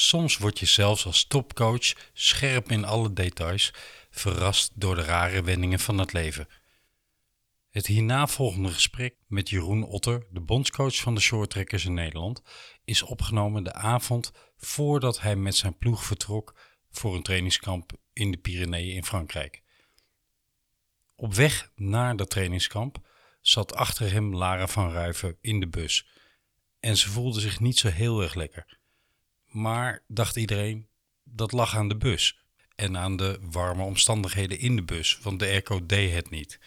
Soms word je zelfs als topcoach scherp in alle details, verrast door de rare wendingen van het leven. Het hierna volgende gesprek met Jeroen Otter, de bondscoach van de shorttrekkers in Nederland, is opgenomen de avond voordat hij met zijn ploeg vertrok voor een trainingskamp in de Pyreneeën in Frankrijk. Op weg naar dat trainingskamp zat achter hem Lara van Ruiven in de bus en ze voelde zich niet zo heel erg lekker. Maar dacht iedereen, dat lag aan de bus en aan de warme omstandigheden in de bus, want de airco deed het niet.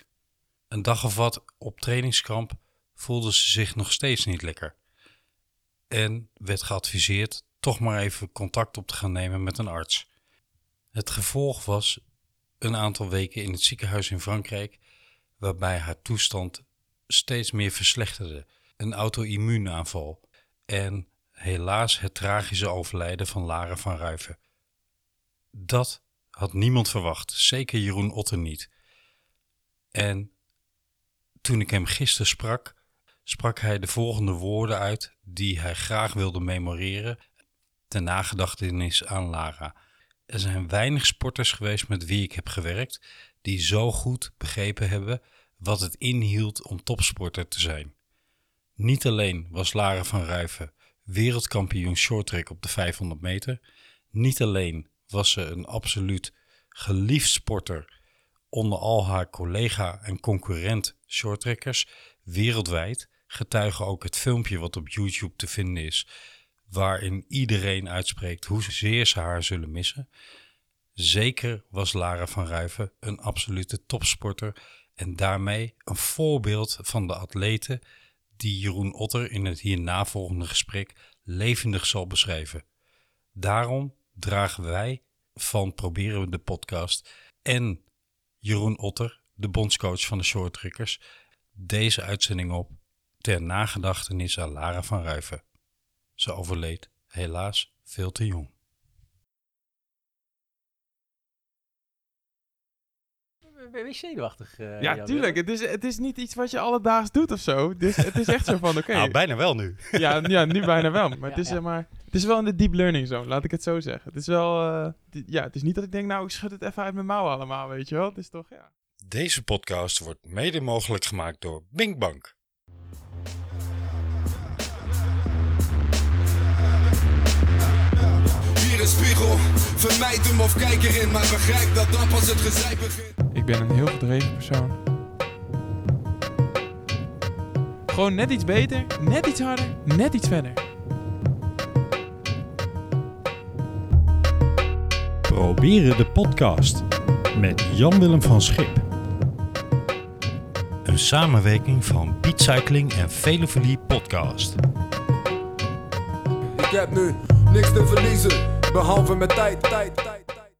Een dag of wat op trainingskamp voelde ze zich nog steeds niet lekker. En werd geadviseerd toch maar even contact op te gaan nemen met een arts. Het gevolg was een aantal weken in het ziekenhuis in Frankrijk, waarbij haar toestand steeds meer verslechterde. Een auto-immuunaanval en helaas het tragische overlijden van Lara van Ruiven. Dat had niemand verwacht, zeker Jeroen Otter niet. En toen ik hem gisteren sprak, sprak hij de volgende woorden uit die hij graag wilde memoreren ten nagedachtenis aan Lara. Er zijn weinig sporters geweest met wie ik heb gewerkt die zo goed begrepen hebben wat het inhield om topsporter te zijn. Niet alleen was Lara van Ruiven wereldkampioen shorttrack op de 500 meter, niet alleen was ze een absoluut geliefd sporter onder al haar collega en concurrent shorttrekkers wereldwijd, getuigen ook het filmpje wat op YouTube te vinden is, waarin iedereen uitspreekt hoezeer ze haar zullen missen. Zeker was Lara van Ruiven een absolute topsporter en daarmee een voorbeeld van de atleten die Jeroen Otter in het hierna volgende gesprek levendig zal beschrijven. Daarom dragen wij van Proberen we de podcast en Jeroen Otter, de bondscoach van de shorttrekkers, deze uitzending op ter nagedachtenis aan Lara van Ruiven. Ze overleed helaas veel te jong. Zenuwachtig? Uh, ja, tuurlijk. Het is, het is niet iets wat je alledaags doet of zo. Dus het is echt zo van, oké. nou, bijna wel nu. ja, ja, nu bijna wel. Maar, het is, ja. maar het is wel in de deep learning zone, laat ik het zo zeggen. Het is wel, uh, ja, het is niet dat ik denk, nou, ik schud het even uit mijn mouw allemaal, weet je wel. Het is toch, ja. Deze podcast wordt mede mogelijk gemaakt door Binkbank. een spiegel. Vermijd hem of kijk erin, maar begrijp dat dan pas het gezeik begint. Ik ben een heel gedreven persoon. Gewoon net iets beter, net iets harder, net iets verder. Proberen de podcast met Jan-Willem van Schip. Een samenwerking van Beat Cycling en Velofilie Podcast. Ik heb nu niks te verliezen. Behalve met tijd, tijd, tijd, tijd.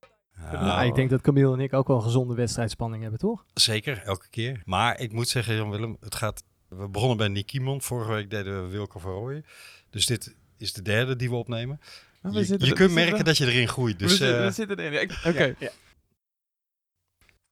Nou, ik denk dat Camille en ik ook wel een gezonde wedstrijdspanning hebben, toch? Zeker, elke keer. Maar ik moet zeggen, Jan-Willem, het gaat... We begonnen bij Nick Kiemon. Vorige week deden we Wilco van Rooyen. Dus dit is de derde die we opnemen. Maar we je zitten- je we kunt zitten- merken dat je erin groeit. we, Dus, zitten, eh, we zitten erin. Ik- Oké.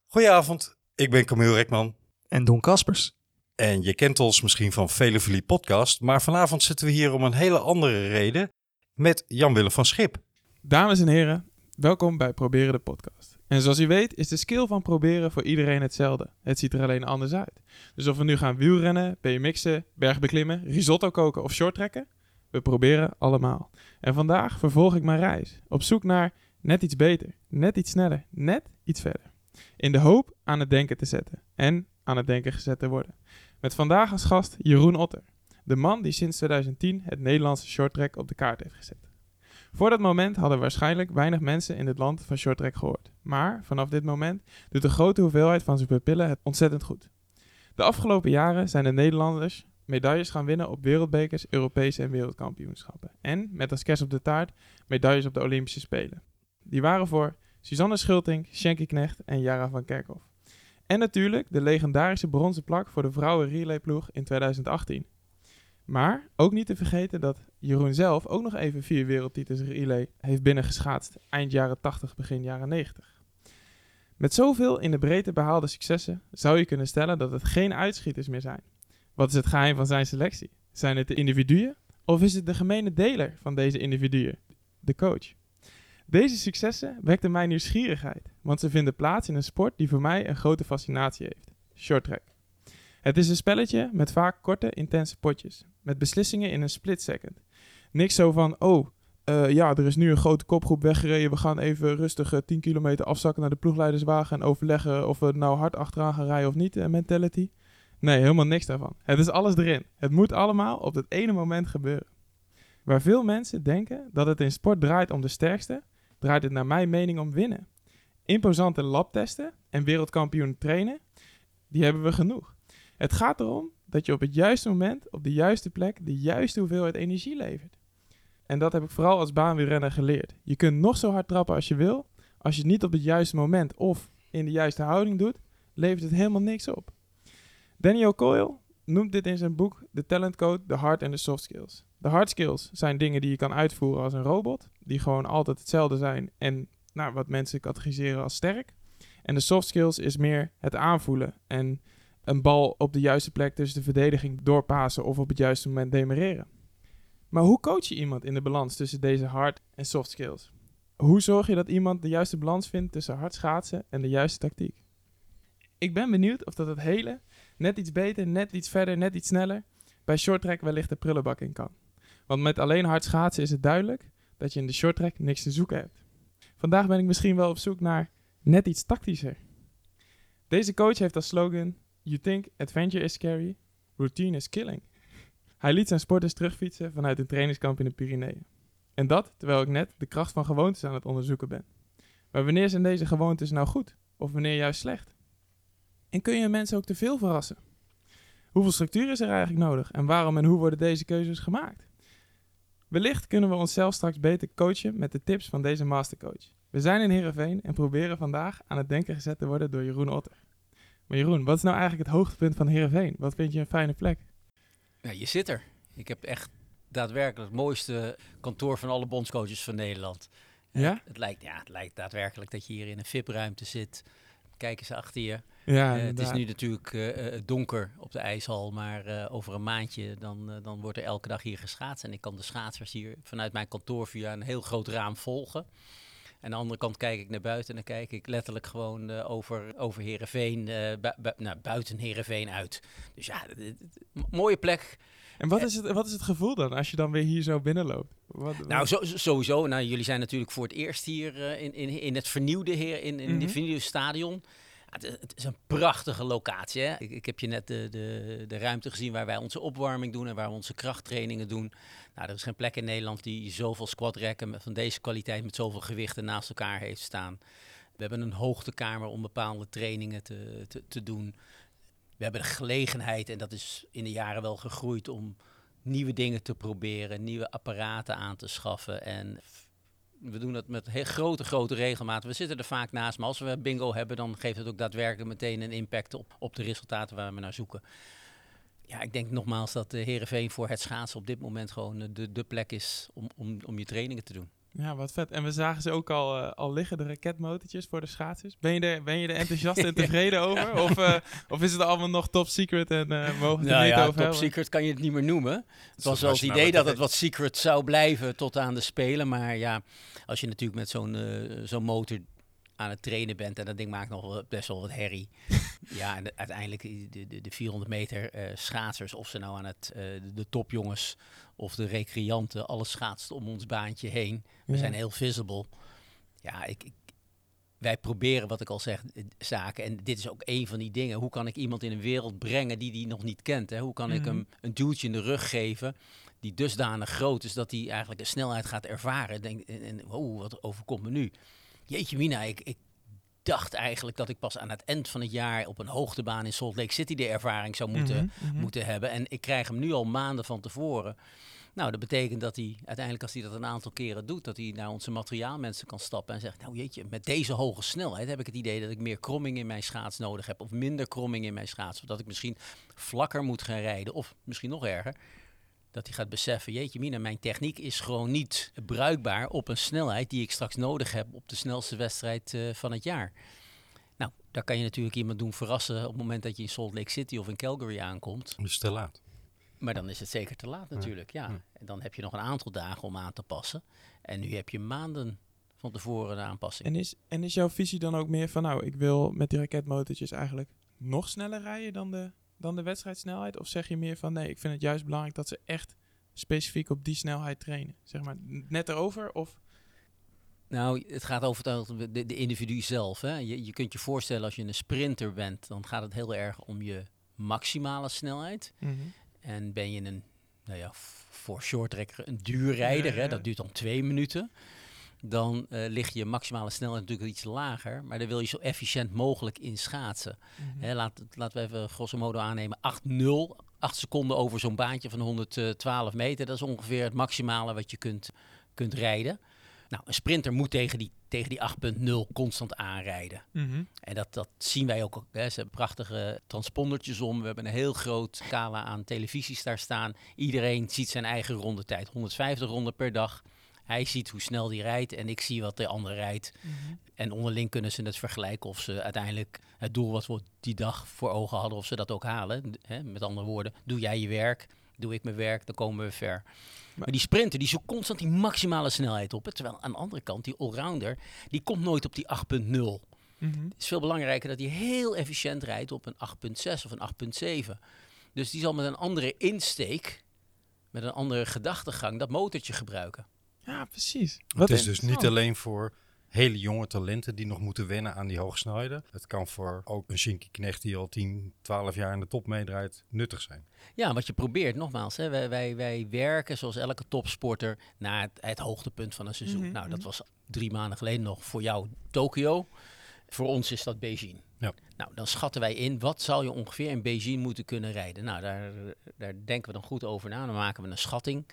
Goedenavond, ik ben Camille Rekman. En Don Kaspers. En je kent ons misschien van Velofilie Podcast. Maar vanavond zitten we hier om een hele andere reden. Met Jan-Willem van Schip. Dames en heren, welkom bij Proberen de podcast. En zoals u weet is de skill van proberen voor iedereen hetzelfde. Het ziet er alleen anders uit. Dus of we nu gaan wielrennen, BMX'en, bergbeklimmen, risotto koken of shorttrekken, we proberen allemaal. En vandaag vervolg ik mijn reis op zoek naar net iets beter, net iets sneller, net iets verder. In de hoop aan het denken te zetten en aan het denken gezet te worden. Met vandaag als gast Jeroen Otter, de man die sinds 2010 het Nederlandse shorttrack op de kaart heeft gezet. Voor dat moment hadden waarschijnlijk weinig mensen in het land van shorttrack gehoord. Maar vanaf dit moment doet de grote hoeveelheid van zijn pupillen het ontzettend goed. De afgelopen jaren zijn de Nederlanders medailles gaan winnen op wereldbekers, Europese en wereldkampioenschappen. En, met als kerst op de taart, medailles op de Olympische Spelen. Die waren voor Suzanne Schulting, Shenky Knecht en Jara van Kerkhoff. En natuurlijk de legendarische bronzen plak voor de vrouwen relayploeg in 2018. Maar ook niet te vergeten dat Jeroen zelf ook nog even vier wereldtitels relay heeft binnengeschaatst eind jaren 80, begin jaren 90. Met zoveel in de breedte behaalde successen zou je kunnen stellen dat het geen uitschieters meer zijn. Wat is het geheim van zijn selectie? Zijn het de individuen of is het de gemene deler van deze individuen? de coach. Deze successen wekten mijn nieuwsgierigheid, want ze vinden plaats in een sport die voor mij een grote fascinatie heeft: short track. Het is een spelletje met vaak korte, intense potjes, met beslissingen in een split second. Niks zo van, oh, eh, ja, er is nu een grote kopgroep weggereden. We gaan even rustig eh, 10 kilometer afzakken naar de ploegleiderswagen en overleggen of we nou hard achteraan gaan rijden of niet, eh, mentality. Nee, helemaal niks daarvan. Het is alles erin. Het moet allemaal op dat ene moment gebeuren. Waar veel mensen denken dat het in sport draait om de sterkste, draait het naar mijn mening om winnen. Imposante labtesten en wereldkampioen trainen, die hebben we genoeg. Het gaat erom dat je op het juiste moment, op de juiste plek, de juiste hoeveelheid energie levert. En dat heb ik vooral als baanwielrenner geleerd. Je kunt nog zo hard trappen als je wil. Als je het niet op het juiste moment of in de juiste houding doet, levert het helemaal niks op. Daniel Coyle noemt dit in zijn boek The Talent Code, The Hard and the Soft Skills. De hard skills zijn dingen die je kan uitvoeren als een robot, die gewoon altijd hetzelfde zijn en nou, wat mensen categoriseren als sterk. En de soft skills is meer het aanvoelen en een bal op de juiste plek tussen de verdediging doorpassen of op het juiste moment demereren. Maar hoe coach je iemand in de balans tussen deze hard en soft skills? Hoe zorg je dat iemand de juiste balans vindt tussen hard schaatsen en de juiste tactiek? Ik ben benieuwd of dat het hele net iets beter, net iets verder, net iets sneller bij shorttrack wellicht de prullenbak in kan. Want met alleen hard schaatsen is het duidelijk dat je in de shorttrack niks te zoeken hebt. Vandaag ben ik misschien wel op zoek naar net iets tactischer. Deze coach heeft als slogan: You think adventure is scary, routine is killing. Hij liet zijn sporters terugfietsen vanuit een trainingskamp in de Pyreneeën. En dat terwijl ik net de kracht van gewoontes aan het onderzoeken ben. Maar wanneer zijn deze gewoontes nou goed? Of wanneer juist slecht? En kun je mensen ook te veel verrassen? Hoeveel structuur is er eigenlijk nodig? En waarom en hoe worden deze keuzes gemaakt? Wellicht kunnen we onszelf straks beter coachen met de tips van deze mastercoach. We zijn in Heerenveen en proberen vandaag aan het denken gezet te worden door Jeroen Otter. Maar Jeroen, wat is nou eigenlijk het hoogtepunt van Heerenveen? Wat vind je een fijne plek? Ja, je zit er. Ik heb echt daadwerkelijk het mooiste kantoor van alle bondscoaches van Nederland. Eh, Ja? Het lijkt, ja, het lijkt daadwerkelijk dat je hier in een VIP-ruimte zit. Kijk eens achter je. Ja, Eh, het is nu natuurlijk eh, donker op de ijshal, maar over een maandje dan, dan wordt er elke dag hier geschaatst. En ik kan de schaatsers hier vanuit mijn kantoor via een heel groot raam volgen. Aan de andere kant kijk ik naar buiten en dan kijk ik letterlijk gewoon eh, over, over Heerenveen, eh, bu- bu- nou, buiten Heerenveen uit. Dus ja, mooie plek. En wat is, het, wat is het gevoel dan als je dan weer hier zo binnenloopt? Wat, wat- Nou, zo- sowieso. Nou, jullie zijn natuurlijk voor het eerst hier eh, in, in, in het vernieuwde, heer, in, in het vernieuwde stadion. Ja, het, is- het is een prachtige locatie. Hè? Ik, ik heb je net de, de, de ruimte gezien waar wij onze opwarming doen en waar we onze krachttrainingen doen. Nou, er is geen plek in Nederland die zoveel squatrekken van deze kwaliteit met zoveel gewichten naast elkaar heeft staan. We hebben een hoogtekamer om bepaalde trainingen te, te, te doen. We hebben de gelegenheid, en dat is in de jaren wel gegroeid, om nieuwe dingen te proberen, nieuwe apparaten aan te schaffen. En we doen dat met heel grote, grote regelmaat. We zitten er vaak naast, maar als we bingo hebben, dan geeft het ook daadwerkelijk meteen een impact op, op de resultaten waar we naar zoeken. Ja, ik denk nogmaals dat de Heerenveen voor het schaatsen op dit moment gewoon eh, de, de plek is om, om, om je trainingen te doen. Ja, wat vet. En we zagen ze ook al, eh, al liggen, de raketmotortjes voor de schaatsers. Ben je er, ben je er enthousiast en tevreden over? Of, eh, of is het allemaal nog top secret en eh mogen we het Nou niet ja, over top hebben? secret kan je het niet meer noemen. Het was wel het idee dat het wat secret zou blijven tot aan de Spelen. Maar ja, als je natuurlijk met zo'n eh, zo'n motor aan het trainen bent en dat ding maakt nog wel- best wel wat herrie. ja, en de- uiteindelijk de, de, de 400 meter eh, schaatsers, of ze nou aan het, eh, de, topjongens of de recreanten, alles schaatst om ons baantje heen. We Ja. zijn heel visible. Ja, ik, ik, wij proberen, wat ik al zeg, eh, zaken. En dit is ook een van die dingen. Hoe kan ik iemand in een wereld brengen die die nog niet kent? Hè? Hoe kan ik Mhm. hem een duwtje in de rug geven die dusdanig groot is dat hij eigenlijk een snelheid gaat ervaren? Denk, en, en oh, wat overkomt me nu? Jeetje mina, ik, ik dacht eigenlijk dat ik pas aan het eind van het jaar op een hoogtebaan in Salt Lake City de ervaring zou moeten, Mhm, mhm. moeten hebben. En ik krijg hem nu al maanden van tevoren. Nou, dat betekent dat hij uiteindelijk, als hij dat een aantal keren doet, dat hij naar onze materiaalmensen kan stappen en zegt: Nou, jeetje, met deze hoge snelheid heb ik het idee dat ik meer kromming in mijn schaats nodig heb, of minder kromming in mijn schaats, of dat ik misschien vlakker moet gaan rijden, of misschien nog erger. Dat hij gaat beseffen, jeetje mina, mijn techniek is gewoon niet bruikbaar op een snelheid die ik straks nodig heb op de snelste wedstrijd eh, van het jaar. Nou, daar kan je natuurlijk iemand doen verrassen op het moment dat je in Salt Lake City of in Calgary aankomt. Dus te laat. Maar dan is het zeker te laat natuurlijk, ja. Ja. En dan heb je nog een aantal dagen om aan te passen. En nu heb je maanden van tevoren de aanpassing. En is, en is jouw visie dan ook meer van, nou, ik wil met die raketmotortjes eigenlijk nog sneller rijden dan de, dan de wedstrijdsnelheid? Of zeg je meer van, nee, ik vind het juist belangrijk dat ze echt specifiek op die snelheid trainen? Zeg maar, net erover? Of, Nou, het gaat over het, de, de individu zelf. Hè. Je, je kunt je voorstellen als je een sprinter bent, dan gaat het heel erg om je maximale snelheid. En ben je een, nou ja, voor shorttrekker een duurrijder, Ja, ja, hè, dat duurt dan twee minuten. Dan eh ligt je maximale snelheid natuurlijk iets lager, maar dan wil je zo efficiënt mogelijk in schaatsen. Mhm. Hè, laat, laten we even grosso modo aannemen 8-0, 8 seconden over zo'n baantje van 112 meter. Dat is ongeveer het maximale wat je kunt, kunt rijden. Nou, een sprinter moet tegen die, tegen die 8.0 constant aanrijden. Mhm. En dat, dat zien wij ook. Hè. Ze hebben prachtige transpondertjes om. We hebben een heel groot scala aan televisies daar staan. Iedereen ziet zijn eigen rondetijd. 150 ronden per dag. Hij ziet hoe snel die rijdt en ik zie wat de ander rijdt. En onderling kunnen ze het vergelijken of ze uiteindelijk het doel wat we die dag voor ogen hadden, of ze dat ook halen. Hè? Met andere woorden, doe jij je werk, doe ik mijn werk, dan komen we ver. Maar die sprinter, die zoekt constant die maximale snelheid op. hè. Terwijl aan de andere kant, die allrounder, die komt nooit op die 8.0. Mhm. Het is veel belangrijker dat hij heel efficiënt rijdt op een 8.6 of een 8.7. Dus die zal met een andere insteek, met een andere gedachtegang, dat motortje gebruiken. Ja, precies. Het is dus niet alleen voor hele jonge talenten die nog moeten wennen aan die hoogsnelheden. Het kan voor ook een Shinky Knecht die al 10, 12 jaar in de top meedraait nuttig zijn. Ja, wat je probeert, nogmaals, hè, wij, wij, wij werken zoals elke topsporter naar het, het hoogtepunt van een seizoen. Mhm, Nou, dat mhm. was drie maanden geleden nog voor jou Tokio. Voor ons is dat Beijing. Ja. Nou, dan schatten wij in, wat zou je ongeveer in Beijing moeten kunnen rijden? Nou, daar, daar denken we dan goed over na. Dan maken we een schatting.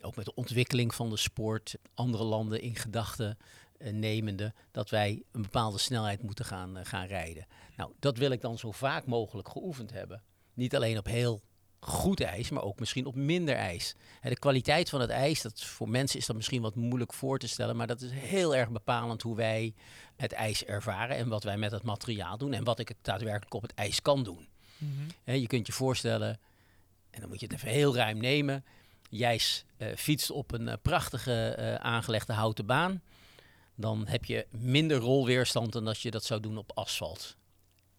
Ook met de ontwikkeling van de sport, andere landen in gedachten eh, nemende, dat wij een bepaalde snelheid moeten gaan, eh, gaan rijden. Nou, dat wil ik dan zo vaak mogelijk geoefend hebben. Niet alleen op heel goed ijs, maar ook misschien op minder ijs. Hè, de kwaliteit van het ijs, dat voor mensen is dat misschien wat moeilijk voor te stellen, maar dat is heel erg bepalend hoe wij het ijs ervaren en wat wij met het materiaal doen en wat ik daadwerkelijk op het ijs kan doen. Mhm. Hè, je kunt je voorstellen, en dan moet je het even heel ruim nemen. Jij s- eh, fietst op een eh, prachtige eh, aangelegde houten baan. Dan heb je minder rolweerstand dan als je dat zou doen op asfalt.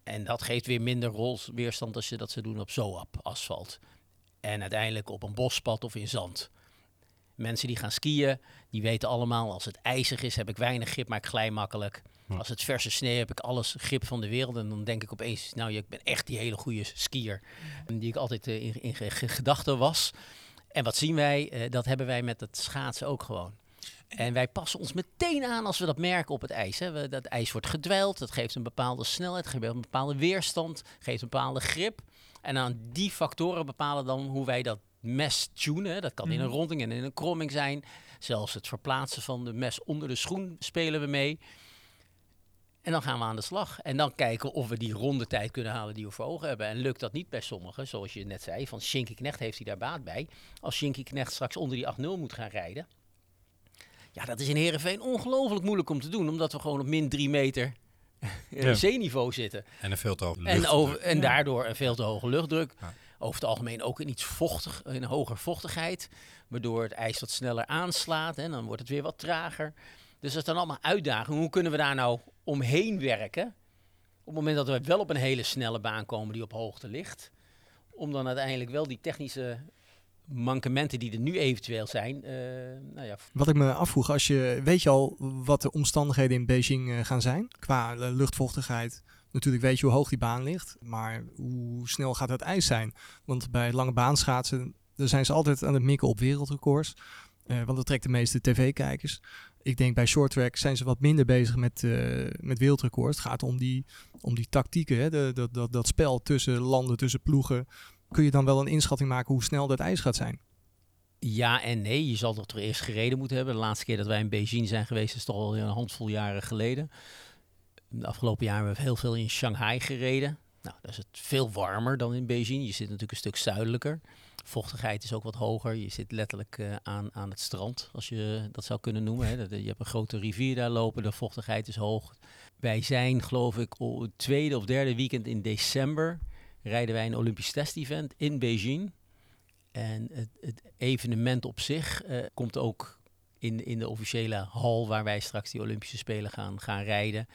En dat geeft weer minder rolweerstand als je dat zou doen op zoap asfalt. En uiteindelijk op een bospad of in zand. Mensen die gaan skiën, die weten allemaal, als het ijzig is, heb ik weinig grip, maar ik glij makkelijk. Als het verse sneeuw heb ik alles grip van de wereld. En dan denk ik opeens, nou, ik ben echt die hele goede skier. Die ik altijd in, in ge- ge- gedachten was. En wat zien wij? Eh, dat hebben wij met het schaatsen ook gewoon. En wij passen ons meteen aan als we dat merken op het ijs. Hè. We, dat ijs wordt gedwijld, dat geeft een bepaalde snelheid, geeft een bepaalde weerstand, geeft een bepaalde grip. En aan die factoren bepalen dan hoe wij dat mes tunen. Dat kan in een Mhm. ronding en in een kromming zijn. Zelfs het verplaatsen van de mes onder de schoen spelen we mee. En dan gaan we aan de slag. En dan kijken of we die ronde tijd kunnen halen die we voor ogen hebben. En lukt dat niet bij sommigen, zoals je net zei, van Shinky Knecht heeft hij daar baat bij. Als Shinky Knecht straks onder die 8-0 moet gaan rijden. Ja, dat is in Heerenveen ongelooflijk moeilijk om te doen, omdat we gewoon op min 3 meter eh, Ja. zeeniveau zitten. En een veel te hoge En, over, en daardoor een veel te hoge luchtdruk. Ja. Over het algemeen ook een iets vochtig, een hoger vochtigheid. Waardoor het ijs wat sneller aanslaat en dan wordt het weer wat trager. Dus dat zijn allemaal uitdagingen. Hoe kunnen we daar nou omheen werken? Op het moment dat we wel op een hele snelle baan komen die op hoogte ligt. Om dan uiteindelijk wel die technische mankementen die er nu eventueel zijn. eh, nou ja, Wat ik me afvroeg, als je, weet je al wat de omstandigheden in Beijing eh, gaan zijn? Qua eh, luchtvochtigheid. Natuurlijk weet je hoe hoog die baan ligt, maar hoe snel gaat het ijs zijn? Want bij lange baanschaatsen, daar zijn ze altijd aan het mikken op wereldrecords. Want dat trekt de meeste tv-kijkers. Ik denk bij short track zijn ze wat minder bezig met, eh, met wereldrecords. Het gaat om die, om die tactieken, hè? De, dat, dat, dat spel tussen landen, tussen ploegen. Kun je dan wel een inschatting maken hoe snel dat ijs gaat zijn? Ja en nee. Je zal toch eerst gereden moeten hebben. De laatste keer dat wij in Beijing zijn geweest is toch al een handvol jaren geleden. De afgelopen jaren hebben we heel veel in Shanghai gereden. Nou, daar is het veel warmer dan in Beijing. Je zit natuurlijk een stuk zuidelijker. Vochtigheid is ook wat hoger. Je zit letterlijk eh, aan, aan het strand, als je dat zou kunnen noemen. Hè. Dat- Je hebt een grote rivier daar lopen, de vochtigheid is hoog. Wij zijn, geloof ik, het tweede of derde weekend in december rijden wij een Olympisch test-event in Beijing. En het, het evenement op zich eh, komt ook in, in de officiële hal waar wij straks die Olympische Spelen gaan, gaan rijden.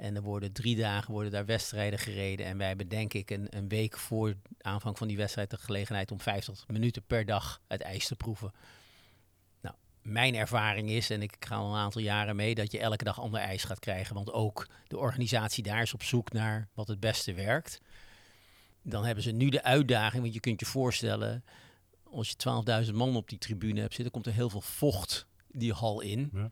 En er worden drie dagen worden daar wedstrijden gereden. En wij hebben denk ik een, een week voor aanvang van die wedstrijd de gelegenheid om 50 minuten per dag het ijs te proeven. Nou, mijn ervaring is, en ik ga al een aantal jaren mee, dat je elke dag ander ijs gaat krijgen. Want ook de organisatie daar is op zoek naar wat het beste werkt. Dan hebben ze nu de uitdaging, want je kunt je voorstellen, als je 12.000 man op die tribune hebt zitten, komt er heel veel vocht die hal in. Ja.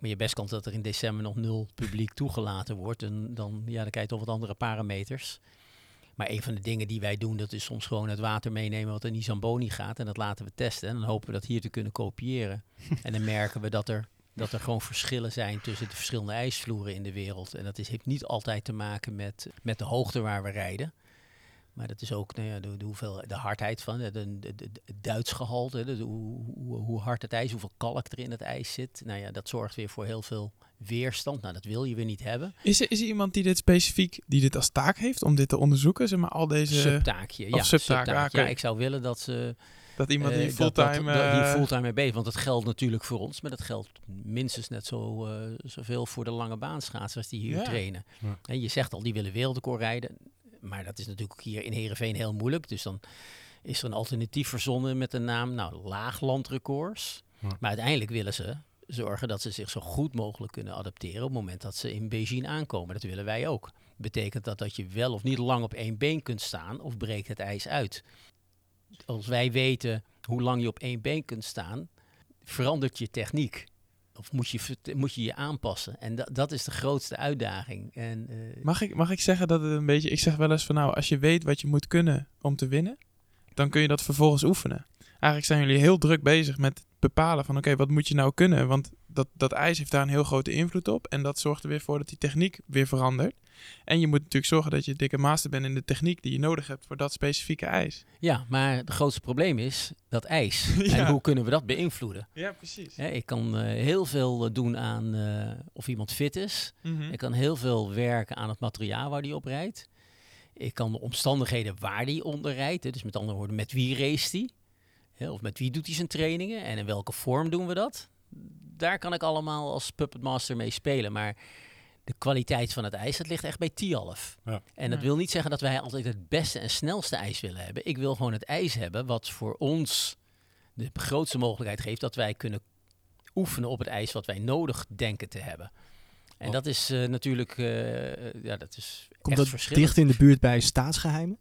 Maar je best kans dat er in december nog nul publiek toegelaten wordt. En dan, ja, dan kijk je toch wat andere parameters. Maar een van de dingen die wij doen, dat is soms gewoon het water meenemen wat in die Zamboni gaat. En dat laten we testen. En dan hopen we dat hier te kunnen kopiëren. en dan merken we dat er, dat er gewoon verschillen zijn tussen de verschillende ijsvloeren in de wereld. En dat is, heeft niet altijd te maken met, met de hoogte waar we rijden. Maar dat is ook nou ja, de, de, hoeveel, de hardheid van de, de, de, de- het Duits gehalte, de, de- hoe, hoe, hoe hard het ijs, hoeveel kalk er in het ijs zit. Nou ja, dat zorgt weer voor heel veel weerstand. Nou, dat wil je weer niet hebben. Is er, is er iemand die dit specifiek, die dit als taak heeft om dit te onderzoeken? Zeg maar al deze, subtaakje. Ja, subtaak, ah. Ja, ik zou willen dat ze dat iemand die eh, fulltime... dat- hier eh, fulltime mee bezig. Want dat geldt natuurlijk voor ons, maar dat geldt minstens net zo eh, zoveel voor de lange baanschaatsers die hier Ja. trainen. Ja. En je zegt al, die willen wereldrecord rijden. Maar dat is natuurlijk hier in Heerenveen heel moeilijk. Dus dan is er een alternatief verzonnen met de naam nou, laaglandrecords. Ja. Maar uiteindelijk willen ze zorgen dat ze zich zo goed mogelijk kunnen adapteren op het moment dat ze in Beijing aankomen. Dat willen wij ook. Betekent dat dat je wel of niet lang op één been kunt staan of breekt het ijs uit? Als wij weten hoe lang je op één been kunt staan, verandert je techniek. Of moet je moet je, je aanpassen. En da- dat is de grootste uitdaging. En, eh, Mag ik, mag ik zeggen dat het een beetje... Ik zeg wel eens van nou, als je weet wat je moet kunnen om te winnen, dan kun je dat vervolgens oefenen. Eigenlijk zijn jullie heel druk bezig met bepalen van oké, wat moet je nou kunnen? Want dat, dat ijs heeft daar een heel grote invloed op. En dat zorgt er weer voor dat die techniek weer verandert. En je moet natuurlijk zorgen dat je dikke master bent in de techniek die je nodig hebt voor dat specifieke ijs. ja, maar het grootste probleem is dat ijs. Ja. En hoe kunnen we dat beïnvloeden? Ja, precies. Hè, ik kan eh, heel veel eh, doen aan eh, of iemand fit is. Mhm. Ik kan heel veel werken aan het materiaal waar die op rijdt. Ik kan de omstandigheden waar die onder rijdt. hè, Dus met andere woorden, met wie race die? Hè, Of met wie doet hij zijn trainingen? En in welke vorm doen we dat? Daar kan ik allemaal als Puppet Master mee spelen. Maar de kwaliteit van het ijs, dat ligt echt bij Tialf. Ja. En dat Ja. wil niet zeggen dat wij altijd het beste en snelste ijs willen hebben. Ik wil gewoon het ijs hebben wat voor ons de grootste mogelijkheid geeft dat wij kunnen oefenen op het ijs wat wij nodig denken te hebben. En Oh. dat is eh, natuurlijk, eh, ja, dat is Komt echt dat dicht in de buurt bij staatsgeheimen?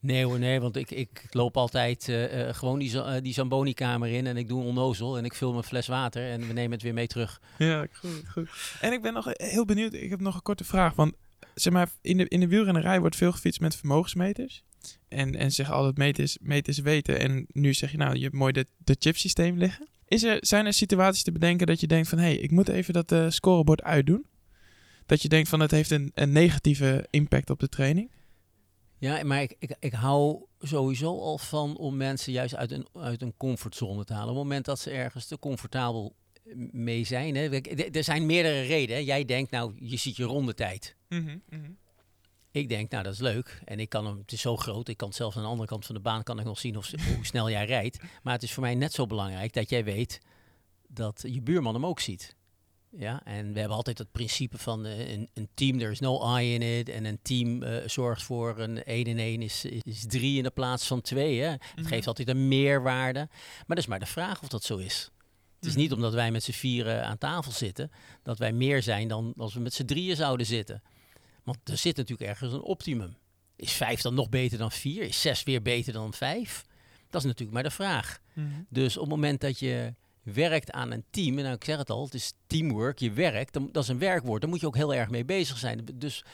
Nee hoor, nee, want ik, ik loop altijd eh, eh, gewoon die, eh, die Zamboni-kamer in en ik doe onnozel en ik vul mijn fles water en we nemen het weer mee terug. Ja, goed, goed. En ik ben nog heel benieuwd. Ik heb nog een korte vraag. Want zeg maar, in de, in de wielrennerij wordt veel gefietst met vermogensmeters. En, en zeggen altijd meten is weten. En nu zeg je nou, je hebt mooi de, de chipsysteem liggen. Is er, zijn er situaties te bedenken dat je denkt van... hé, hey, ik moet even dat scorebord uitdoen? Dat je denkt van het heeft een, een negatieve impact op de training? Ja, maar ik, ik, ik hou sowieso al van om mensen juist uit een, uit een comfortzone te halen. Op het moment dat ze ergens te comfortabel mee zijn. Hè. Er zijn meerdere redenen. Jij denkt, nou, je ziet je rondetijd. Ik denk, nou, dat is leuk. En ik kan hem, het is zo groot. Ik kan het zelfs aan de andere kant van de baan kan ik nog zien of, hoe snel jij rijdt. Maar het is voor mij net zo belangrijk dat jij weet dat je buurman hem ook ziet. Ja, en we hebben altijd het principe van eh, een, een team, there is no I in it. En een team eh, zorgt voor een 1 en 1 is, is 3 in de plaats van 2. Hè. Het Mhm. geeft altijd een meerwaarde. Maar dat is maar de vraag of dat zo is. Het is Mhm. niet omdat wij met z'n vieren aan tafel zitten, dat wij meer zijn dan als we met z'n drieën zouden zitten. Want er zit natuurlijk ergens een optimum. Is vijf dan nog beter dan vier? Is zes weer beter dan vijf? Dat is natuurlijk maar de vraag. Dus op het moment dat je werkt aan een team, en nou, ik zeg het al, het is teamwork, je werkt, dan, dat is een werkwoord, daar moet je ook heel erg mee bezig zijn. Dus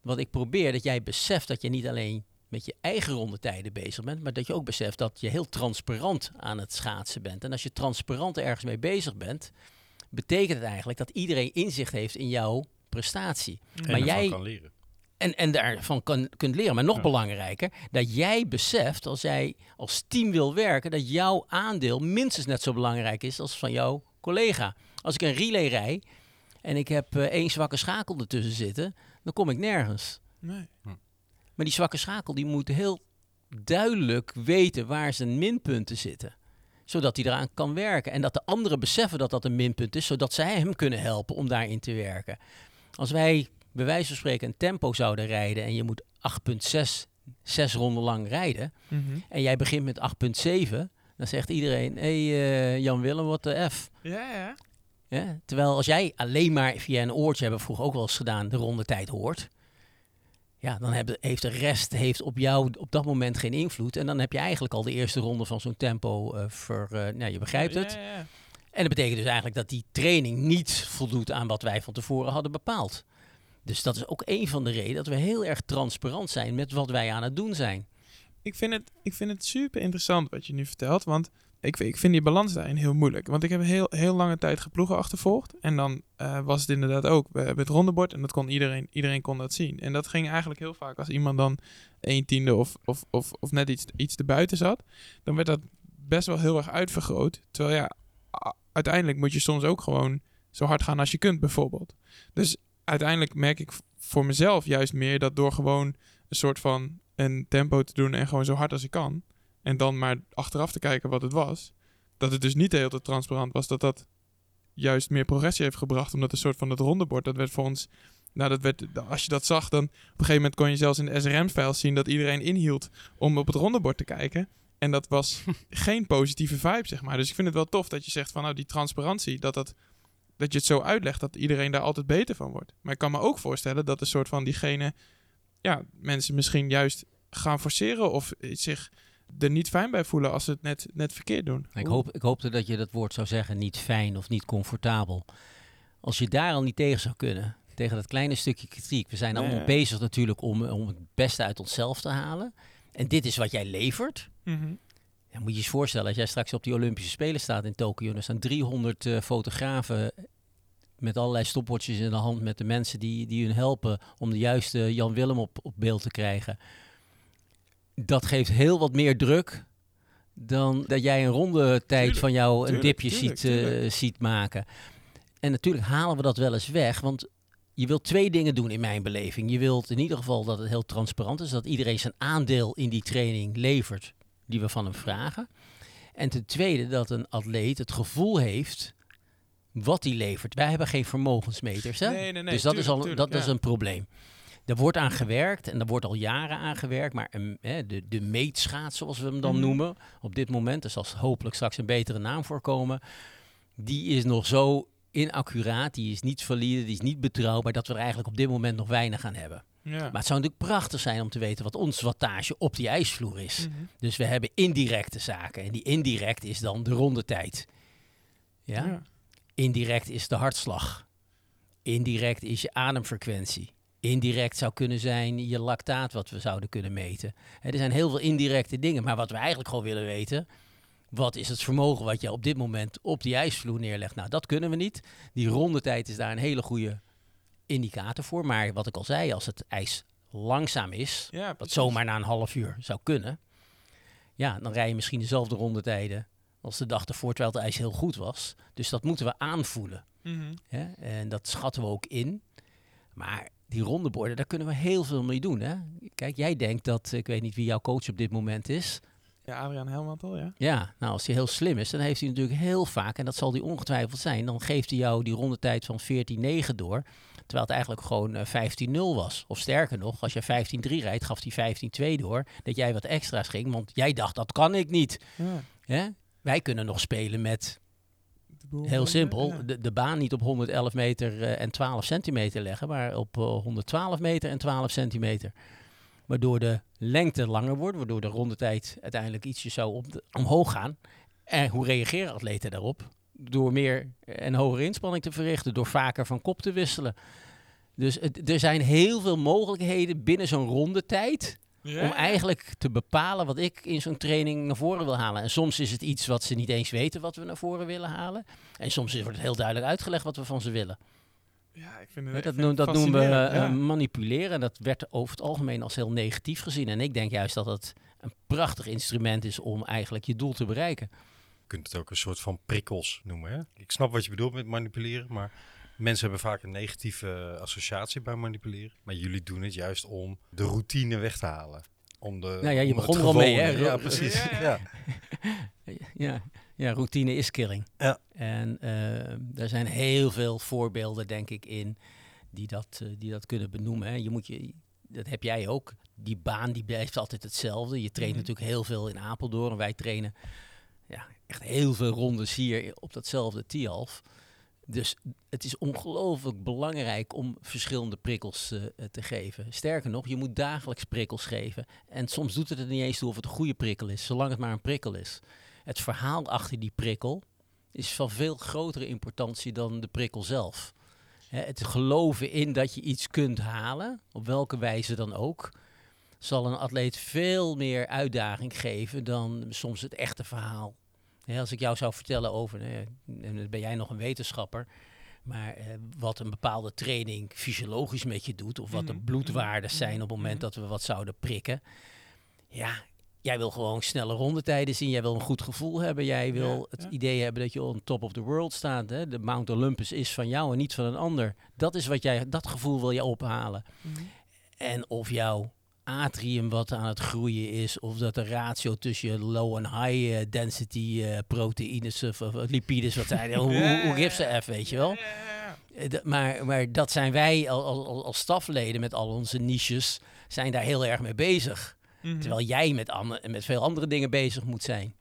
wat ik probeer, dat jij beseft dat je niet alleen met je eigen rondetijden bezig bent, maar dat je ook beseft dat je heel transparant aan het schaatsen bent. En als je transparant ergens mee bezig bent, betekent het eigenlijk dat iedereen inzicht heeft in jouw prestatie. En Maar jij, kan leren. En, en daarvan kan, kunt leren. Maar nog Ja. belangrijker, dat jij beseft, als jij als team wil werken, dat jouw aandeel minstens net zo belangrijk is als van jouw collega. Als ik een relay rij en ik heb eh, één zwakke schakel ertussen zitten, dan kom ik nergens. Nee. Maar die zwakke schakel die moet heel duidelijk weten waar zijn minpunten zitten. Zodat hij eraan kan werken. En dat de anderen beseffen dat dat een minpunt is, zodat zij hem kunnen helpen om daarin te werken. Als wij bij wijze van spreken een tempo zouden rijden en je moet 8,6 zes ronden lang rijden. Mhm. En jij begint met 8,7. Dan zegt iedereen, hé hey, Jan Willem, wat de F. Ja, ja. Ja? Terwijl als jij alleen maar via een oortje, hebben we vroeger ook wel eens gedaan, de rondetijd hoort. Ja, dan heb, heeft de rest heeft op jou op dat moment geen invloed. En dan heb je eigenlijk al de eerste ronde van zo'n tempo uh, ver... Uh, nou, je begrijpt het. Ja, ja, ja. En dat betekent dus eigenlijk dat die training niet voldoet aan wat wij van tevoren hadden bepaald. Dus dat is ook een van de redenen dat we heel erg transparant zijn met wat wij aan het doen zijn. Ik vind het, ik vind het super interessant wat je nu vertelt, want ik, ik vind die balans daarin heel moeilijk. Want ik heb heel, heel lange tijd geploegen achtervolgd. En dan uh, was het inderdaad ook, we hebben het rondebord en dat kon iedereen, iedereen kon dat zien. En dat ging eigenlijk heel vaak als iemand dan een tiende of, of, of, of net iets, iets erbuiten zat, dan werd dat best wel heel erg uitvergroot. Terwijl ja, uiteindelijk moet je soms ook gewoon zo hard gaan als je kunt bijvoorbeeld. Dus uiteindelijk merk ik voor mezelf juist meer dat door gewoon een soort van een tempo te doen en gewoon zo hard als ik kan. En dan maar achteraf te kijken wat het was. Dat het dus niet heel te transparant was. Dat dat juist meer progressie heeft gebracht. Omdat een soort van het rondebord, dat werd voor ons... Nou, dat werd, als je dat zag, dan op een gegeven moment kon je zelfs in de SRM-files zien dat iedereen inhield om op het rondebord te kijken. En dat was geen positieve vibe, zeg maar. Dus ik vind het wel tof dat je zegt van nou, die transparantie, dat dat dat je het zo uitlegt dat iedereen daar altijd beter van wordt. Maar ik kan me ook voorstellen dat een soort van diegene, ja, mensen misschien juist gaan forceren of zich er niet fijn bij voelen als ze het net, net verkeerd doen. Ik, hoop, ik hoopte dat je dat woord zou zeggen, niet fijn of niet comfortabel. Als je daar al niet tegen zou kunnen, tegen dat kleine stukje kritiek. We zijn allemaal bezig natuurlijk om, om het beste uit onszelf te halen. En dit is wat jij levert. Mhm. Ja, moet je je eens voorstellen, als jij straks op die Olympische Spelen staat in Tokio, er staan 300 uh, fotografen met allerlei stopwatches in de hand met de mensen die, die hun helpen om de juiste Jan Willem op, op beeld te krijgen. Dat geeft heel wat meer druk dan dat jij een ronde tijd van jou een dipje tuurlijk, ziet, uh, tuurlijk. ziet maken. En natuurlijk halen we dat wel eens weg, want je wilt twee dingen doen in mijn beleving. Je wilt in ieder geval dat het heel transparant is, dat iedereen zijn aandeel in die training levert die we van hem vragen. En ten tweede dat een atleet het gevoel heeft wat hij levert. Wij hebben geen vermogensmeters. Hè? Nee, nee, nee, dus dat, is, al, tuurlijk, dat is een probleem. Er wordt aan gewerkt en er wordt al jaren aan gewerkt. Maar een, hè, de, de meetschaats, zoals we hem dan Mhm. noemen, op dit moment, er zal hopelijk straks een betere naam voorkomen. Die is nog zo inaccuraat, die is niet valide, die is niet betrouwbaar, dat we er eigenlijk op dit moment nog weinig aan hebben. Ja. Maar het zou natuurlijk prachtig zijn om te weten wat ons wattage op die ijsvloer is. Mhm. Dus we hebben indirecte zaken. En die indirect is dan de rondetijd. Ja? Ja. Indirect is de hartslag. Indirect is je ademfrequentie. Indirect zou kunnen zijn je lactaat wat we zouden kunnen meten. Er zijn heel veel indirecte dingen. Maar wat we eigenlijk gewoon willen weten... Wat is het vermogen wat je op dit moment op die ijsvloer neerlegt? Nou, dat kunnen we niet. Die rondetijd is daar een hele goede indicator voor. Maar wat ik al zei, als het ijs langzaam is, Ja, wat zomaar na een half uur zou kunnen. Ja, dan rij je misschien dezelfde rondetijden als de dag ervoor, terwijl het ijs heel goed was. Dus dat moeten we aanvoelen. Hè? En dat schatten we ook in. Maar die rondeborden, daar kunnen we heel veel mee doen. Hè? Kijk, jij denkt dat, ik weet niet wie jouw coach op dit moment is. Ja, Adriaan Helmantel, ja. Ja, nou als hij heel slim is, dan heeft hij natuurlijk heel vaak, en dat zal hij ongetwijfeld zijn, dan geeft hij jou die rondetijd van 14-9 door. Terwijl het eigenlijk gewoon eh, 15-0 was. Of sterker nog, als je 15-3 rijdt, gaf hij 15-2 door. Dat jij wat extra's ging, want jij dacht dat kan ik niet. ja. Hè? Wij kunnen nog spelen met, heel simpel, de, de baan niet op 111 meter eh, en 12 centimeter leggen, maar op eh, 112 meter en 12 centimeter. Waardoor de lengte langer wordt, waardoor de rondetijd uiteindelijk ietsje zou op de- omhoog gaan. En hoe reageren atleten daarop? Door meer en hogere inspanning te verrichten, door vaker van kop te wisselen. Dus het- er zijn heel veel mogelijkheden binnen zo'n rondetijd Ja. om eigenlijk te bepalen wat ik in zo'n training naar voren wil halen. En soms is het iets wat ze niet eens weten wat we naar voren willen halen. En soms wordt het heel duidelijk uitgelegd wat we van ze willen. Ja, ik vind dat ik vind noem- het dat noemen we eh, ja. manipuleren. En dat werd over het algemeen als heel negatief gezien. En ik denk juist dat het een prachtig instrument is om eigenlijk je doel te bereiken. Je kunt het ook een soort van prikkels noemen. Hè? Ik snap wat je bedoelt met manipuleren, maar mensen hebben vaak een negatieve associatie bij manipuleren. Maar jullie doen het juist om de routine weg te halen. om de. Nou ja, je om begon het er al mee, hè? Ja, precies. Ja, Ja, ja. Routine is killing. Ja. En eh, er zijn heel veel voorbeelden, denk ik, in die dat, eh, die dat kunnen benoemen. Hè. Je moet je, dat heb jij ook. Die baan die blijft altijd hetzelfde. Je traint Mhm. natuurlijk heel veel in Apeldoorn. En wij trainen ja, echt heel veel rondes hier op datzelfde Tialf. Dus het is ongelooflijk belangrijk om verschillende prikkels eh, te geven. Sterker nog, je moet dagelijks prikkels geven. En soms doet het er niet eens toe of het een goede prikkel is, zolang het maar een prikkel is. Het verhaal achter die prikkel is van veel grotere importantie dan de prikkel zelf. Hè, het geloven in dat je iets kunt halen, op welke wijze dan ook, zal een atleet veel meer uitdaging geven dan soms het echte verhaal. Hè, als ik jou zou vertellen over, en dan ben jij nog een wetenschapper, maar eh, wat een bepaalde training fysiologisch met je doet, of wat de Mhm, bloedwaarden mhm, zijn op het moment mhm. dat we wat zouden prikken. Ja, jij wil gewoon snelle rondetijden zien. Jij wil een goed gevoel hebben. Jij wil Ja, het ja. idee hebben dat je on top of the world staat. Hè? De Mount Olympus is van jou en niet van een ander. Dat is wat jij, dat gevoel wil je ophalen. En of jouw atrium wat aan het groeien is, of dat de ratio tussen je low en high eh, density eh, proteïnes of, of lipides, wat zijn, hoe, hoe, ze F, weet je wel? Eh, d- Maar, maar dat zijn wij al- al- al- als stafleden met al onze niches, zijn daar heel erg mee bezig. Mhm. Terwijl jij met, met veel andere dingen bezig moet zijn.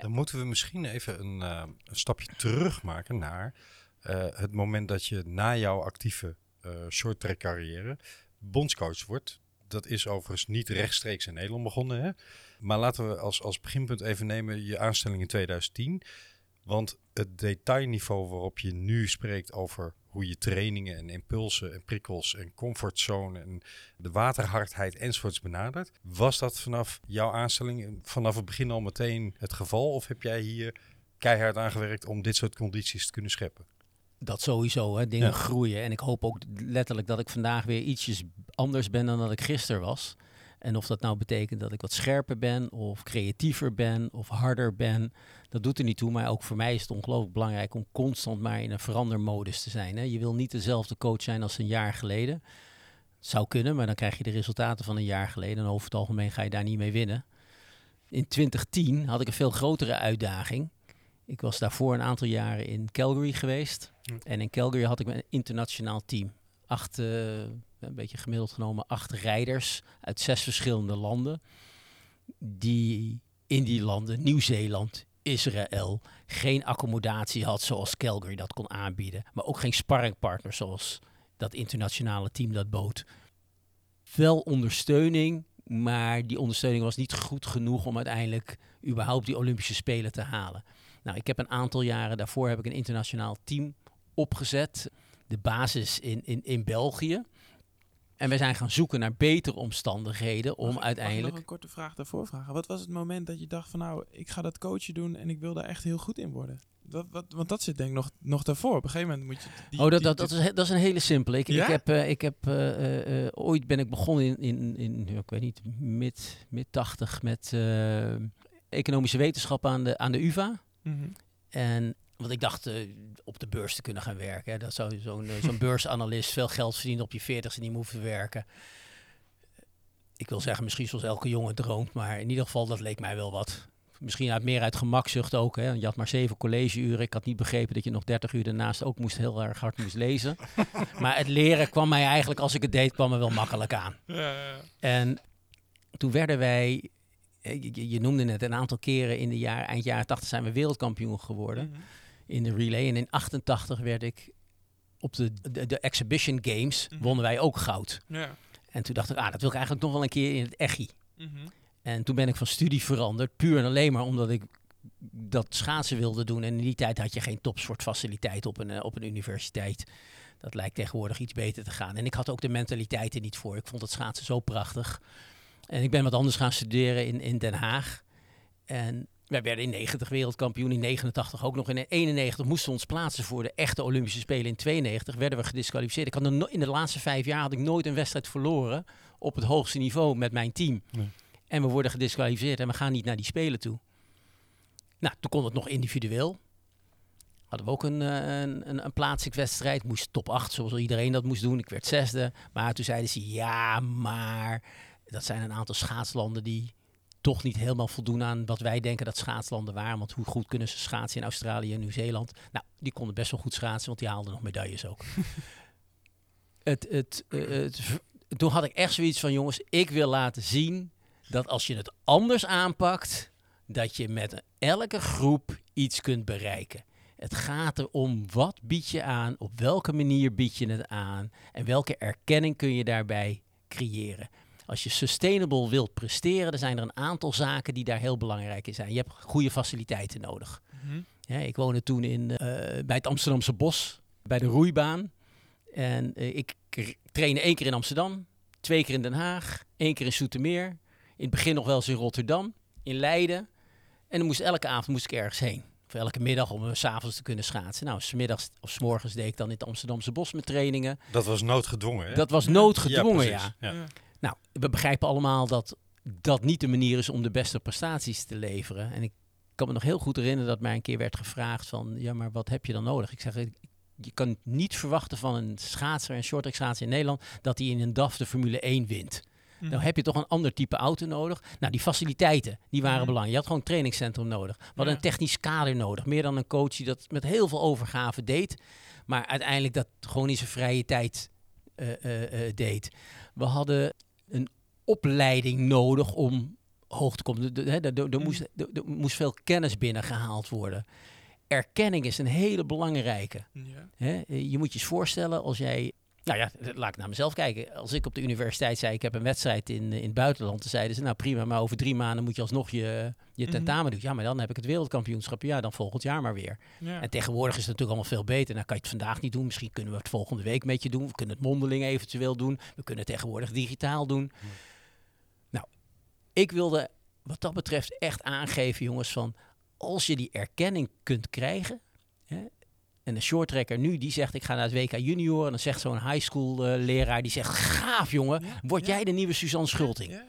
Dan moeten we misschien even een, eh, een stapje terug maken naar eh, het moment dat je na jouw actieve eh short track carrière bondscoach wordt. Dat is overigens niet rechtstreeks in Nederland begonnen. Hè? Maar laten we als, als beginpunt even nemen je aanstelling in 2010. Want het detailniveau waarop je nu spreekt over hoe je trainingen en impulsen en prikkels en comfortzone en de waterhardheid enzovoorts benadert. Was dat vanaf jouw aanstelling vanaf het begin al meteen het geval? Of heb jij hier keihard aangewerkt om dit soort condities te kunnen scheppen? Dat sowieso, hè, dingen Ja. groeien. En ik hoop ook letterlijk dat ik vandaag weer ietsjes anders ben dan dat ik gisteren was. En of dat nou betekent dat ik wat scherper ben, of creatiever ben, of harder ben, dat doet er niet toe. Maar ook voor mij is het ongelooflijk belangrijk om constant maar in een verandermodus te zijn. Hè. Je wil niet dezelfde coach zijn als een jaar geleden. Het zou kunnen, maar dan krijg je de resultaten van een jaar geleden. En over het algemeen ga je daar niet mee winnen. In 2010 had ik een veel grotere uitdaging. Ik was daarvoor een aantal jaren in Calgary geweest. Hm. En in Calgary had ik een internationaal team. Acht, eh, een beetje gemiddeld genomen, acht rijders uit zes verschillende landen. Die in die landen, Nieuw-Zeeland, Israël, geen accommodatie had zoals Calgary dat kon aanbieden. Maar ook geen sparringpartner zoals dat internationale team dat bood. Wel ondersteuning, maar die ondersteuning was niet goed genoeg om uiteindelijk überhaupt die Olympische Spelen te halen. Nou, ik heb een aantal jaren daarvoor heb ik een internationaal team opgezet. De basis in, in, in België. En we zijn gaan zoeken naar betere omstandigheden om Mag ik- Mag ik uiteindelijk... nog een korte vraag daarvoor vragen? Wat was het moment dat je dacht van nou, ik ga dat coachen doen en ik wil daar echt heel goed in worden? Wat, wat, want dat zit denk ik nog, nog daarvoor. Op een gegeven moment moet je... die- oh, dat, die- dat, dat, is, dat is een hele simpele. Ik, Ja? ik heb, eh, ik heb eh, eh, ooit ben ik begonnen in, in, in ik weet niet, mid, mid 80 met economische wetenschap aan de, aan de UvA. Mhm. En want ik dacht eh, op de beurs te kunnen gaan werken. Hè. Dat zou zo'n eh, zo'n beursanalist veel geld verdienen op je veertigste niet meer hoeven te werken. Ik wil zeggen, misschien zoals elke jongen droomt, maar in ieder geval, dat leek mij wel wat. Misschien uit meer uit gemakzucht ook. Hè. Je had maar zeven collegeuren. Ik had niet begrepen dat je nog 30 uur daarnaast ook moest heel erg hard moest lezen. maar het leren kwam mij eigenlijk, als ik het deed, kwam me wel makkelijk aan. Ja, ja, ja. En toen werden wij, je, je noemde het een aantal keren in de jaar, eind jaren 80 zijn we wereldkampioen geworden Mhm. in de relay. En in 88 werd ik op de, de, de Exhibition Games, Mhm. wonnen wij ook goud. Ja. En toen dacht ik, ah, dat wil ik eigenlijk nog wel een keer in het echi. Mhm. En toen ben ik van studie veranderd, puur en alleen maar omdat ik dat schaatsen wilde doen. En in die tijd had je geen topsportfaciliteit op een, eh, op een universiteit. Dat lijkt tegenwoordig iets beter te gaan. En ik had ook de mentaliteit er niet voor. Ik vond het schaatsen zo prachtig. En ik ben wat anders gaan studeren in, in Den Haag. En wij werden in 90 wereldkampioen, in 89 ook nog. In 91 moesten we ons plaatsen voor de echte Olympische Spelen. In 92 werden we gedisqualificeerd. Ik had no- in de laatste vijf jaar had ik nooit een wedstrijd verloren op het hoogste niveau met mijn team. Nee. En we worden gedisqualificeerd en we gaan niet naar die Spelen toe. Nou, toen kon het nog individueel. Hadden we ook een, eh, een, een, een plaatsingswedstrijd. Moest top 8, zoals iedereen dat moest doen. Ik werd zesde. Maar toen zeiden ze, ja, maar Dat zijn een aantal schaatslanden die toch niet helemaal voldoen aan wat wij denken dat schaatslanden waren. Want hoe goed kunnen ze schaatsen in Australië en Nieuw-Zeeland? Nou, die konden best wel goed schaatsen, want die haalden nog medailles ook. het, het, eh, het, toen had ik echt zoiets van, jongens, ik wil laten zien dat als je het anders aanpakt, dat je met elke groep iets kunt bereiken. Het gaat erom wat bied je aan, op welke manier bied je het aan en welke erkenning kun je daarbij creëren. Als je sustainable wilt presteren, dan zijn er een aantal zaken die daar heel belangrijk in zijn. Je hebt goede faciliteiten nodig. Mhm. Ja, ik woonde toen in, eh, bij het Amsterdamse Bos, bij de roeibaan. En eh, ik trainde één keer in Amsterdam, twee keer in Den Haag, één keer in Zoetermeer. In het begin nog wel eens in Rotterdam, in Leiden. En dan moest elke avond moest ik ergens heen. Of elke middag om eh, s s'avonds te kunnen schaatsen. Nou, smiddags of s morgens deed ik dan in het Amsterdamse Bos met trainingen. Dat was noodgedwongen, hè? Dat was noodgedwongen, ja. precies. ja. Ja. Nou, we begrijpen allemaal dat dat niet de manier is om de beste prestaties te leveren. En ik kan me nog heel goed herinneren dat mij een keer werd gevraagd van... ja, maar wat heb je dan nodig? Ik zeg, je kan niet verwachten van een schaatser, een shorttrack schaatser in Nederland... dat hij in een DAF de Formule 1 wint. Dan heb je toch een ander type auto nodig. Nou, die faciliteiten, die waren Mhm. belangrijk. Je had gewoon een trainingscentrum nodig. We hadden Ja. een technisch kader nodig. Meer dan een coach die dat met heel veel overgave deed. Maar uiteindelijk dat gewoon in zijn vrije tijd eh, eh, eh, deed. We hadden opleiding nodig om hoog te komen. Er er moest, moest veel kennis binnengehaald worden. Erkenning is een hele belangrijke. Ja. Hè? Je moet je eens voorstellen als jij. Nou ja, laat ik naar mezelf kijken. Als ik op de universiteit zei: ik heb een wedstrijd in, in het buitenland, dan zeiden ze: Nou prima, maar over drie maanden moet je alsnog je, je Mhm. tentamen doen. Ja, maar dan heb ik het wereldkampioenschap. Ja, dan volgend jaar maar weer. Ja. En tegenwoordig is het natuurlijk allemaal veel beter. Nou kan je het vandaag niet doen. Misschien kunnen we het volgende week met je doen. We kunnen het mondeling eventueel doen. We kunnen het tegenwoordig digitaal doen. Ik wilde wat dat betreft echt aangeven, jongens, van als je die erkenning kunt krijgen. Hè, en een shorttracker nu, die zegt ik ga naar het WK junior. En dan zegt zo'n high school eh, leraar, die zegt gaaf jongen, Ja, word ja. jij de nieuwe Suzanne Schulting. Ja.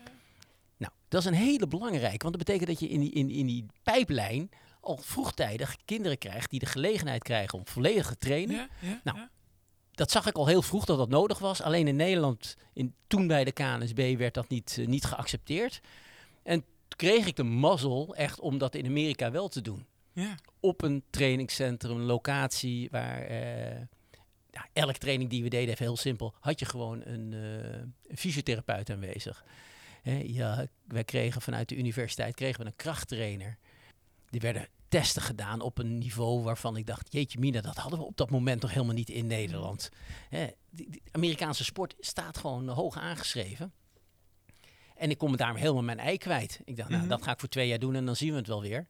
Nou, dat is een hele belangrijke, want dat betekent dat je in die, in, in die pijplijn al vroegtijdig kinderen krijgt die de gelegenheid krijgen om volledig te trainen. Nou. Dat zag ik al heel vroeg dat dat nodig was. Alleen in Nederland, in, toen bij de KNSB, werd dat niet, eh, niet geaccepteerd. En kreeg ik de mazzel echt om dat in Amerika wel te doen. Ja. Op een trainingscentrum, een locatie waar... eh, ja, elke training die we deden, even heel simpel, had je gewoon een, eh, een fysiotherapeut aanwezig. Hè, ja, wij kregen vanuit de universiteit kregen we een krachttrainer. Die werden testen gedaan op een niveau waarvan ik dacht, jeetje mina, dat hadden we op dat moment nog helemaal niet in Nederland. Hè, die, die Amerikaanse sport staat gewoon hoog aangeschreven. En ik kon me daarom helemaal mijn ei kwijt. Ik dacht, nou, Mhm. dat ga ik voor twee jaar doen en dan zien we het wel weer.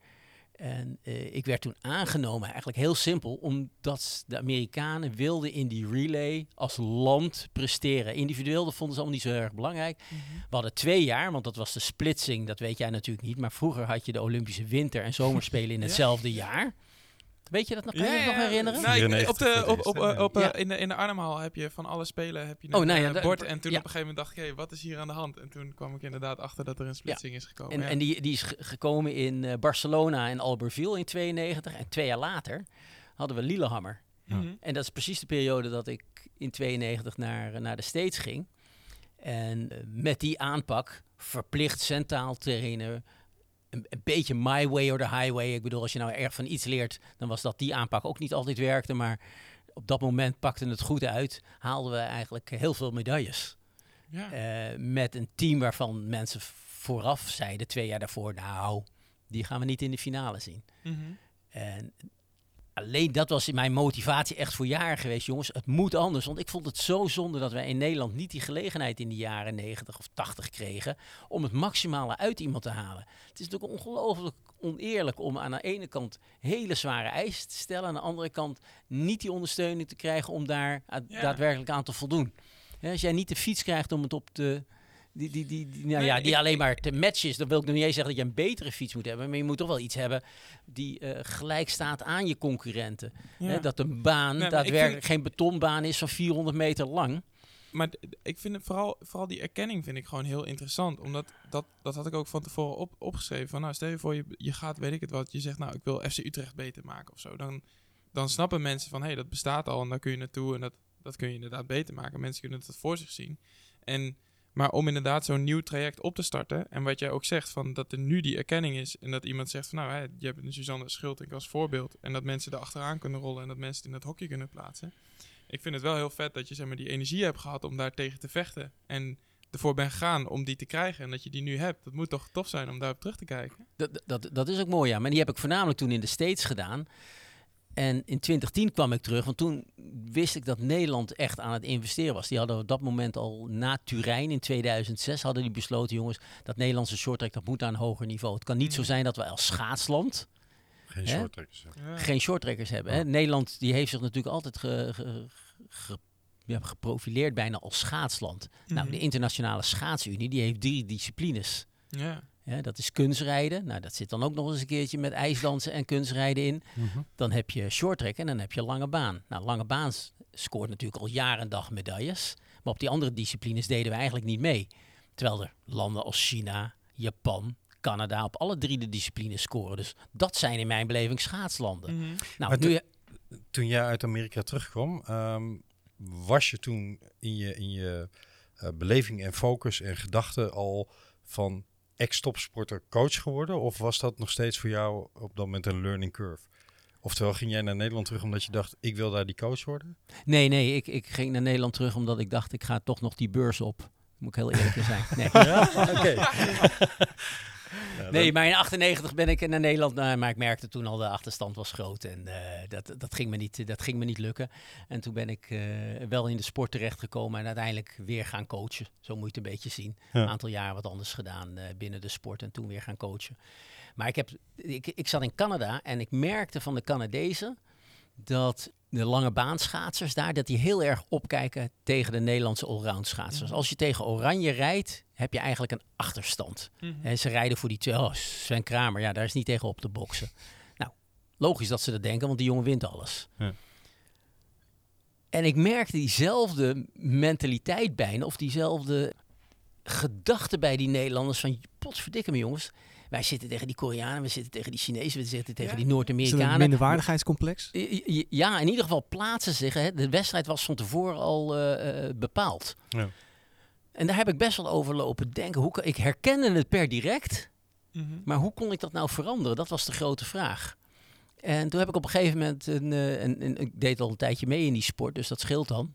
En eh, ik werd toen aangenomen, eigenlijk heel simpel, omdat de Amerikanen wilden in die relay als land presteren. Individueel, dat vonden ze allemaal niet zo erg belangrijk. Mhm. We hadden twee jaar, want dat was de splitsing, dat weet jij natuurlijk niet. Maar vroeger had je de Olympische winter- en zomerspelen in Ja. hetzelfde jaar. Weet je dat nog? Kan je dat nog herinneren? Nou, ik- 94 op de, op, op, op, eh, Ja. in, de, in de Arnhemhal heb je van alle spelen heb je Oh, een nou ja, eh, bord. En toen ja. op een gegeven moment dacht ik, hey, wat is hier aan de hand? En toen kwam ik inderdaad achter dat er een splitsing is gekomen. En, ja. en die, die is ge- gekomen in eh, Barcelona en Albertville in 92. En twee jaar later hadden we Lillehammer. Mhm. En dat is precies de periode dat ik in 92 naar, naar de States ging. En eh, met die aanpak, verplicht centraal trainen, een, een beetje my way or the highway. Ik bedoel, als je nou erg van iets leert, dan was dat die aanpak ook niet altijd werkte. Maar op dat moment pakte het goed uit. Haalden we eigenlijk heel veel medailles. ja. Eh, met een team waarvan mensen vooraf zeiden, twee jaar daarvoor, nou, die gaan we niet in de finale zien. Mhm. En alleen dat was mijn motivatie echt voor jaren geweest, jongens. Het moet anders, want ik vond het zo zonde dat wij in Nederland niet die gelegenheid in de jaren 90 of 80 kregen om het maximale uit iemand te halen. Het is natuurlijk ongelooflijk oneerlijk om aan de ene kant hele zware eisen te stellen, aan de andere kant niet die ondersteuning te krijgen om daar Ja. daadwerkelijk aan te voldoen. Als jij niet de fiets krijgt om het op te die, die, die, die, nou ja, die ik- alleen maar te matchen is, dan wil ik nog niet eens zeggen dat je een betere fiets moet hebben. Maar je moet toch wel iets hebben die eh, gelijk staat aan je concurrenten. Ja. Hè, dat een baan Nee, daadwerkelijk geen betonbaan is van 400 meter lang. Maar ik vind het vooral, vooral die erkenning vind ik gewoon heel interessant. Omdat dat, dat had ik ook van tevoren op, opgeschreven. Van nou, stel je voor, je, je gaat, weet ik het wat, je zegt nou, ik wil FC Utrecht beter maken of zo. Dan, dan snappen mensen van, hé, hey, dat bestaat al en daar kun je naartoe en dat, dat kun je inderdaad beter maken. Mensen kunnen het voor zich zien. En Maar om inderdaad zo'n nieuw traject op te starten. En wat jij ook zegt, van dat er nu die erkenning is. En dat iemand zegt van nou, hè, je hebt een Suzanne Schultink als voorbeeld. En dat mensen er achteraan kunnen rollen en dat mensen het in het hokje kunnen plaatsen. Ik vind het wel heel vet dat je zeg maar, die energie hebt gehad om daar tegen te vechten. En ervoor bent gegaan om die te krijgen. En dat je die nu hebt. Dat moet toch tof zijn om daarop terug te kijken. Dat, dat, dat is ook mooi, ja. Maar die heb ik voornamelijk toen in de States gedaan. En in 2010 kwam ik terug, want toen wist ik dat Nederland echt aan het investeren was. Die hadden op dat moment al na Turijn in 2006 hadden die besloten, jongens, dat Nederlandse shorttrack dat moet naar een hoger niveau. Het kan niet zo Mhm. zijn dat we als schaatsland Geen Hè? shorttrackers. Ja. geen shorttrackers hebben. Hè? Nederland die heeft zich natuurlijk altijd ge, ge- ge- ja, geprofileerd bijna als schaatsland. Nou, Mhm. de internationale schaatsunie die heeft drie disciplines. Ja. Ja, dat is kunstrijden. Nou, dat zit dan ook nog eens een keertje met ijsdansen en kunstrijden in. Mhm. Dan heb je shorttrack en dan heb je lange baan. Nou, lange baan scoort natuurlijk al jaar en dag medailles. Maar op die andere disciplines deden we eigenlijk niet mee. Terwijl er landen als China, Japan, Canada op alle drie de disciplines scoren. Dus dat zijn in mijn beleving schaatslanden. Mhm. Nou, Maar nu, Toen jij uit Amerika terugkwam, ehm, was je toen in je, in je eh, beleving en focus en gedachten al van ex-topsporter coach geworden? Of was dat nog steeds voor jou op dat moment een learning curve? Oftewel, ging jij naar Nederland terug omdat je dacht, ik wil daar die coach worden? nee, nee, ik, ik ging naar Nederland terug omdat ik dacht, ik ga toch nog die beurs op. Moet ik heel eerlijk zijn. Nee. Oké. Ja, Nee, maar in 98 ben ik naar Nederland, nou, maar ik merkte toen al de achterstand was groot en eh, dat, dat, ging me niet, dat ging me niet lukken. En toen ben ik eh, wel in de sport terechtgekomen en uiteindelijk weer gaan coachen. Zo moet je het een beetje zien. Ja. Een aantal jaar wat anders gedaan eh, binnen de sport en toen weer gaan coachen. Maar ik, heb, ik, ik zat in Canada en ik merkte van de Canadezen dat de lange baanschaatsers daar, dat die heel erg opkijken tegen de Nederlandse allround schaatsers. Als je tegen Oranje rijdt, heb je eigenlijk een achterstand. Mhm. En ze rijden voor die twee. Oh, Sven Kramer, ja, daar is niet tegen op te boksen. Nou, logisch dat ze dat denken, want die jongen wint alles. Ja. En ik merkte diezelfde mentaliteit bijna, of diezelfde gedachte bij die Nederlanders van, potverdikke me jongens. Wij zitten tegen die Koreanen, we zitten tegen die Chinezen, we zitten tegen Ja. die Is het een Noord-Amerikanen. minderwaardigheidscomplex? Ja, in ieder geval plaatsen zich. Hè. De wedstrijd was van tevoren al eh, eh, bepaald. Ja. En daar heb ik best wel over lopen denken. Hoe, kan- ik herkende het per direct, Mhm. maar hoe kon ik dat nou veranderen? Dat was de grote vraag. En toen heb ik op een gegeven moment, een, eh, een, een- ik deed al een tijdje mee in die sport, dus dat scheelt dan.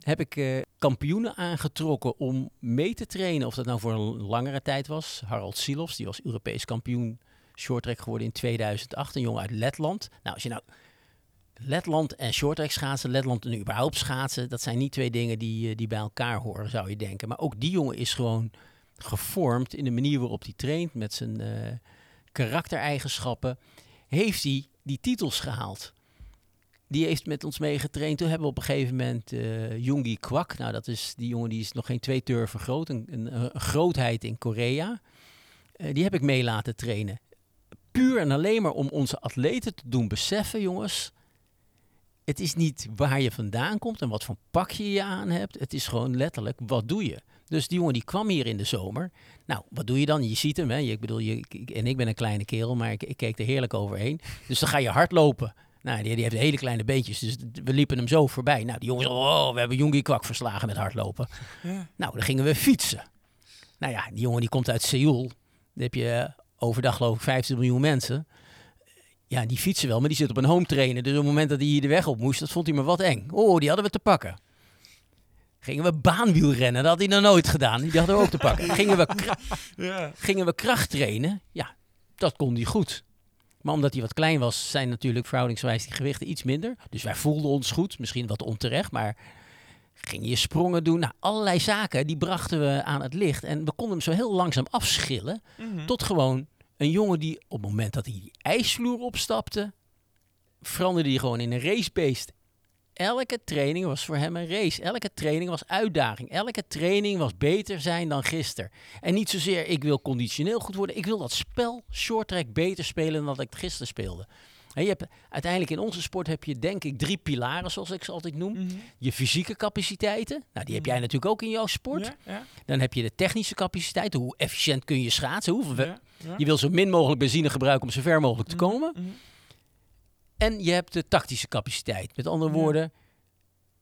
Heb ik eh, kampioenen aangetrokken om mee te trainen. Of dat nou voor een langere tijd was. Harald Silofs, die was Europees kampioen shorttrack geworden in 2008. Een jongen uit Letland. Nou, als je nou Letland en shorttrack schaatsen, Letland en überhaupt schaatsen, dat zijn niet twee dingen die, eh, die bij elkaar horen, zou je denken. Maar ook die jongen is gewoon gevormd in de manier waarop hij traint, met zijn eh, karaktereigenschappen, heeft hij die titels gehaald. Die heeft met ons meegetraind. Toen hebben we op een gegeven moment eh Jungi Kwak. Nou, dat is die jongen die is nog geen twee turven groot. Een, een, grootheid in Korea. Eh, die heb ik mee laten trainen. Puur en alleen maar om onze atleten te doen beseffen, jongens. Het is niet waar je vandaan komt en wat voor pakje je aan hebt. Het is gewoon letterlijk, wat doe je? Dus die jongen die kwam hier in de zomer. Nou, wat doe je dan? Je ziet hem, hè? Je- Ik bedoel, je, en ik ben een kleine kerel, maar ik, ik keek er heerlijk overheen. Dus dan ga je hardlopen. Nou, die, die heeft hele kleine beentjes, dus we liepen hem zo voorbij. Nou, die jongens, oh, we hebben Jongi Kwak verslagen met hardlopen. Ja. Nou, dan gingen we fietsen. Nou ja, die jongen die komt uit Seoul. Daar heb je eh, overdag geloof ik 15 miljoen mensen. Ja, die fietsen wel, maar die zit op een home trainer. Dus op het moment dat hij hier de weg op moest, dat vond hij maar wat eng. Oh, die hadden we te pakken. Gingen we baanwielrennen, dat had hij nog nooit gedaan. Die hadden we ook te pakken. Gingen we, Ja. gingen we kracht trainen? Ja, dat kon hij goed. Maar omdat hij wat klein was, zijn natuurlijk verhoudingswijs die gewichten iets minder. Dus wij voelden ons goed, misschien wat onterecht, maar ging je sprongen doen. Nou, allerlei zaken, die brachten we aan het licht. En we konden hem zo heel langzaam afschillen Mhm. tot gewoon een jongen die op het moment dat hij die ijsvloer opstapte, veranderde hij gewoon in een racebeest. Elke training was voor hem een race. Elke training was uitdaging. Elke training was beter zijn dan gisteren. En niet zozeer ik wil conditioneel goed worden. Ik wil dat spel short track beter spelen dan dat ik gisteren speelde. En je hebt, uiteindelijk in onze sport heb je denk ik drie pilaren zoals ik ze altijd noem. Mhm. Je fysieke capaciteiten. Nou, die heb jij natuurlijk ook in jouw sport. Ja, ja, Dan heb je de technische capaciteiten. Hoe efficiënt kun je schaatsen? Hoeveel ja, je wil zo min mogelijk benzine gebruiken om zo ver mogelijk te Mhm, komen. mhm. En je hebt de tactische capaciteit. Met andere Ja. woorden,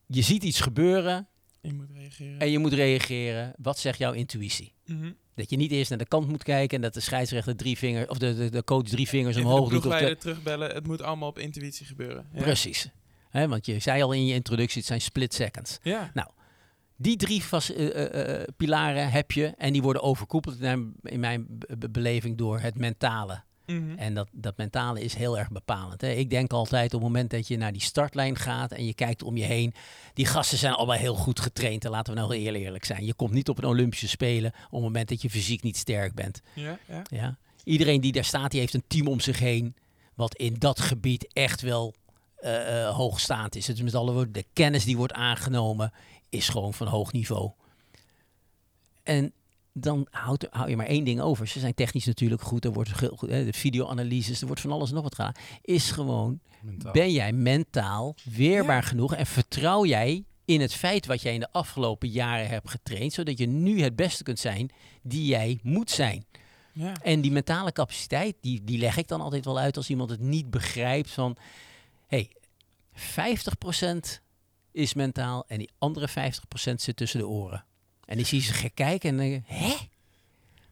je ziet iets gebeuren. Je moet reageren. En je moet reageren. Wat zegt jouw intuïtie? Mhm. Dat je niet eerst naar de kant moet kijken en dat de scheidsrechter drie vingers, of de, de, de coach drie vingers Even omhoog doet. Of ploegleider terugbellen. Het moet allemaal op intuïtie gebeuren. Ja. Precies. Want je zei al in je introductie, het zijn split seconds. Ja. Die drie vas- eh, eh, eh, pilaren heb je en die worden overkoepeld in mijn, in mijn be- be- beleving door het mentale. Mhm. En dat, dat mentale is heel erg bepalend. Hè. Ik denk altijd op het moment dat je naar die startlijn gaat en je kijkt om je heen. Die gasten zijn allemaal heel goed getraind. En laten we nou heel eerlijk, eerlijk zijn. Je komt niet op een Olympische Spelen op het moment dat je fysiek niet sterk bent. Ja, ja. Ja? Iedereen die daar staat, die heeft een team om zich heen. Wat in dat gebied echt wel eh, eh, hoogstaand is. Dus met alle woorden, de kennis die wordt aangenomen is gewoon van hoog niveau. En dan houdt, hou je maar één ding over. Ze zijn technisch natuurlijk goed. Er wordt ge- goed, hè, de videoanalyses, er wordt van alles en nog wat gedaan. Is gewoon, Mentaal. ben jij mentaal weerbaar Ja. genoeg en vertrouw jij in het feit wat jij in de afgelopen jaren hebt getraind, zodat je nu het beste kunt zijn die jij moet zijn. ja. En die mentale capaciteit, die, die leg ik dan altijd wel uit als iemand het niet begrijpt van... hey, 50% is mentaal en die andere 50% zit tussen de oren. En die zie ze gek kijken en denk hè?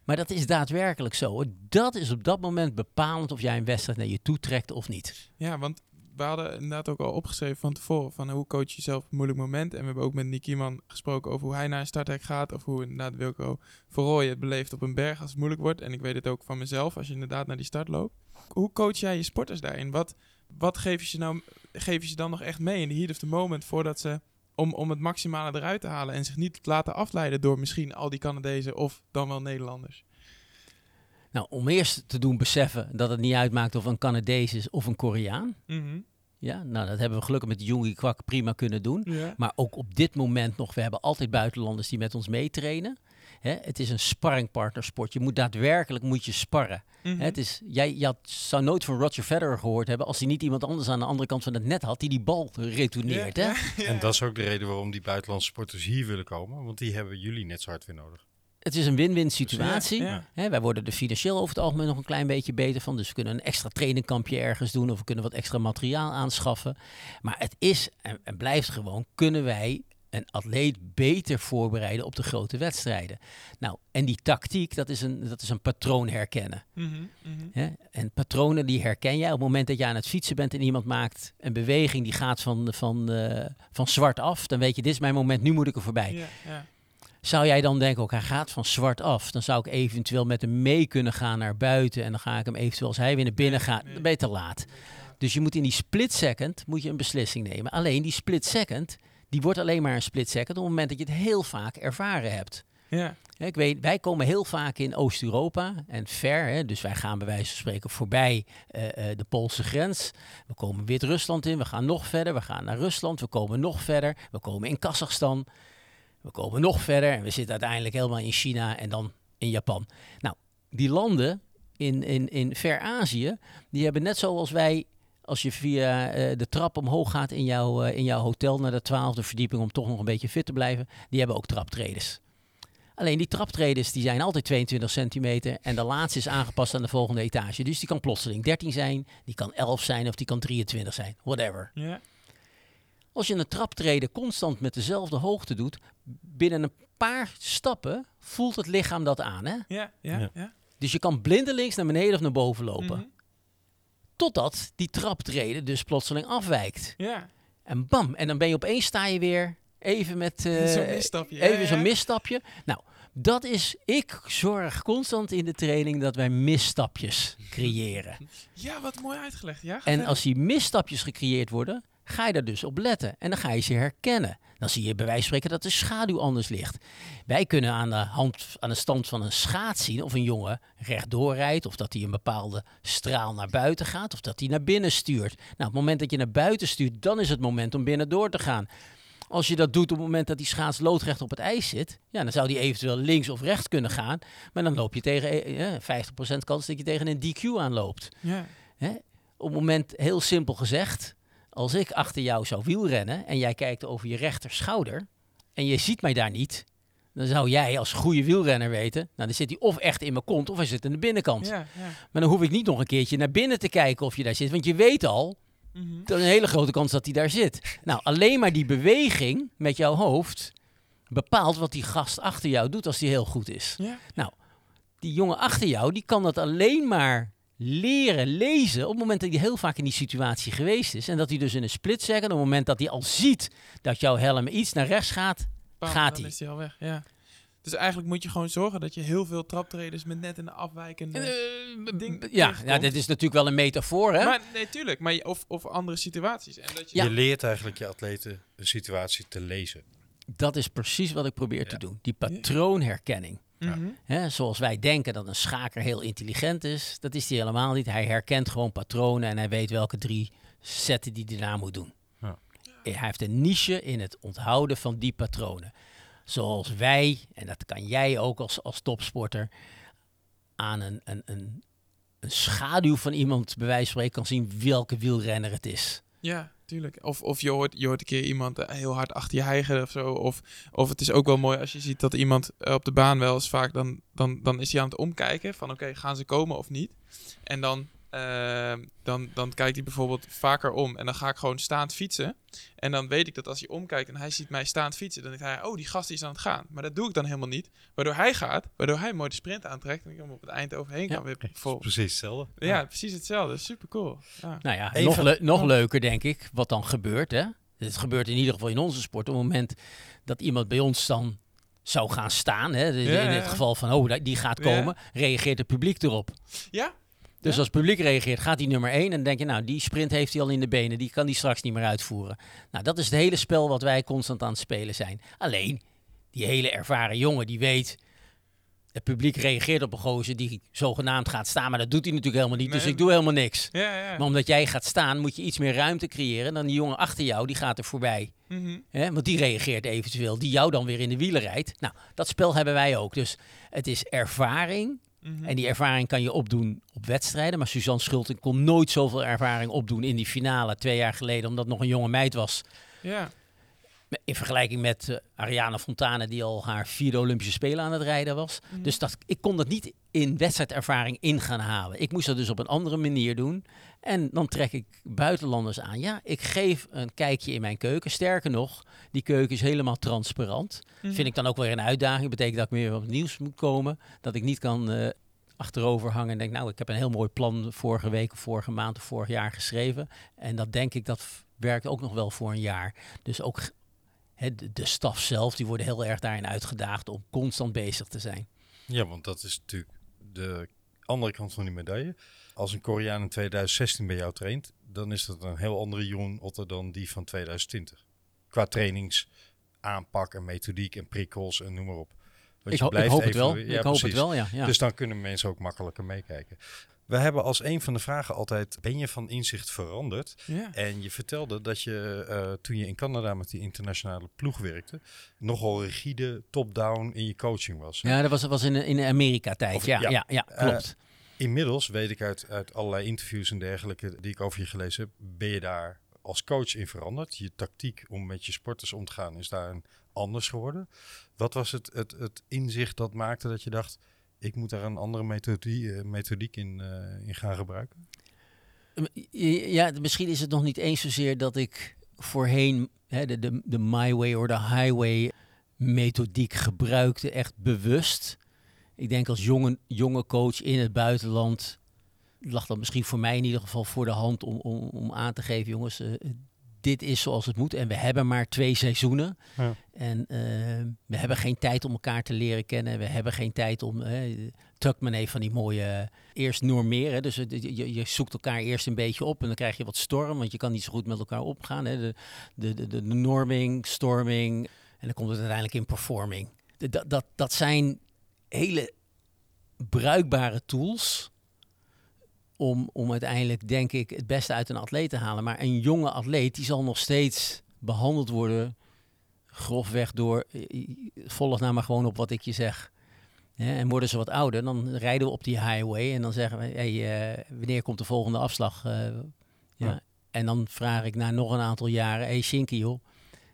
Maar dat is daadwerkelijk zo. Dat is op dat moment bepalend of jij een wedstrijd naar je toe trekt of niet. Ja, want we hadden inderdaad ook al opgeschreven van tevoren van hoe coach je zelf een moeilijk moment. En we hebben ook met Nick gesproken over hoe hij naar een starthek gaat. Of hoe inderdaad Wilco Verrooy het beleeft op een berg als het moeilijk wordt. En ik weet het ook van mezelf als je inderdaad naar die start loopt. Hoe coach jij je sporters daarin? Wat, wat geef je ze nou geef je ze dan nog echt mee in de heat of the moment voordat ze... Om, om het maximale eruit te halen en zich niet te laten afleiden door misschien al die Canadezen of dan wel Nederlanders. Nou, om eerst te doen beseffen dat het niet uitmaakt of een Canadees is of een Koreaan. Mhm. Ja, nou, dat hebben we gelukkig met Jongi Kwak prima kunnen doen. Ja. Maar ook op dit moment nog, we hebben altijd buitenlanders die met ons meetrainen. Hè, het is een sparringpartnersport. Je moet daadwerkelijk moet je sparren. Mhm. Hè, het is, jij, je had, zou nooit van Roger Federer gehoord hebben als hij niet iemand anders aan de andere kant van het net had die die bal retourneert. Ja, Hè? ja, En dat is ook de reden waarom die buitenlandse sporters hier willen komen. Want die hebben jullie net zo hard weer nodig. Het is een win-win situatie. Ja, ja. Hè, wij worden er financieel over het algemeen nog een klein beetje beter van. Dus we kunnen een extra trainingkampje ergens doen of we kunnen wat extra materiaal aanschaffen. Maar het is en, en blijft gewoon, kunnen wij een atleet beter voorbereiden op de grote wedstrijden. Nou, en die tactiek, dat is een, dat is een patroon herkennen. Mhm, mhm. En patronen die herken jij op het moment dat je aan het fietsen bent en iemand maakt een beweging die gaat van, van, eh, van zwart af. Dan weet je, dit is mijn moment, nu moet ik er voorbij. Ja, ja. Zou jij dan denken, ook hij gaat van zwart af. Dan zou ik eventueel met hem mee kunnen gaan naar buiten. En dan ga ik hem eventueel, als hij weer naar binnen gaat, dan ben je te laat. Dus je moet in die split second moet je een beslissing nemen. Alleen die split second, die wordt alleen maar een split second op het moment dat je het heel vaak ervaren hebt. Ja. Ik weet, wij komen heel vaak in Oost-Europa en ver. Hè, dus wij gaan bij wijze van spreken voorbij eh, eh, de Poolse grens. We komen Wit-Rusland in, we gaan nog verder. We gaan naar Rusland, we komen nog verder. We komen in Kazachstan. We komen nog verder en we zitten uiteindelijk helemaal in China en dan in Japan. Nou, die landen in, in, in Ver-Azië, die hebben net zoals wij... Als je via eh, de trap omhoog gaat in jouw, eh, in jouw hotel naar de twaalfde verdieping om toch nog een beetje fit te blijven, die hebben ook traptredes. Alleen die traptredes die zijn altijd 22 centimeter en de laatste is aangepast aan de volgende etage. Dus die kan plotseling 13 zijn, die kan 11 zijn of die kan 23 zijn, whatever. Ja. Als je een traptreden constant met dezelfde hoogte doet, binnen een paar stappen voelt het lichaam dat aan. Hè? Ja, ja, Ja. ja. Dus je kan blindelings naar beneden of naar boven lopen. Mhm. Totdat die traptreden dus plotseling afwijkt. Ja. En bam, en dan ben je opeens sta je weer even met... eh, Zo'n misstapje. Ja, Even ja, zo'n misstapje. Nou, dat is... Ik zorg constant in de training dat wij misstapjes creëren. Ja, wat mooi uitgelegd. Ja, En als die misstapjes gecreëerd worden, ga je daar dus op letten. En dan ga je ze herkennen. Dan zie je bij wijze van spreken dat de schaduw anders ligt. Wij kunnen aan de hand, aan de stand van een schaats zien of een jongen rechtdoor rijdt, of dat hij een bepaalde straal naar buiten gaat, of dat hij naar binnen stuurt. Nou, op het moment dat je naar buiten stuurt, dan is het moment om binnen door te gaan. Als je dat doet op het moment dat die schaats loodrecht op het ijs zit, ja, dan zou die eventueel links of rechts kunnen gaan. Maar dan loop je tegen eh, eh, 50% kans dat je tegen een DQ aanloopt. Ja. Hè? Op het moment, heel simpel gezegd, als ik achter jou zou wielrennen en jij kijkt over je rechter schouder en je ziet mij daar niet, dan zou jij als goede wielrenner weten, nou dan zit hij of echt in mijn kont of hij zit aan de binnenkant. Ja, ja. Maar dan hoef ik niet nog een keertje naar binnen te kijken of je daar zit, want je weet al, Mhm. er is een hele grote kans dat hij daar zit. Nou, alleen maar die beweging met jouw hoofd bepaalt wat die gast achter jou doet als die heel goed is. Ja. Die jongen achter jou, die kan dat alleen maar leren lezen op het moment dat hij heel vaak in die situatie geweest is. En dat hij dus in een split second, op het moment dat hij al ziet dat jouw helm iets naar rechts gaat, Bam, Gaat dan hij. is hij al weg. Ja. Dus eigenlijk moet je gewoon zorgen dat je heel veel traptreders met net een afwijkende... Ding ja, ja, dit is natuurlijk wel een metafoor, hè? Maar nee, tuurlijk. Maar je- of, of andere situaties. En dat je, Ja. Je leert eigenlijk je atleten een situatie te lezen. Dat is precies wat ik probeer te doen. Die patroonherkenning. Mhm. Hè, zoals wij denken dat een schaker heel intelligent is, dat is hij helemaal niet. Hij herkent gewoon patronen en hij weet welke drie zetten die hij daarna moet doen. Ja. Hij heeft een niche in het onthouden van die patronen. Zoals wij, en dat kan jij ook als, als topsporter, aan een, een, een, een schaduw van iemand bij wijze van spreken kan zien welke wielrenner het is. Ja, tuurlijk. Of, of je, hoort, je hoort een keer iemand eh, heel hard achter je hijgen of zo. Of, of het is ook wel mooi als je ziet dat iemand eh, op de baan wel eens vaak... dan, dan, dan is hij aan het omkijken van oké, gaan ze komen of niet? En dan, eh, dan, dan kijkt hij bijvoorbeeld vaker om. En dan ga ik gewoon staand fietsen. En dan weet ik dat als hij omkijkt en hij ziet mij staand fietsen... dan denkt hij, oh, die gast is aan het gaan. Maar dat doe ik dan helemaal niet. Waardoor hij gaat, waardoor hij mooi de sprint aantrekt... en ik hem op het eind overheen Ja. kan weer vol. Precies hetzelfde. Ja, precies hetzelfde. Super cool. Ja. Nou ja, Even- nog, nog leuker denk ik, wat dan gebeurt. Hè? Het gebeurt in ieder geval in onze sport. Op het moment dat iemand bij ons dan zou gaan staan, hè, dus Ja, in ja, het geval van, oh, die gaat Ja. komen, reageert het publiek erop. ja? Dus Ja. als het publiek reageert, gaat hij nummer 1 en dan denk je, nou, die sprint heeft hij al in de benen, die kan die straks niet meer uitvoeren. Nou, dat is het hele spel wat wij constant aan het spelen zijn. Alleen, die hele ervaren jongen, die weet, het publiek reageert op een gozer die zogenaamd gaat staan, maar dat doet hij natuurlijk helemaal niet, dus ik doe helemaal niks. Ja, ja. Maar omdat jij gaat staan, moet je iets meer ruimte creëren dan die jongen achter jou, die gaat er voorbij. Hè? Want die reageert eventueel, die jou dan weer in de wielen rijdt. Nou, dat spel hebben wij ook. Dus het is ervaring. Mhm. En die ervaring kan je opdoen op wedstrijden. Maar Suzanne Schulting kon nooit zoveel ervaring opdoen in die finale twee jaar geleden. Omdat nog een jonge meid was. Ja. In vergelijking met eh, Ariane Fontane, die al haar vierde Olympische Spelen aan het rijden was. Mhm. Dus dat, ik kon dat niet in wedstrijdervaring in gaan halen. Ik moest dat dus op een andere manier doen. En dan trek ik buitenlanders aan. Ja, ik geef een kijkje in mijn keuken. Sterker nog, die keuken is helemaal transparant. Mhm. Vind ik dan ook weer een uitdaging. Betekent dat ik meer op het nieuws moet komen. Dat ik niet kan eh, achterover hangen en denk, nou, ik heb een heel mooi plan vorige week of vorige maand of vorig jaar geschreven. En dat denk ik, dat werkt ook nog wel voor een jaar. Dus ook de, de staf zelf, die worden heel erg daarin uitgedaagd om constant bezig te zijn. Ja, want dat is natuurlijk de andere kant van die medaille. Als een Koreaan in 2016 bij jou traint, dan is dat een heel andere Jeroen Otter dan die van 2020. Qua trainingsaanpak en methodiek en prikkels en noem maar op. Want Ik, ho- hoop het wel. Ja, ik hoop het wel, ja. ja. Dus dan kunnen mensen ook makkelijker meekijken. We hebben als een van de vragen altijd, ben je van inzicht veranderd? Ja. En je vertelde dat je eh, toen je in Canada met die internationale ploeg werkte, nogal rigide top-down in je coaching was. hè? ja, dat was, was in, in Amerika-tijd. Of- Ja, ja. ja. Ja, klopt. Inmiddels weet ik uit, uit allerlei interviews en dergelijke die ik over je gelezen heb, ben je daar als coach in veranderd. Je tactiek om met je sporters om te gaan is daar anders geworden. Wat was het, het, het inzicht dat maakte dat je dacht, ik moet daar een andere methodie, eh, methodiek in, eh, in gaan gebruiken? Ja, misschien is het nog niet eens zozeer dat ik voorheen hè, de, de, de my way or the highway methodiek gebruikte, echt bewust. Ik denk als jonge, jonge coach in het buitenland lag dat misschien voor mij in ieder geval voor de hand om, om, om aan te geven, jongens, eh, dit is zoals het moet. En we hebben maar twee seizoenen. Ja. En eh, we hebben geen tijd om elkaar te leren kennen. We hebben geen tijd om... eh, Tuckman heeft van die mooie... eerst normeren. Dus je, je zoekt elkaar eerst een beetje op. En dan krijg je wat storm. Want je kan niet zo goed met elkaar opgaan. Hè. De, de, de, de norming, storming. En dan komt het uiteindelijk in performing. De- Dat, dat, dat zijn hele bruikbare tools om, om uiteindelijk, denk ik, het beste uit een atleet te halen. Maar een jonge atleet, die zal nog steeds behandeld worden, grofweg door, eh, volg nou maar gewoon op wat ik je zeg. En worden ze wat ouder, dan rijden we op die highway en dan zeggen we, hey, eh, wanneer komt de volgende afslag? Eh, ja. Ja. En dan vraag ik na nog een aantal jaren, hey Shinky joh,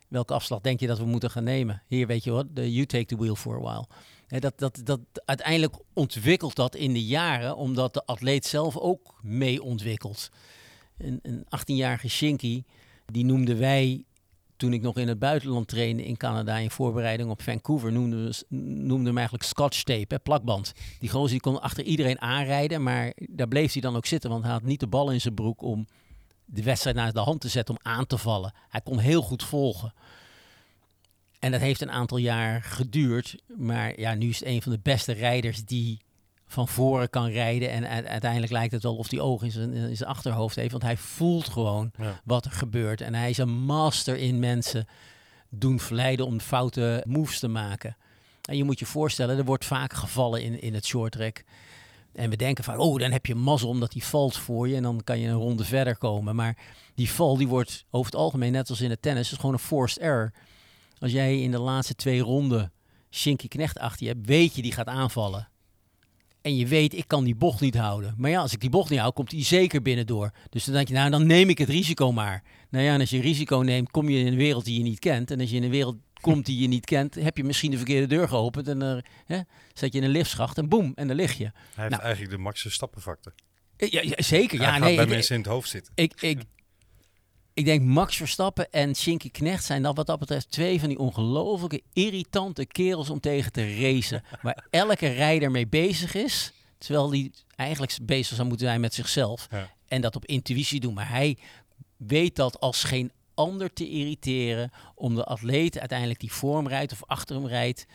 welke afslag denk je dat we moeten gaan nemen? Hier, weet je wat, you take the wheel for a while. Dat, dat, dat, uiteindelijk ontwikkelt dat in de jaren, omdat de atleet zelf ook mee ontwikkelt. Een, een 18-jarige Shinky, die noemden wij toen ik nog in het buitenland trainde in Canada in voorbereiding op Vancouver, noemden we, hem eigenlijk scotch tape, plakband. Die gozer die kon achter iedereen aanrijden, maar daar bleef hij dan ook zitten, want hij had niet de bal in zijn broek om de wedstrijd naar de hand te zetten om aan te vallen. Hij kon heel goed volgen. En dat heeft een aantal jaar geduurd, maar ja, nu is het een van de beste rijders die van voren kan rijden. En uiteindelijk lijkt het wel of hij oog in zijn, in zijn achterhoofd heeft. Want hij voelt gewoon Ja. wat er gebeurt. En hij is een master in mensen doen verleiden om foute moves te maken. En je moet je voorstellen, er wordt vaak gevallen in, in het short track. En we denken van, oh, dan heb je mazzel omdat hij valt voor je. En dan kan je een ronde verder komen. Maar die val, die wordt over het algemeen, net als in het tennis, is gewoon een forced error. Als jij in de laatste twee ronden Shinky Knecht achter je hebt, weet je die gaat aanvallen. En je weet, ik kan die bocht niet houden. Maar ja, als ik die bocht niet hou, komt die zeker binnendoor. Dus dan denk je, nou, dan neem ik het risico maar. Nou ja, en als je risico neemt, kom je in een wereld die je niet kent. En als je in een wereld komt die je niet kent, heb je misschien de verkeerde deur geopend. En dan hè, zet je in een liftschacht en boem, en daar lig je. Hij heeft Nou. eigenlijk de Max Verstappen-factor. Ja, ja, zeker. Hij Ja, gaat nee, bij ik, mensen in het hoofd zitten. ik, ik, ik denk Max Verstappen en Shinky Knecht zijn dat wat dat betreft twee van die ongelooflijke irritante kerels om tegen te racen. Waar elke rijder mee bezig is. Terwijl die eigenlijk bezig zou moeten zijn met zichzelf. Ja. En dat op intuïtie doen. Maar hij weet dat als geen ander te irriteren. Om de atleet uiteindelijk die voor hem rijdt of achter hem rijdt.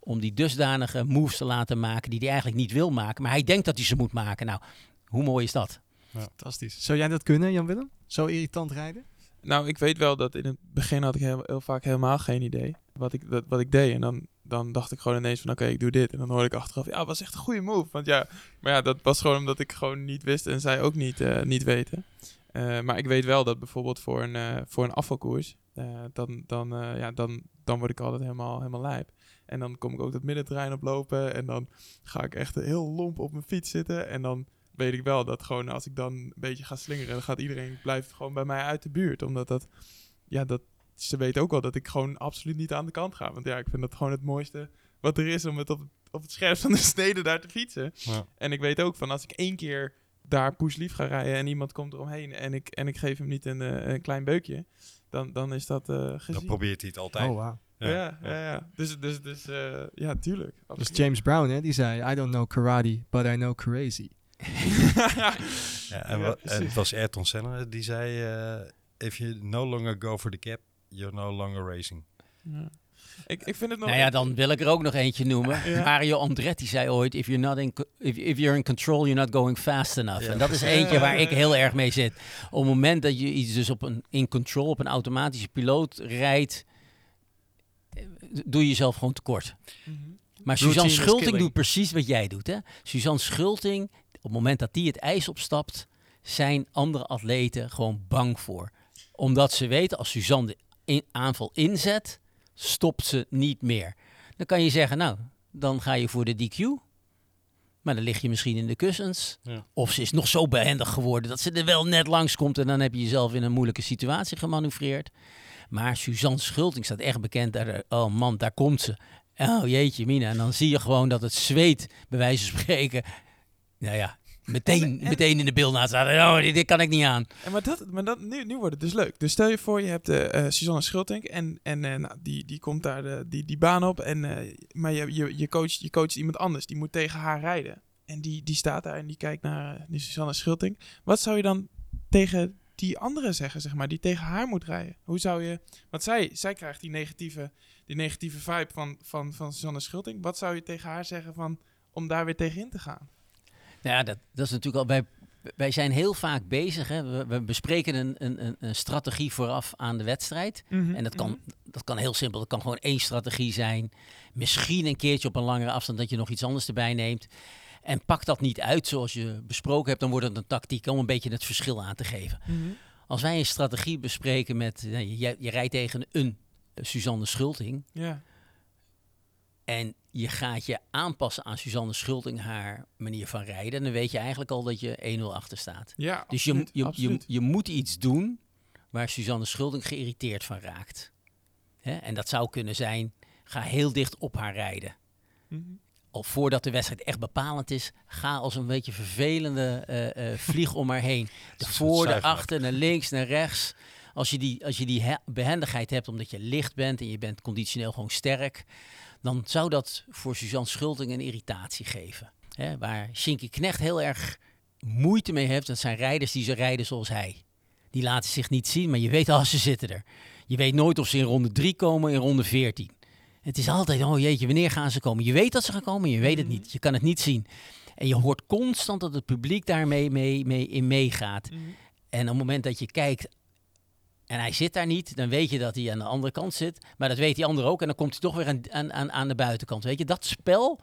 Om die dusdanige moves te laten maken die hij eigenlijk niet wil maken. Maar hij denkt dat hij ze moet maken. Nou, hoe mooi is dat? Fantastisch. Zou jij dat kunnen, Jan-Willem? Zo irritant rijden? Nou, ik weet wel dat in het begin had ik heel, heel vaak helemaal geen idee wat ik, dat, wat ik deed. En dan, dan dacht ik gewoon ineens van oké, ik doe dit. En dan hoorde ik achteraf, ja, was echt een goede move. Want ja, maar ja, dat was gewoon omdat ik gewoon niet wist en zij ook niet, eh, niet weten. Eh, maar ik weet wel dat bijvoorbeeld voor een, eh, voor een afvalkoers, eh, dan, dan, eh, ja, dan, dan word ik altijd helemaal, helemaal lijp. En dan kom ik ook dat middenterrein oplopen en dan ga ik echt heel lomp op mijn fiets zitten. En dan weet ik wel dat gewoon als ik dan een beetje ga slingeren, dan gaat iedereen blijft gewoon bij mij uit de buurt. Omdat dat, ja, dat, ze weten ook wel dat ik gewoon absoluut niet aan de kant ga. Want ja, ik vind dat gewoon het mooiste wat er is om het op, op het scherpst van de snede daar te fietsen. Ja. En ik weet ook van als ik één keer daar pushlief ga rijden en iemand komt eromheen en ik, en ik geef hem niet een, eh, een klein beukje, dan, dan is dat eh gezien. Dan probeert hij het altijd. Oh, wauw. ja, ja, ja, Dus, dus, dus eh, ja, tuurlijk. Dat is absoluut. James Brown, hè? Die zei, I don't know karate, but I know crazy. Ja, en, Ja, het was Ayrton Senna die zei... eh, If you no longer go for the cap, you're no longer racing. Ja. Ik, ik vind het nog... Nou ja, dan wil ik er ook nog eentje noemen. Ja. Mario Andretti zei ooit: if you're, not in, if, if you're in control, you're not going fast enough. Ja. En dat is eentje waar ik heel erg mee zit. Op het moment dat je iets dus op een in control, op een automatische piloot rijdt, doe je jezelf gewoon tekort. Mhm. Maar Routine Suzanne Schulting doet precies wat jij doet. Hè? Suzanne Schulting, het moment dat die het ijs opstapt, zijn andere atleten gewoon bang voor. Omdat ze weten, als Suzanne de in- aanval inzet, stopt ze niet meer. Dan kan je zeggen, nou, dan ga je voor de DQ. Maar dan lig je misschien in de kussens. Ja. Of ze is nog zo behendig geworden dat ze er wel net langs komt. En dan heb je jezelf in een moeilijke situatie gemanoeuvreerd. Maar Suzanne Schulting staat echt bekend. Daar, oh man, daar komt ze. Oh jeetje, Mina. En dan zie je gewoon dat het zweet, bij wijze van spreken. Nou ja, meteen, meteen in de beeld staat. Oh, dit, dit kan ik niet aan. En maar dat, maar dat, nu, nu wordt het dus leuk. Dus stel je voor, je hebt eh, Suzanne Schultink en, en eh, nou, die, die komt daar de, die, die baan op. En, maar je, je, je, coacht, je coacht iemand anders, die moet tegen haar rijden. En die, die staat daar en die kijkt naar die Suzanne Schultink. Wat zou je dan tegen die andere zeggen, zeg maar, die tegen haar moet rijden? Hoe zou je... Want zij, zij krijgt die negatieve, die negatieve vibe van, van, van Suzanne Schultink. Wat zou je tegen haar zeggen van, om daar weer tegenin te gaan? Nou ja, dat, dat is natuurlijk al. Wij, wij zijn heel vaak bezig. Hè. We, we bespreken een, een, een- strategie vooraf aan de wedstrijd. En dat kan, dat kan heel simpel. Dat kan gewoon één strategie zijn. Misschien een keertje op een langere afstand dat je nog iets anders erbij neemt. En pak dat niet uit zoals je besproken hebt, dan wordt het een tactiek om een beetje het verschil aan te geven. Mhm. Als wij een strategie bespreken met, eh, je, je rijdt tegen een Suzanne Schulting Ja. En je gaat je aanpassen aan Suzanne Schulting haar manier van rijden, dan weet je eigenlijk al dat je 1-0 achter staat. Ja, Dus je, absoluut, je, je, moet iets doen waar Suzanne Schulting geïrriteerd van raakt. Hè? En dat zou kunnen zijn, ga heel dicht op haar rijden. Mhm. Al voordat de wedstrijd echt bepalend is, ga als een beetje vervelende eh, eh, vlieg om haar heen. De voor, de achter, naar links, naar rechts. Als je die, als je die he- behendigheid hebt omdat je licht bent en je bent conditioneel gewoon sterk, dan zou dat voor Suzanne Schulting een irritatie geven. Hè, waar Shinky Knecht heel erg moeite mee heeft, dat zijn rijders die ze rijden zoals hij. Die laten zich niet zien, maar je weet al, ze zitten er. Je weet nooit of ze in ronde 3 komen, in ronde 14. Het is altijd, oh jeetje, wanneer gaan ze komen? Je weet dat ze gaan komen, je weet het niet. Je kan het niet zien. En je hoort constant dat het publiek daarmee mee, mee, in meegaat. En op het moment dat je kijkt en hij zit daar niet, dan weet je dat hij aan de andere kant zit. Maar dat weet die ander ook. En dan komt hij toch weer aan, aan, aan, de buitenkant. Weet je, dat spel,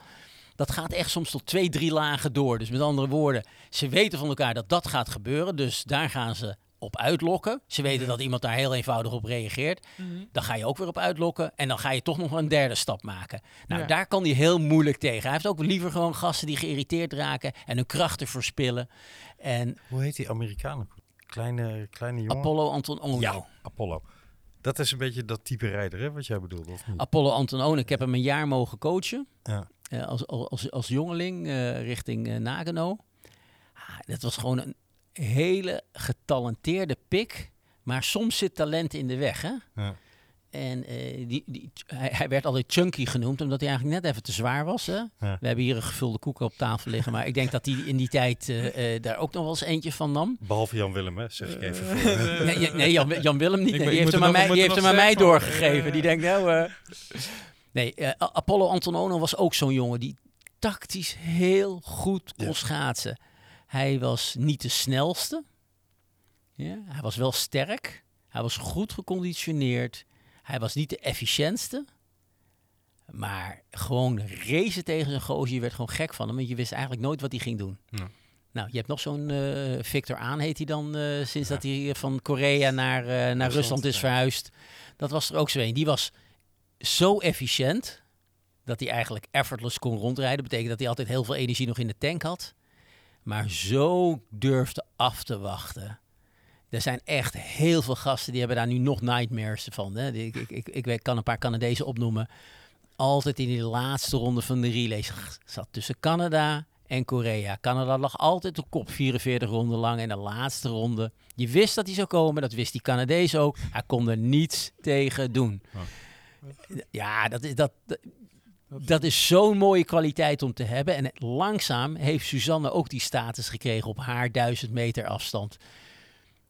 dat gaat echt soms tot twee, drie lagen door. Dus met andere woorden, ze weten van elkaar dat dat gaat gebeuren. Dus daar gaan ze op uitlokken. Ze weten dat iemand daar heel eenvoudig op reageert. Dan ga je ook weer op uitlokken. En dan ga je toch nog een derde stap maken. Nou, Ja. daar kan hij heel moeilijk tegen. Hij heeft ook liever gewoon gasten die geïrriteerd raken en hun krachten verspillen. En Hoe heet die Amerikanen? Kleine, kleine jongen? Apollo Anton Ono. Ja, Apollo. Dat is een beetje dat type rijder, hè, wat jij bedoelde, of niet? Apollo Anton Ono. Ik heb hem een jaar mogen coachen. Ja. eh, als, als, als jongeling eh, richting eh, Nagano. Ah, dat was gewoon een hele getalenteerde pik. Maar soms zit talent in de weg. Hè? Ja. En eh, die, die, hij, hij werd altijd chunky genoemd, omdat hij eigenlijk net even te zwaar was. Hè? Ja. We hebben hier een gevulde koek op tafel liggen. Maar ik denk dat hij in die tijd eh, eh, daar ook nog wel eens eentje van nam. Behalve Jan Willem, hè, zeg ik even voor. Nee, nee Jan, Jan Willem niet. Nee, die heeft hem aan mij, die heeft hem aan mij doorgegeven. Die denkt, nou... Nee, Apollo Antonono was ook zo'n jongen die tactisch heel goed kon Ja. schaatsen. Hij was niet de snelste. Ja, hij was wel sterk. Hij was goed geconditioneerd. Hij was niet de efficiëntste. Maar gewoon racen tegen zijn gozer, je werd gewoon gek van hem. Want je wist eigenlijk nooit wat hij ging doen. Ja. Nou, je hebt nog zo'n eh, Victor Aan, heet hij dan, eh, sinds dat hij van Korea naar, eh, naar Rusland, Rusland is verhuisd. Dat was er ook zo een. Die was zo efficiënt dat hij eigenlijk effortless kon rondrijden. betekent dat hij altijd heel veel energie nog in de tank had. Maar zo durfde af te wachten. Er zijn echt heel veel gasten die hebben daar nu nog nightmares van. Hè. Ik, ik, ik, ik kan een paar Canadezen opnoemen. Altijd in die laatste ronde van de relays zat tussen Canada en Korea. Canada lag altijd op kop 44 ronden lang. En de laatste ronde, je wist dat hij zou komen. Dat wist die Canadees ook. Hij kon er niets tegen doen. Ja, dat is, dat, dat, dat is zo'n mooie kwaliteit om te hebben. En langzaam heeft Suzanne ook die status gekregen op haar 1000 meter afstand.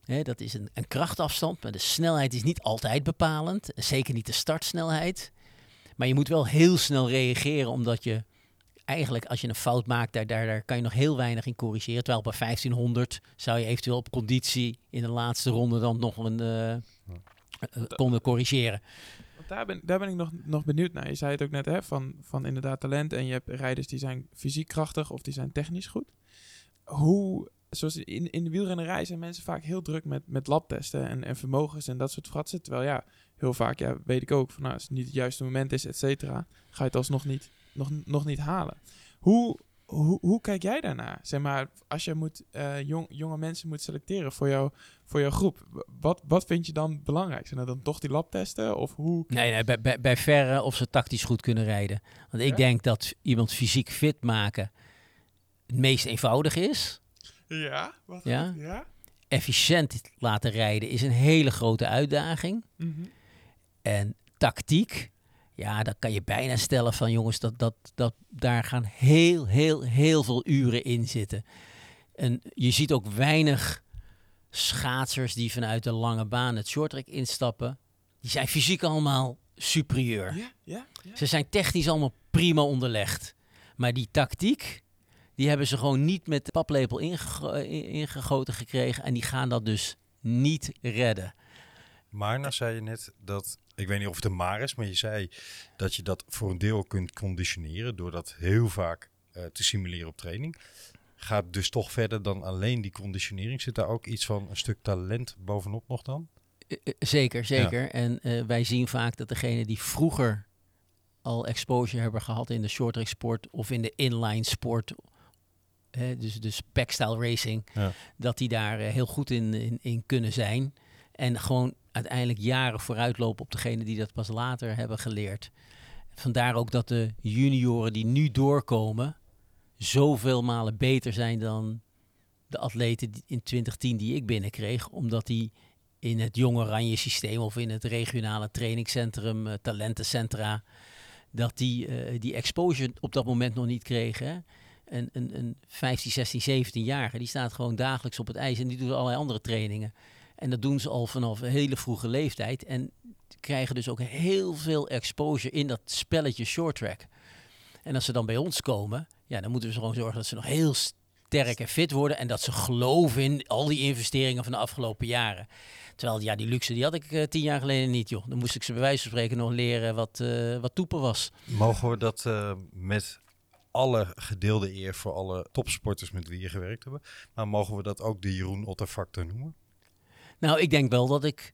Dat is een, een krachtafstand, maar de snelheid is niet altijd bepalend. Zeker niet de startsnelheid. Maar je moet wel heel snel reageren, omdat je eigenlijk als je een fout maakt, daar, daar, daar kan je nog heel weinig in corrigeren. Terwijl bij 1500 zou je eventueel op conditie in de laatste ronde dan nog een eh, eh, konden corrigeren. Want daar ben, daar ben ik nog, nog benieuwd naar. Je zei het ook net, hè, van, van inderdaad talent. En je hebt rijders die zijn fysiek krachtig of die zijn technisch goed. Hoe, zoals in, in de wielrennerij zijn mensen vaak heel druk met, met labtesten en, en vermogens en dat soort fratsen. Terwijl ja, heel vaak ja, weet ik ook van nou, als het niet het juiste moment is, et cetera, ga je het alsnog niet, nog, nog niet halen. Hoe, hoe, hoe kijk jij daarnaar? Zeg maar, als je moet, eh, jong, jonge mensen moet selecteren voor, jou, voor jouw groep, wat, wat vind je dan belangrijk? Zijn dat dan toch die labtesten? Of hoe? Nee, nee bij, bij, bij verre of ze tactisch goed kunnen rijden. Want ik Ja? denk dat iemand fysiek fit maken het meest eenvoudig is. Ja, wat Ja? ja? Efficiënt laten rijden is een hele grote uitdaging. Mhm. En tactiek, ja, dan kan je bijna stellen van jongens, dat, dat, dat, daar gaan heel, heel, heel veel uren in zitten. En je ziet ook weinig schaatsers die vanuit de lange baan het shorttrack instappen. Die zijn fysiek allemaal superieur. Ja, ja, ja. Ze zijn technisch allemaal prima onderlegd. Maar die tactiek, die hebben ze gewoon niet met de paplepel ingego- in- ingegoten gekregen. En die gaan dat dus niet redden. Maar nou zei je net dat, ik weet niet of het een maar is, maar je zei dat je dat voor een deel kunt conditioneren door dat heel vaak eh, te simuleren op training. Gaat dus toch verder dan alleen die conditionering? Zit daar ook iets van een stuk talent bovenop nog dan? Eh, eh, Zeker, zeker. En wij zien vaak dat degenen die vroeger al exposure hebben gehad in de shorttrack sport of in de inline sport, hè, dus, dus packstyle racing, Ja. dat die daar eh, heel goed in, in, in kunnen zijn. En gewoon uiteindelijk jaren vooruit lopen op degenen die dat pas later hebben geleerd. Vandaar ook dat de junioren die nu doorkomen, zoveel malen beter zijn dan de atleten in 2010 die ik binnenkreeg. Omdat die in het Jong Oranje systeem of in het regionale trainingscentrum, eh, talentencentra, dat die eh, die exposure op dat moment nog niet kregen. hè. Een, een, een 15, 16, 17-jarige, die staat gewoon dagelijks op het ijs en die doet allerlei andere trainingen. En dat doen ze al vanaf een hele vroege leeftijd. En krijgen dus ook heel veel exposure in dat spelletje short track. En als ze dan bij ons komen, ja, dan moeten we gewoon zorgen dat ze nog heel sterk en fit worden. En dat ze geloven in al die investeringen van de afgelopen jaren. Terwijl, ja, die luxe die had ik eh, tien jaar geleden niet, joh. Dan moest ik ze bij wijze van spreken nog leren wat, eh wat toepen was. Mogen we dat eh, met alle gedeelde eer voor alle topsporters met wie je gewerkt hebben, maar mogen we dat ook de Jeroen Otter factor noemen? Nou, ik denk wel dat ik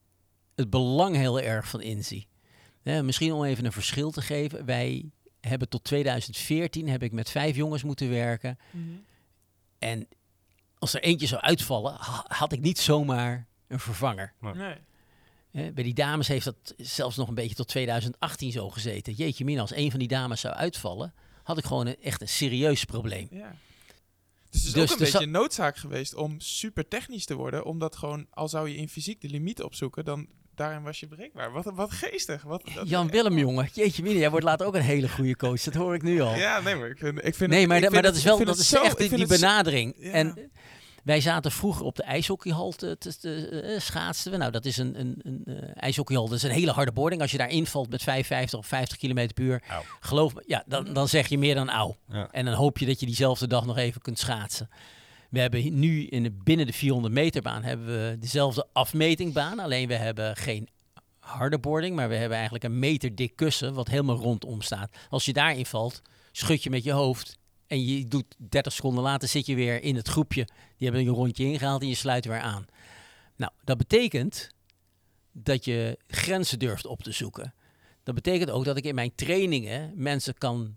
het belang heel erg van inzie. Hè, misschien om even een verschil te geven. Wij hebben tot 2014 heb ik met vijf jongens moeten werken. En als er eentje zou uitvallen, ha- had ik niet zomaar een vervanger. Nee. Hè, bij die dames heeft dat zelfs nog een beetje tot 2018 zo gezeten. Jeetje mina, als een van die dames zou uitvallen, had ik gewoon een, echt een serieus probleem. Ja. Dus het is Dus ook een er beetje za- een noodzaak geweest om super technisch te worden. Omdat gewoon, al zou je in fysiek de limiet opzoeken, dan daarin was je bereikbaar. Wat, wat geestig. Wat, Jan Willem, jongen. Jeetje mina, jij wordt later ook een hele goede coach. Dat hoor ik nu al. Ja, nee, maar ik vind, ik vind Nee, het- maar, ik dat, vind maar dat het- is wel dat is echt die, die zo- benadering. Ja. Wij zaten vroeger op de ijshockeyhal te, te, te eh, schaatsen. Nou, dat is een, een, een eh, ijshockeyhal. Dat is een hele harde boarding. Als je daar invalt met 55 of 50 km per uur, geloof me, ja, dan, dan zeg je meer dan auw. Ja. En dan hoop je dat je diezelfde dag nog even kunt schaatsen. We hebben nu in de, binnen de 400 meter baan hebben we dezelfde afmetingbaan. Alleen we hebben geen harde boarding, maar we hebben eigenlijk een meter dik kussen wat helemaal rondom staat. Als je daarin valt, schud je met je hoofd en je doet 30 seconden later zit je weer in het groepje. Die hebben een rondje ingehaald en je sluit weer aan. Nou, dat betekent dat je grenzen durft op te zoeken. Dat betekent ook dat ik in mijn trainingen mensen kan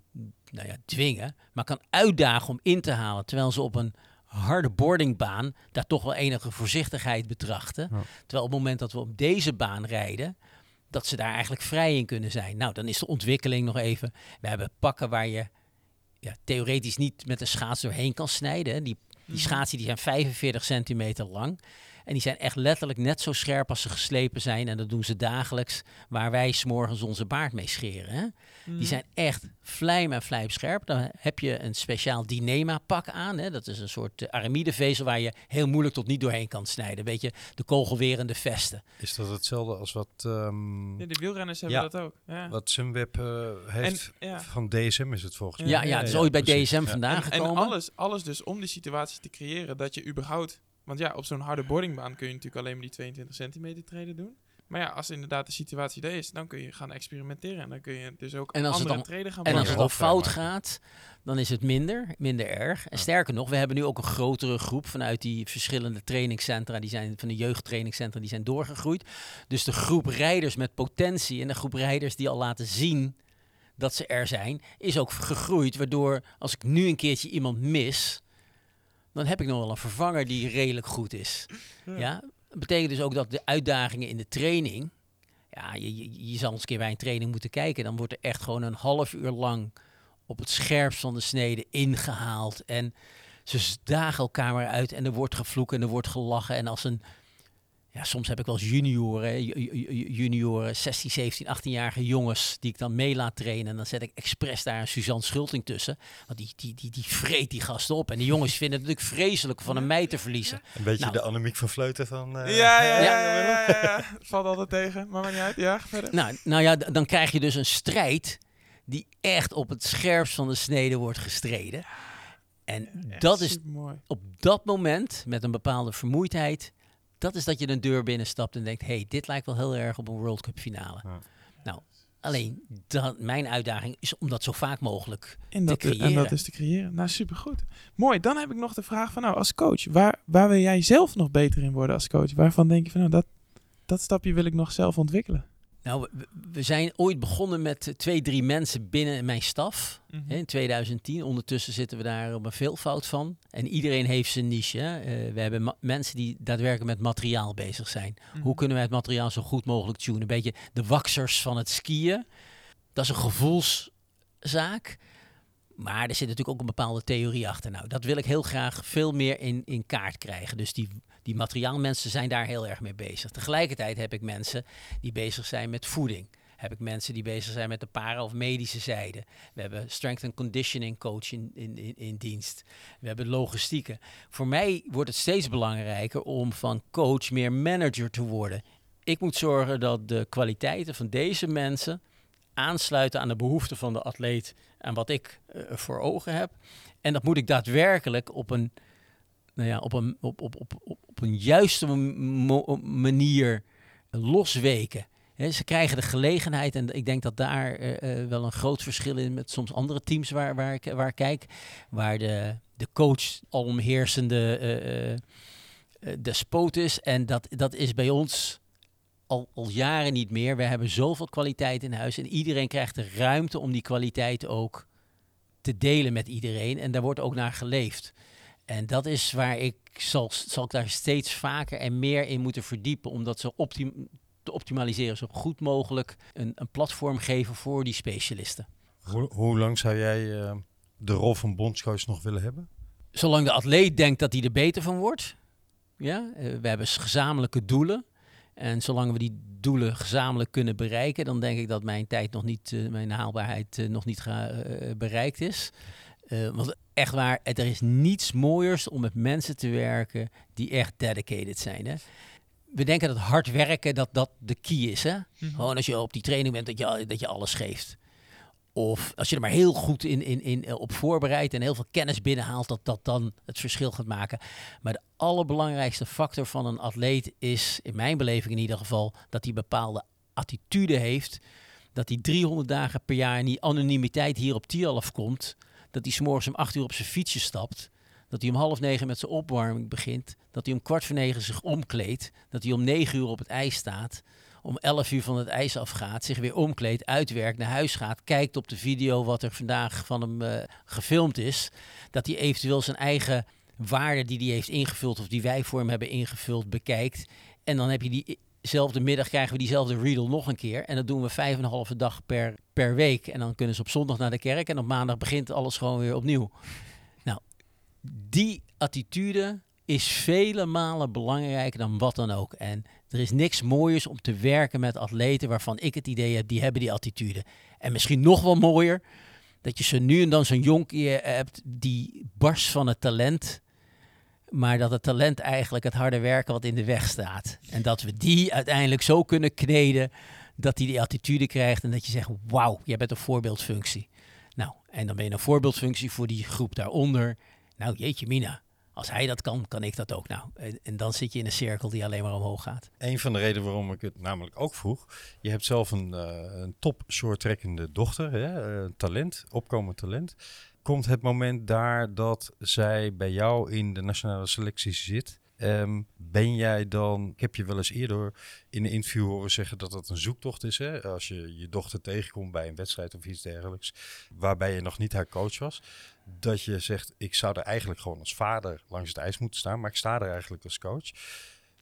nou ja, dwingen, maar kan uitdagen om in te halen. Terwijl ze op een harde boardingbaan daar toch wel enige voorzichtigheid betrachten. Ja. Terwijl op het moment dat we op deze baan rijden, dat ze daar eigenlijk vrij in kunnen zijn. Nou, dan is de ontwikkeling nog even. We hebben pakken waar je ja, theoretisch niet met een schaats doorheen kan snijden. Die, die schaatsen die zijn 45 centimeter lang. En die zijn echt letterlijk net zo scherp als ze geslepen zijn. En dat doen ze dagelijks, waar wij s'morgens onze baard mee scheren. Hè? Die zijn echt vlijm en vlijmscherp. Dan heb je een speciaal Dynema pak aan. Hè? Dat is een soort uh, aramidevezel waar je heel moeilijk tot niet doorheen kan snijden. Een beetje de kogelwerende vesten. Is dat hetzelfde als wat, ehm, Ja, de wielrenners hebben Ja. dat ook. Ja. wat Sunweb eh, heeft? En, ja. Van DSM is het volgens mij. Ja, ja, het is ooit bij precies. DSM Ja. vandaan En, en gekomen. alles, alles dus om die situatie te creëren dat je überhaupt... Want ja, op zo'n harde boardingbaan kun je natuurlijk alleen maar die 22 centimeter treden doen. Maar ja, als inderdaad de situatie daar is, dan kun je gaan experimenteren. En dan kun je dus ook En als het andere dan- treden gaan En als het maken. dan wel fout maken. gaat, dan is het minder, minder erg. En sterker nog, we hebben nu ook een grotere groep vanuit die verschillende trainingscentra, die zijn van de jeugdtrainingscentra, die zijn doorgegroeid. Dus de groep rijders met potentie en de groep rijders die al laten zien dat ze er zijn, is ook gegroeid. Waardoor als ik nu een keertje iemand mis, dan heb ik nog wel een vervanger die redelijk goed is. Ja. Dat betekent dus ook dat de uitdagingen in de training. Ja, je, je, je zal eens een keer bij een training moeten kijken. Dan wordt er echt gewoon een half uur lang op het scherpst van de snede ingehaald. En ze dagen elkaar maar uit en er wordt gevloekt en er wordt gelachen. En als een, ja, soms heb ik wel eens junioren, junioren, 16, 17, 18-jarige jongens die ik dan mee laat trainen. En dan zet ik expres daar een Suzanne Schulting tussen. Want die, die, die, die vreet die gasten op. En die jongens vinden het natuurlijk vreselijk van een mij te verliezen. Een beetje Nou. de Annemiek van Vleuten van... eh, Ja, ja, ja, Ja. ja, ja, ja. Valt altijd tegen, maar maar niet uit. Ja, verder. Nou, nou ja, dan krijg je dus een strijd die echt op het scherpst van de snede wordt gestreden. En dat is mooi. op dat moment, met een bepaalde vermoeidheid, dat is dat je een deur binnenstapt en denkt, hey, dit lijkt wel heel erg op een World Cup finale. Ja. Nou, alleen dat, mijn uitdaging is om dat zo vaak mogelijk En dat, te en creëren. dat is te creëren. Nou, supergoed. Mooi. Dan heb ik nog de vraag van, nou, als coach, waar, waar wil jij zelf nog beter in worden als coach? Waarvan denk je van, nou, dat, dat stapje wil ik nog zelf ontwikkelen? Nou, we, we zijn ooit begonnen met eh, twee, drie mensen binnen mijn staf. Mhm. In 2010. Ondertussen zitten we daar op een veelvoud van. En iedereen heeft zijn niche. Hè. Eh, we hebben mensen die daadwerkelijk met materiaal bezig zijn. Mhm. Hoe kunnen wij het materiaal zo goed mogelijk tunen? Een beetje de waxers van het skiën. Dat is een gevoelszaak. Maar er zit natuurlijk ook een bepaalde theorie achter. Nou, dat wil ik heel graag veel meer in, in kaart krijgen. Dus die, die materiaalmensen zijn daar heel erg mee bezig. Tegelijkertijd heb ik mensen die bezig zijn met voeding. Heb ik mensen die bezig zijn met de para- of medische zijde. We hebben strength and conditioning coach in, in, in, dienst. We hebben logistieken. Voor mij wordt het steeds belangrijker om van coach meer manager te worden. Ik moet zorgen dat de kwaliteiten van deze mensen aansluiten aan de behoeften van de atleet en wat ik eh, voor ogen heb. En dat moet ik daadwerkelijk op een, nou ja, op een, op, op, op, op, op een juiste manier losweken. Ze krijgen de gelegenheid en ik denk dat daar eh, eh, wel een groot verschil in met soms andere teams waar, waar, ik, waar kijk. Waar de, de coach alomheersende eh, eh, despoot is. En dat, dat is bij ons al, al jaren niet meer. We hebben zoveel kwaliteit in huis en iedereen krijgt de ruimte om die kwaliteit ook te delen met iedereen. En daar wordt ook naar geleefd. En dat is waar ik zal, zal ik daar steeds vaker en meer in moeten verdiepen, om dat zo optim, te optimaliseren, zo goed mogelijk een, een platform geven voor die specialisten. Hoe, hoe lang zou jij eh, de rol van bondscoach nog willen hebben? Zolang de atleet denkt dat hij er beter van wordt. Ja, eh, we hebben gezamenlijke doelen. En zolang we die doelen gezamenlijk kunnen bereiken, dan denk ik dat mijn tijd nog niet, uh, mijn haalbaarheid nog niet bereikt is. Want echt waar, er is niets mooiers om met mensen te werken die echt dedicated zijn. Hè? We denken dat hard werken dat dat de key is. Hè? Mm -hmm. Gewoon als je op die training bent, dat je, dat je alles geeft. Of als je er maar heel goed in, in, in, op voorbereidt en heel veel kennis binnenhaalt, dat dat dan het verschil gaat maken. Maar de allerbelangrijkste factor van een atleet is, in mijn beleving in ieder geval, dat hij bepaalde attitude heeft. Dat hij 300 dagen per jaar in die anonimiteit hier op Tialf komt. Dat hij s'morgens om 8 uur op zijn fietsje stapt. Dat hij om half negen met zijn opwarming begint. Dat hij om kwart voor negen zich omkleedt. Dat hij om negen uur op het ijs staat om 11 uur van het ijs afgaat, zich weer omkleedt, uitwerkt, naar huis gaat, kijkt op de video wat er vandaag van hem uh, gefilmd is, dat hij eventueel zijn eigen waarden die hij heeft ingevuld of die wij voor hem hebben ingevuld bekijkt. En dan heb je diezelfde middag krijgen we diezelfde riedel nog een keer. En dat doen we vijf en een halve dag per, per week. En dan kunnen ze op zondag naar de kerk en op maandag begint alles gewoon weer opnieuw. Nou, die attitude is vele malen belangrijker dan wat dan ook. En er is niks mooiers om te werken met atleten waarvan ik het idee heb, die hebben die attitude. En misschien nog wel mooier, dat je ze nu en dan zo'n jonkie hebt die barst van het talent, maar dat het talent eigenlijk het harde werken wat in de weg staat. En dat we die uiteindelijk zo kunnen kneden dat hij die attitude krijgt en dat je zegt, wauw, jij bent een voorbeeldfunctie. Nou, en dan ben je een voorbeeldfunctie voor die groep daaronder. Nou, jeetje mina, als hij dat kan, kan ik dat ook. Nou, en, dan zit je in een cirkel die alleen maar omhoog gaat. Een van de redenen waarom ik het namelijk ook vroeg. Je hebt zelf een, uh, een top shorttrekkende dochter, hè? Uh, talent, opkomend talent. Komt het moment daar dat zij bij jou in de nationale selectie zit? Um, ben jij dan, ik heb je wel eens eerder in een interview horen zeggen dat dat een zoektocht is. Hè? Als je je dochter tegenkomt bij een wedstrijd of iets dergelijks, waarbij je nog niet haar coach was. Dat je zegt, ik zou er eigenlijk gewoon als vader langs het ijs moeten staan, maar ik sta er eigenlijk als coach.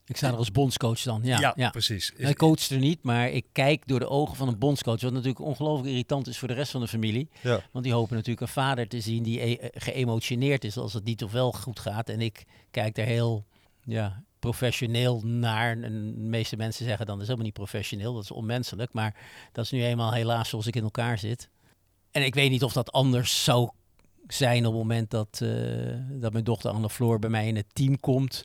Ik sta er als bondscoach dan, ja. Ja, ja. precies. Ik coach er niet, maar ik kijk door de ogen van een bondscoach. Wat natuurlijk ongelooflijk irritant is voor de rest van de familie. Ja. Want die hopen natuurlijk een vader te zien die e geëmotioneerd is als het niet of wel goed gaat. En ik kijk er heel ja, professioneel naar. En de meeste mensen zeggen dan dat is helemaal niet professioneel, dat is onmenselijk. Maar dat is nu eenmaal helaas zoals ik in elkaar zit. En ik weet niet of dat anders zou zijn op het moment dat, uh, dat mijn dochter Anne Floor bij mij in het team komt.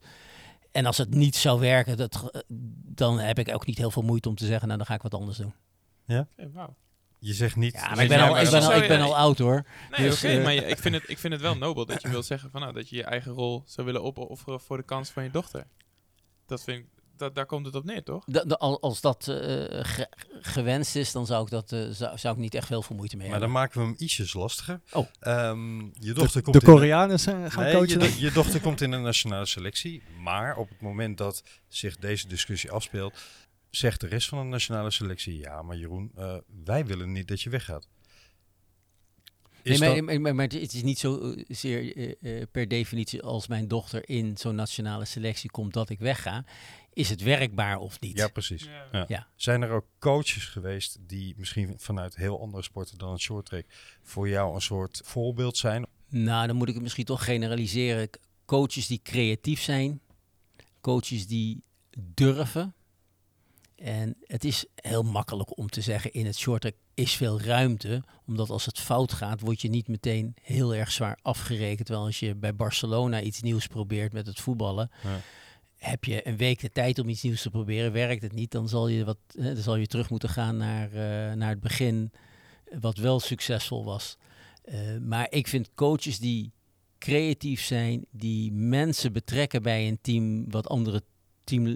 En als het niet zou werken, dat, dan heb ik ook niet heel veel moeite om te zeggen, nou dan ga ik wat anders doen. Ja? Hey, wow. Je zegt niet... Ja, maar ik ben, al, ik ben, al, ik ben al oud hoor. Nee, dus, oké, okay, uh, maar je, ik, vind het, ik vind het wel nobel dat je wilt zeggen van, nou, dat je je eigen rol zou willen opofferen voor de kans van je dochter. Dat vind ik, dat, daar komt het op neer, toch? Da, da, als dat uh, ge, gewenst is, dan zou ik, dat, uh, zou, zou ik niet echt veel veel moeite mee maar hebben. Maar dan maken we hem ietsjes lastiger. Oh. Um, je dochter de, komt de Koreanen zijn, gaan nee, coachen. Je, je dochter komt in een nationale selectie. Maar op het moment dat zich deze discussie afspeelt, zegt de rest van de nationale selectie: Ja, maar Jeroen, uh, wij willen niet dat je weggaat. Is nee, dat- maar, maar, maar het is niet zo eh, zeer eh, eh, per definitie als mijn dochter in zo'n nationale selectie komt dat ik wegga. Is het werkbaar of niet? Ja, precies. Ja. Ja. Zijn er ook coaches geweest die misschien vanuit heel andere sporten dan het short track voor jou een soort voorbeeld zijn? Nou, dan moet ik het misschien toch generaliseren. Coaches die creatief zijn, coaches die durven. En het is heel makkelijk om te zeggen in het short is veel ruimte. Omdat als het fout gaat, word je niet meteen heel erg zwaar afgerekend. Terwijl als je bij Barcelona iets nieuws probeert met het voetballen, Ja. heb je een week de tijd om iets nieuws te proberen. Werkt het niet, dan zal je, wat, dan zal je terug moeten gaan naar, eh, naar het begin, wat wel succesvol was. Eh, maar ik vind coaches die creatief zijn, die mensen betrekken bij een team wat andere teams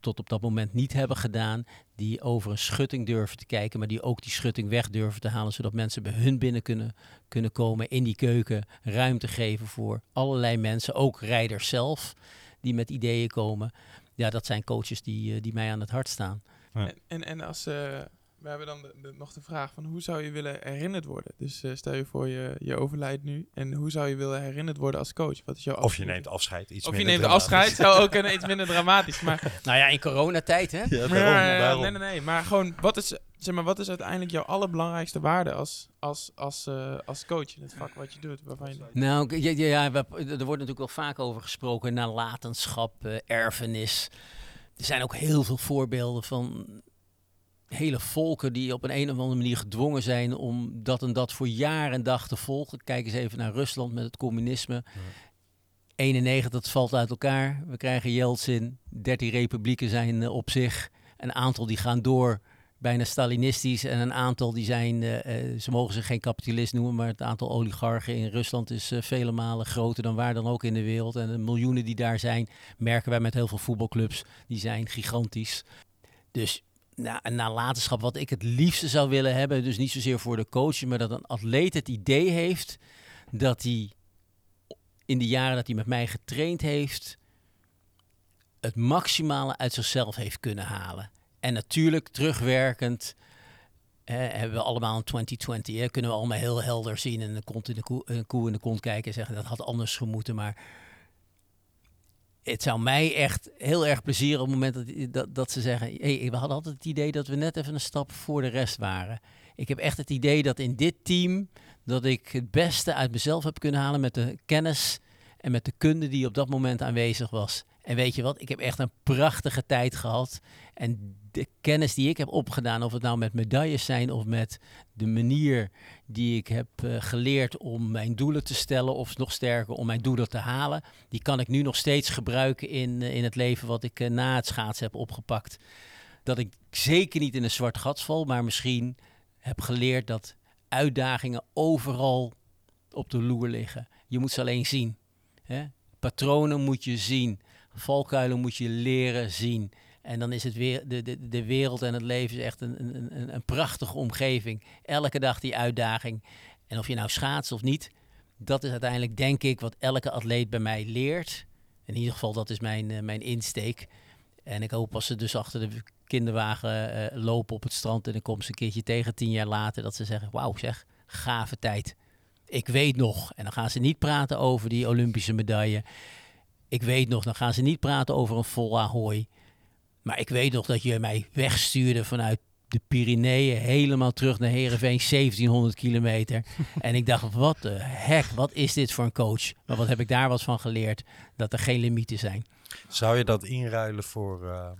tot op dat moment niet hebben gedaan, die over een schutting durven te kijken, maar die ook die schutting weg durven te halen, zodat mensen bij hun binnen kunnen, kunnen komen in die keuken, ruimte geven voor allerlei mensen, ook rijders zelf, die met ideeën komen. Ja, dat zijn coaches die, eh, die mij aan het hart staan. En, en, en als, eh, we hebben dan de- de- nog de vraag van hoe zou je willen herinnerd worden? Dus eh, stel je voor je, je overlijdt nu en hoe zou je willen herinnerd worden als coach? Wat is jouw Of je neemt afscheid. Iets Of je neemt afscheid, zou ook kunnen, iets minder dramatisch. Maar, Nou ja, in coronatijd, hè? Ja, maar, daarom, daarom. nee, nee, nee. Maar gewoon, wat is, zeg maar, wat is uiteindelijk jouw allerbelangrijkste waarde als, als, als, eh, als coach in het vak wat je doet? Waarvan je, Nou, ja, ja, ja, we- er wordt natuurlijk wel vaak over gesproken, nalatenschap, eh, erfenis. Er zijn ook heel veel voorbeelden van hele volken die op een, een of andere manier gedwongen zijn om dat en dat voor jaar en dag te volgen. Kijk eens even naar Rusland met het communisme. 91, dat valt uit elkaar. We krijgen Yeltsin. 13 republieken zijn eh, op zich. Een aantal die gaan door bijna Stalinistisch. En een aantal die zijn, eh, ze mogen zich geen kapitalist noemen, maar het aantal oligarchen in Rusland is vele malen groter dan waar dan ook in de wereld. En de miljoenen die daar zijn, merken wij met heel veel voetbalclubs, die zijn gigantisch. Dus nou, een nalatenschap wat ik het liefste zou willen hebben, dus niet zozeer voor de coach, maar dat een atleet het idee heeft dat hij in de jaren dat hij met mij getraind heeft, het maximale uit zichzelf heeft kunnen halen. En natuurlijk terugwerkend hebben we allemaal een 2020. Hè, kunnen we allemaal heel helder zien en de kont in de koe, een koe in de kont kijken en zeggen dat had anders gemoeten. Maar het zou mij echt heel erg plezieren op het moment dat, dat, ze zeggen: hey, we hadden altijd het idee dat we net even een stap voor de rest waren. Ik heb echt het idee dat in dit team dat ik het beste uit mezelf heb kunnen halen met de kennis en met de kunde die op dat moment aanwezig was. En weet je wat, ik heb echt een prachtige tijd gehad. En de kennis die ik heb opgedaan, of het nou met medailles zijn of met de manier die ik heb eh, geleerd om mijn doelen te stellen, of nog sterker om mijn doelen te halen, die kan ik nu nog steeds gebruiken in, eh, in het leven wat ik eh, na het schaatsen heb opgepakt. Dat ik zeker niet in een zwart gat val, maar misschien heb geleerd dat uitdagingen overal op de loer liggen. Je moet ze alleen zien. Hè? Patronen moet je zien. Valkuilen moet je leren zien. En dan is het weer de, de, de wereld en het leven is echt een, een, een, prachtige omgeving. Elke dag die uitdaging. En of je nou schaatst of niet, dat is uiteindelijk denk ik wat elke atleet bij mij leert. In ieder geval, dat is mijn, eh, mijn insteek. En ik hoop als ze dus achter de kinderwagen eh, lopen op het strand en ik kom ze een keertje tegen tien jaar later, dat ze zeggen, wauw zeg, gave tijd. Ik weet nog. En dan gaan ze niet praten over die Olympische medaille. Ik weet nog, dan gaan ze niet praten over een vol Ahoy. Maar ik weet nog dat je mij wegstuurde vanuit de Pyreneeën helemaal terug naar Heerenveen, 1700 kilometer. en ik dacht, wat de hek, wat is dit voor een coach? Maar wat heb ik daar wat van geleerd? Dat er geen limieten zijn. Zou je dat inruilen voor eh,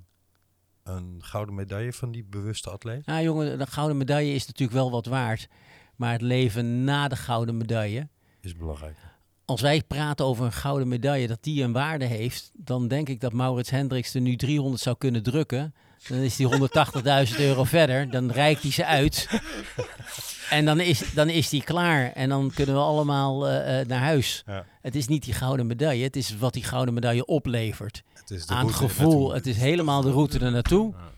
een gouden medaille van die bewuste atleet? Nou jongen, de gouden medaille is natuurlijk wel wat waard. Maar het leven na de gouden medaille, Is belangrijk. Als wij praten over een gouden medaille, dat die een waarde heeft, dan denk ik dat Maurits Hendricks er nu 300 zou kunnen drukken. Dan is die 180.000 euro verder, dan reikt hij ze uit. En dan is, dan is die klaar en dan kunnen we allemaal eh, eh, naar huis. Ja. Het is niet die gouden medaille, het is wat die gouden medaille oplevert. Het is de Aan route gevoel, het is helemaal de route er naartoe. Ja.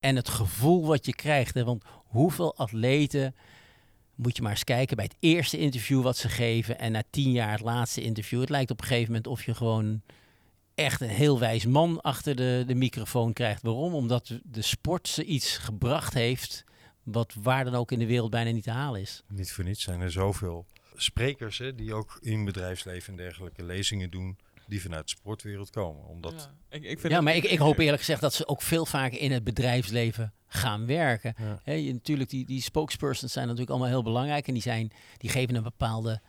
En het gevoel wat je krijgt. Hè? Want hoeveel atleten moet je maar eens kijken bij het eerste interview wat ze geven en na tien jaar het laatste interview. Het lijkt op een gegeven moment of je gewoon echt een heel wijs man achter de, de microfoon krijgt. Waarom? Omdat de sport ze iets gebracht heeft wat waar dan ook in de wereld bijna niet te halen is. Niet voor niets zijn er zoveel sprekers hè, die ook in bedrijfsleven en dergelijke lezingen doen, die vanuit de sportwereld komen. Omdat, Ja, ik, ik vind Ja, maar ik, ik hoop eerlijk gezegd dat ze ook veel vaker in het bedrijfsleven gaan werken. Ja. Hè, je, natuurlijk, die, die spokespersons zijn natuurlijk allemaal heel belangrijk en die, zijn, die geven een bepaalde.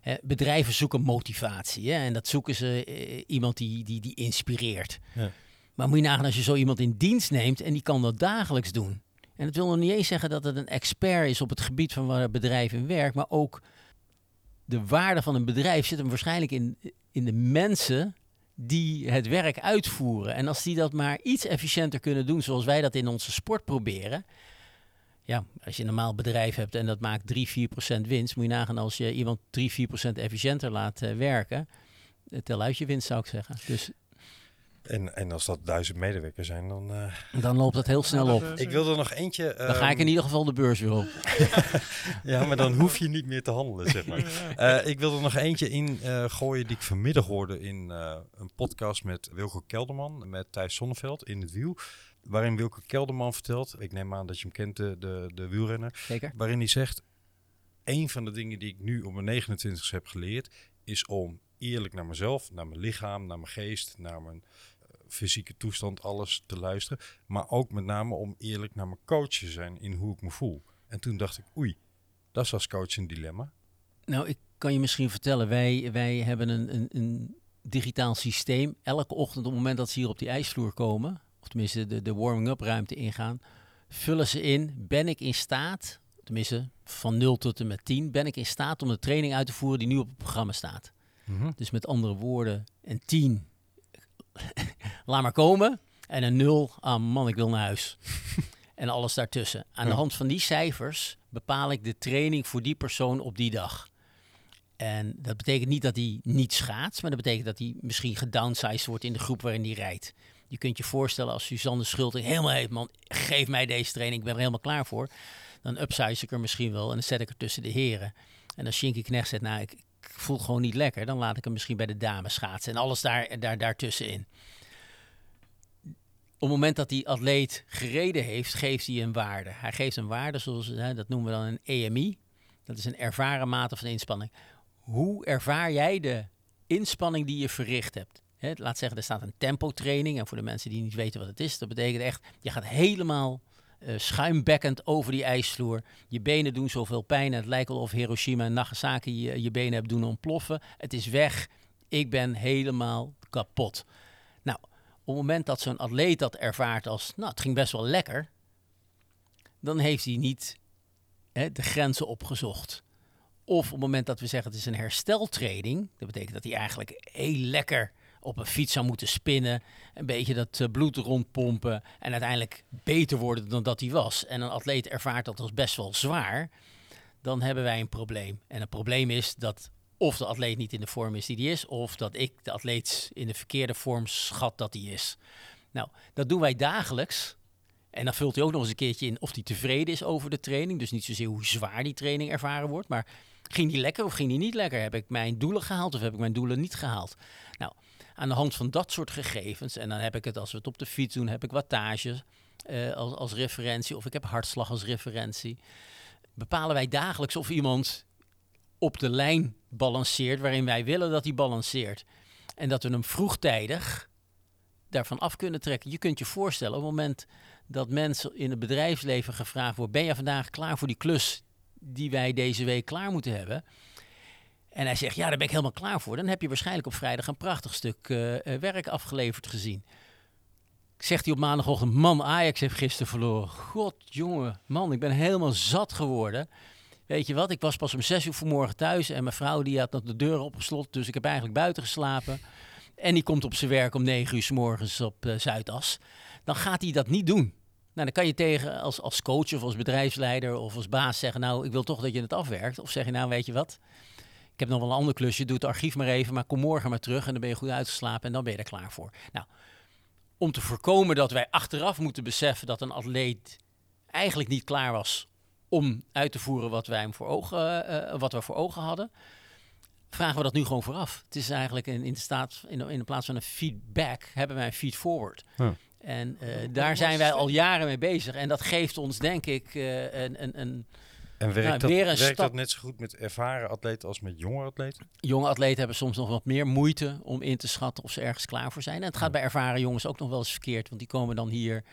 Hè, bedrijven zoeken motivatie hè, en dat zoeken ze eh, iemand die, die, die inspireert. Ja. Maar moet je nagaan als je zo iemand in dienst neemt en die kan dat dagelijks doen. En dat wil nog niet eens zeggen dat het een expert is op het gebied van waar het bedrijf in werkt, maar ook de waarde van een bedrijf zit hem waarschijnlijk in, in de mensen die het werk uitvoeren. En als die dat maar iets efficiënter kunnen doen, zoals wij dat in onze sport proberen. Ja, als je een normaal bedrijf hebt en dat maakt 3, 4 procent winst, moet je nagaan als je iemand 3, 4 procent efficiënter laat eh, werken. eh, Tel uit je winst, zou ik zeggen. Dus en, en als dat duizend medewerkers zijn, dan... eh, dan loopt dat heel snel op. dat, eh, ik wilde nog eentje... Dan ga ik ehm, in ieder geval de beurs weer op. Ja, maar dan hoef je niet meer te handelen, zeg maar. Eh, ik wilde nog eentje in eh, gooien die ik vanmiddag hoorde in eh, een podcast met Wilco Kelderman, met Thijs Sonneveld in het wiel. Waarin Wilco Kelderman vertelt, ik neem aan dat je hem kent, de, de, de wielrenner, Zeker. waarin hij zegt, een van de dingen die ik nu op mijn 29ste heb geleerd, is om eerlijk naar mezelf, naar mijn lichaam, naar mijn geest, naar mijn fysieke toestand, alles te luisteren. Maar ook met name om eerlijk naar mijn coach te zijn in hoe ik me voel. En toen dacht ik, oei, dat is als coach een dilemma. Nou, ik kan je misschien vertellen, wij, wij hebben een, een, een digitaal systeem. Elke ochtend op het moment dat ze hier op die ijsvloer komen, of tenminste de, de warming-up ruimte ingaan, vullen ze in, ben ik in staat, tenminste van 0 tot en met 10, ben ik in staat om de training uit te voeren die nu op het programma staat. Dus met andere woorden, een 10, laat maar komen. En een 0, ah man, ik wil naar huis. en alles daartussen. Aan de hand van die cijfers bepaal ik de training voor die persoon op die dag. En dat betekent niet dat hij niet schaats, maar dat betekent dat hij misschien gedownsized wordt in de groep waarin hij rijdt. Je kunt je voorstellen als Suzanne Schulting helemaal heeft, man, geef mij deze training, ik ben er helemaal klaar voor. Dan upsize ik er misschien wel en dan zet ik er tussen de heren. En als Shinky Knecht zegt, nou, ik, voel gewoon niet lekker, dan laat ik hem misschien bij de dames schaatsen en alles daar, daar, daartussenin. Op het moment dat die atleet gereden heeft, geeft hij een waarde. Hij geeft een waarde, zoals hè, dat noemen we dan een EMI. Dat is een ervaren mate van inspanning. Hoe ervaar jij de inspanning die je verricht hebt? Hè, laat zeggen, er staat een tempotraining. En voor de mensen die niet weten wat het is, dat betekent echt, je gaat helemaal eh, schuimbekkend over die ijsvloer. Je benen doen zoveel pijn. Het lijkt wel of Hiroshima en Nagasaki je, je benen hebt doen ontploffen. Het is weg. Ik ben helemaal kapot. Nou, op het moment dat zo'n atleet dat ervaart als, nou, het ging best wel lekker, dan heeft hij niet hè, de grenzen opgezocht. Of op het moment dat we zeggen het is een hersteltraining, dat betekent dat hij eigenlijk heel lekker op een fiets zou moeten spinnen, een beetje dat eh, bloed rondpompen en uiteindelijk beter worden dan dat hij was. En een atleet ervaart dat als best wel zwaar, dan hebben wij een probleem. En het probleem is dat of de atleet niet in de vorm is die die is, of dat ik de atleet in de verkeerde vorm schat dat die is. Nou, dat doen wij dagelijks. En dan vult hij ook nog eens een keertje in of hij tevreden is over de training. Dus niet zozeer hoe zwaar die training ervaren wordt, maar ging die lekker of ging die niet lekker? Heb ik mijn doelen gehaald of heb ik mijn doelen niet gehaald? Nou, aan de hand van dat soort gegevens, en dan heb ik het als we het op de fiets doen, heb ik wattage eh, als, als referentie of ik heb hartslag als referentie. Bepalen wij dagelijks of iemand op de lijn balanceert waarin wij willen dat hij balanceert. En dat we hem vroegtijdig daarvan af kunnen trekken. Je kunt je voorstellen, op het moment dat mensen in het bedrijfsleven gevraagd worden: ben je vandaag klaar voor die klus die wij deze week klaar moeten hebben? En hij zegt: ja, daar ben ik helemaal klaar voor. Dan heb je waarschijnlijk op vrijdag een prachtig stuk eh, eh, werk afgeleverd gezien. Zegt hij op maandagochtend: man, Ajax heeft gisteren verloren. God, jongen, man, ik ben helemaal zat geworden. Weet je wat, ik was pas om zes uur vanmorgen thuis en mijn vrouw die had nog de deur opgesloten, dus ik heb eigenlijk buiten geslapen. En die komt op zijn werk om negen uur s morgens op uh, Zuidas. Dan gaat hij dat niet doen. Nou, dan kan je tegen als, als coach of als bedrijfsleider of als baas zeggen, nou, ik wil toch dat je het afwerkt. Of zeg je, nou, weet je wat, heb nog wel een ander klusje, doe het archief maar even, maar kom morgen maar terug en dan ben je goed uitgeslapen en dan ben je er klaar voor. Nou, om te voorkomen dat wij achteraf moeten beseffen dat een atleet eigenlijk niet klaar was om uit te voeren wat wij hem voor ogen, uh, wat we voor ogen hadden, vragen we dat nu gewoon vooraf. Het is eigenlijk in, in de staat, in de, in de plaats van een feedback, hebben wij een feed forward. Ja. En eh, daar zijn wij al jaren mee bezig. En dat geeft ons, denk ik, eh, een, een, een En werkt, Nou, dat, weer een werkt stap. dat net zo goed met ervaren atleten als met jonge atleten? jonge atleten hebben soms nog wat meer moeite om in te schatten of ze ergens klaar voor zijn. En het gaat bij ervaren jongens ook nog wel eens verkeerd, want die komen dan hier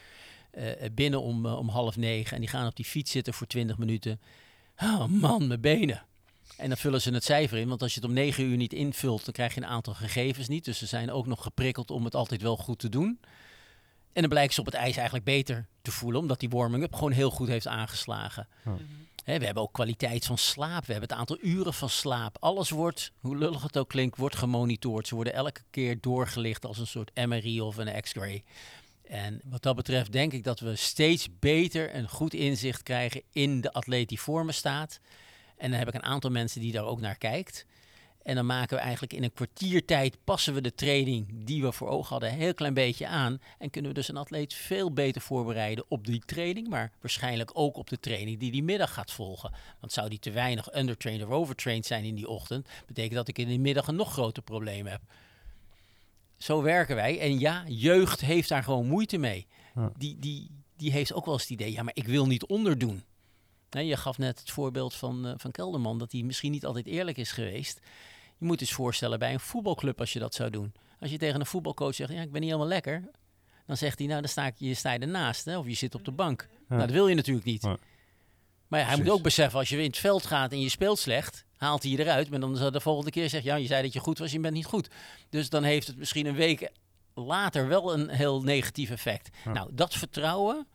eh, binnen om, eh, om half negen en die gaan op die fiets zitten voor 20 minuten. Oh man, mijn benen. En dan vullen ze het cijfer in, want als je het om negen uur niet invult, dan krijg je een aantal gegevens niet. Dus ze zijn ook nog geprikkeld om het altijd wel goed te doen. En dan blijken ze op het ijs eigenlijk beter te voelen, omdat die warming-up gewoon heel goed heeft aangeslagen. We hebben ook kwaliteit van slaap. We hebben het aantal uren van slaap. Alles wordt, hoe lullig het ook klinkt, wordt gemonitord. Ze worden elke keer doorgelicht als een soort MRI of een X-ray. En wat dat betreft denk ik dat we steeds beter een goed inzicht krijgen in de atleet die voor me staat. En dan heb ik een aantal mensen die daar ook naar kijkt. En dan maken we eigenlijk in een kwartiertijd passen we de training die we voor ogen hadden een heel klein beetje aan. En kunnen we dus een atleet veel beter voorbereiden op die training, maar waarschijnlijk ook op de training die die middag gaat volgen. Want zou die te weinig undertrained of overtrained zijn in die ochtend, betekent dat ik in de middag een nog groter probleem heb. Zo werken wij. En ja, jeugd heeft daar gewoon moeite mee. Die, die, die heeft ook wel eens het idee, ja, maar ik wil niet onderdoen. Je gaf net het voorbeeld van, eh, van Kelderman, dat hij misschien niet altijd eerlijk is geweest. Je moet eens voorstellen bij een voetbalclub als je dat zou doen. Als je tegen een voetbalcoach zegt, ja, ik ben niet helemaal lekker. Dan zegt hij, nou, dan sta, ik, je, sta je ernaast. Hè, of je zit op de bank. Nou, dat wil je natuurlijk niet. Ja. Maar ja, hij moet ook beseffen, als je in het veld gaat en je speelt slecht, haalt hij je eruit. Maar dan zal de volgende keer zeggen, ja, je zei dat je goed was, je bent niet goed. Dus dan heeft het misschien een week later wel een heel negatief effect. Nou, dat vertrouwen,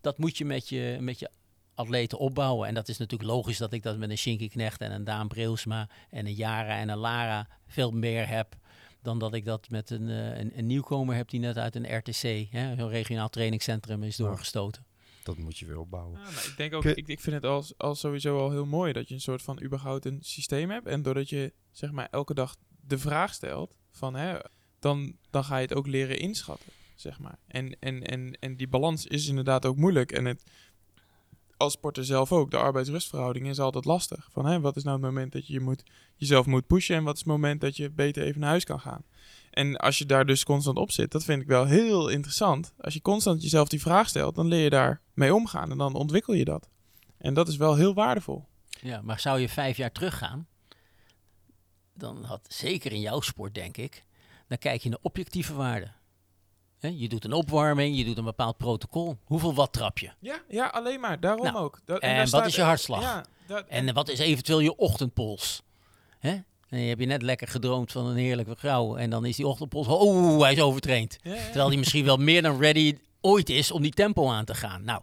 dat moet je met je, met je atleten opbouwen. En dat is natuurlijk logisch dat ik dat met een Shinky Knecht en een Daan Breusma en een Jara en een Lara veel meer heb dan dat ik dat met een, eh, een, een nieuwkomer heb die net uit een RTC, hè, een regionaal trainingscentrum, is doorgestoten. Dat moet je weer opbouwen. Ja, maar ik denk ook, ik, ik vind het als, als sowieso al heel mooi dat je een soort van überhaupt een systeem hebt. En doordat je zeg maar elke dag de vraag stelt van hè, dan, dan ga je het ook leren inschatten, zeg maar. En, en, en, en die balans is inderdaad ook moeilijk. En het, als sporter zelf ook, de arbeidsrustverhouding is altijd lastig. Van hè, wat is nou het moment dat je je moet, jezelf moet pushen en wat is het moment dat je beter even naar huis kan gaan. En als je daar dus constant op zit, dat vind ik wel heel interessant. Als je constant jezelf die vraag stelt, dan leer je daar mee omgaan en dan ontwikkel je dat. En dat is wel heel waardevol. Ja, maar zou je vijf jaar teruggaan, dan had zeker in jouw sport, denk ik, dan kijk je naar objectieve waarden. Hè, je doet een opwarming, je doet een bepaald protocol. Hoeveel watt trap je? Ja, ja alleen maar. Daarom Nou, ook. Da- en wat staat- is je hartslag? Ja, En wat is eventueel je ochtendpols? Hè? En je hebt je net lekker gedroomd van een heerlijke vrouw. En dan is die ochtendpols, oh, hij is overtraind. ja, ja. Terwijl hij misschien wel meer dan ready ooit is om die tempo aan te gaan. Nou,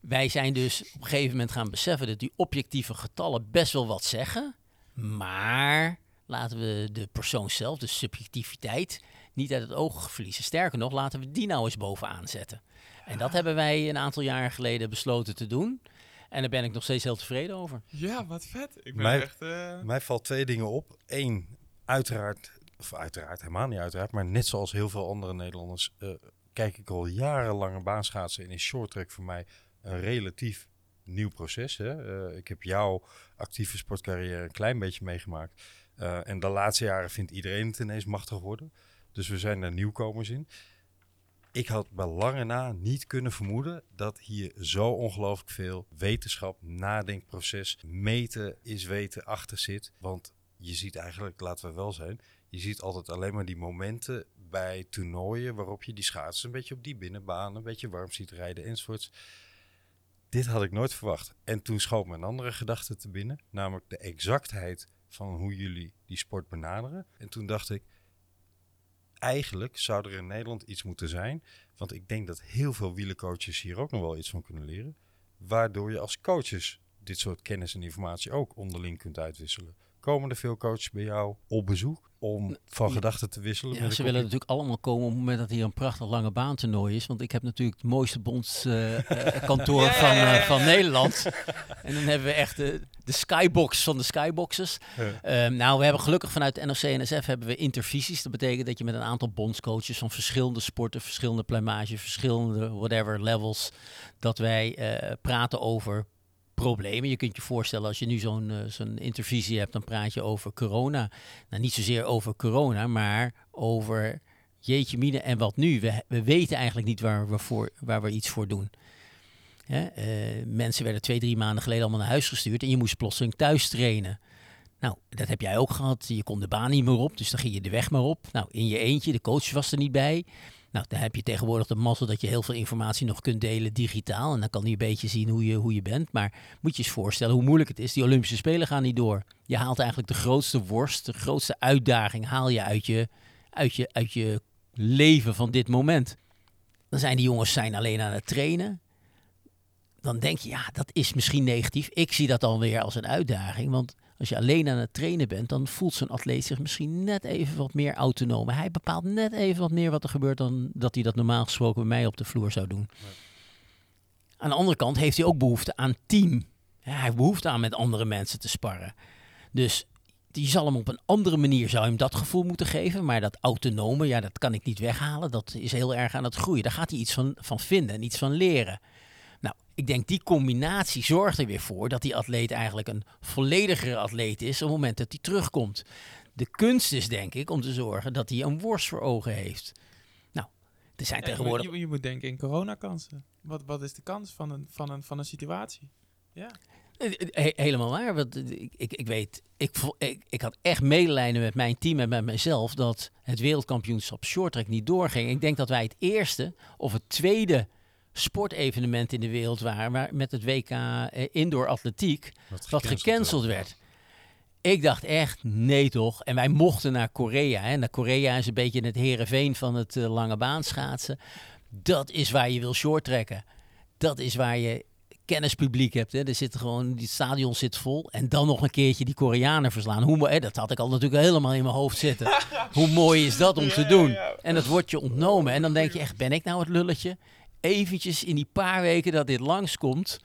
wij zijn dus op een gegeven moment gaan beseffen dat die objectieve getallen best wel wat zeggen. Maar laten we de persoon zelf, de subjectiviteit, niet uit het oog verliezen. Sterker nog, laten we die nou eens bovenaan zetten. En dat hebben wij een aantal jaren geleden besloten te doen. En daar ben ik nog steeds heel tevreden over. Ja, wat vet. Ik ben Mij- echt... eh, Mij valt twee dingen op. Eén, uiteraard, of uiteraard, helemaal niet uiteraard, maar net zoals heel veel andere Nederlanders, eh, kijk ik al jarenlang naar baanschaatsen en is shorttrack voor mij een relatief nieuw proces. Hè? Eh, ik heb jouw actieve sportcarrière een klein beetje meegemaakt. Eh, en de laatste jaren vindt iedereen het ineens machtig worden. Dus we zijn daar nieuwkomers in. Ik had bij lange na niet kunnen vermoeden dat hier zo ongelooflijk veel wetenschap, nadenkproces, meten is weten achter zit. Want je ziet eigenlijk, laten we wel zijn, je ziet altijd alleen maar die momenten bij toernooien waarop je die schaatsers een beetje op die binnenbaan, een beetje warm ziet rijden enzovoorts. Dit had ik nooit verwacht. En toen schoot me een andere gedachte te binnen, namelijk de exactheid van hoe jullie die sport benaderen. En toen dacht ik, eigenlijk zou er in Nederland iets moeten zijn. Want ik denk dat heel veel wielercoaches hier ook nog wel iets van kunnen leren. Waardoor je als coaches dit soort kennis en informatie ook onderling kunt uitwisselen. Komen er veel coaches bij jou op bezoek om van Ja. gedachten te wisselen? Ja, ze willen natuurlijk allemaal komen op het moment dat hier een prachtig lange baantoernooi is. Want ik heb natuurlijk het mooiste bondskantoor Ja, van, eh, van. Nederland. En dan hebben we echt de, de skybox van de skyboxes. Ja. Ehm, nou, we hebben gelukkig vanuit de NOC-NSF hebben we intervisies. Dat betekent dat je met een aantal bondscoaches van verschillende sporten, verschillende plumage, verschillende whatever levels, dat wij eh, praten over problemen. Je kunt je voorstellen als je nu zo'n eh, zo'n intervisie hebt, dan praat je over corona. Nou, niet zozeer over corona, maar over jeetje mine, en wat nu? We, we weten eigenlijk niet waar we, voor, waar we iets voor doen. Eh, mensen werden twee, drie maanden geleden allemaal naar huis gestuurd en je moest plotseling thuis trainen. Nou, dat heb jij ook gehad. Je kon de baan niet meer op, dus dan ging je de weg maar op. Nou, in je eentje, de coach was er niet bij. Nou, dan heb je tegenwoordig de mazzel dat je heel veel informatie nog kunt delen digitaal. En dan kan hij een beetje zien hoe je, hoe je bent. Maar moet je eens voorstellen hoe moeilijk het is. Die Olympische Spelen gaan niet door. Je haalt eigenlijk de grootste worst, de grootste uitdaging haal je uit je, uit je, uit je leven van dit moment. Dan zijn die jongens zijn alleen aan het trainen. Dan denk je, ja, dat is misschien negatief. Ik zie dat dan weer als een uitdaging. Want als je alleen aan het trainen bent, dan voelt zo'n atleet zich misschien net even wat meer autonoom. Hij bepaalt net even wat meer wat er gebeurt dan dat hij dat normaal gesproken bij mij op de vloer zou doen. Aan de andere kant heeft hij ook behoefte aan team. Ja, hij heeft behoefte aan met andere mensen te sparren. Dus die zal hem op een andere manier zou hem dat gevoel moeten geven. Maar dat autonome, ja, dat kan ik niet weghalen. Dat is heel erg aan het groeien. Daar gaat hij iets van, van vinden en iets van leren. Ik denk die combinatie zorgt er weer voor dat die atleet eigenlijk een volledigere atleet is op het moment dat hij terugkomt. De kunst is denk ik om te zorgen dat hij een worst voor ogen heeft. Nou, er zijn Ja, tegenwoordig... moet, je, je moet denken in coronakansen. Wat, wat is de kans van een, van een, van een situatie? Ja. Eh, eh, he- helemaal waar. Want eh, ik, ik, ik weet, ik, ik, ik had echt medelijden met mijn team en met mezelf dat het wereldkampioenschap shorttrack niet doorging. Ik denk dat wij het eerste of het tweede sportevenement in de wereld waren waar, met het WK eh, indoor atletiek wat gecanceld werd. Ik dacht echt, nee toch. En wij mochten naar Korea. Hè. Naar Korea is een beetje het herenveen van het eh, lange baan schaatsen. Dat is waar je wil shorttrekken. Dat is waar je kennispubliek hebt. Hè. Er zit gewoon, die stadion zit vol. En dan nog een keertje die Koreanen verslaan. Hoe, hè, dat had ik al natuurlijk helemaal in mijn hoofd zitten. Hoe mooi is dat om te doen? En dat wordt je ontnomen. En dan denk je echt, ben ik nou het lulletje? Eventjes in die paar weken dat dit langskomt.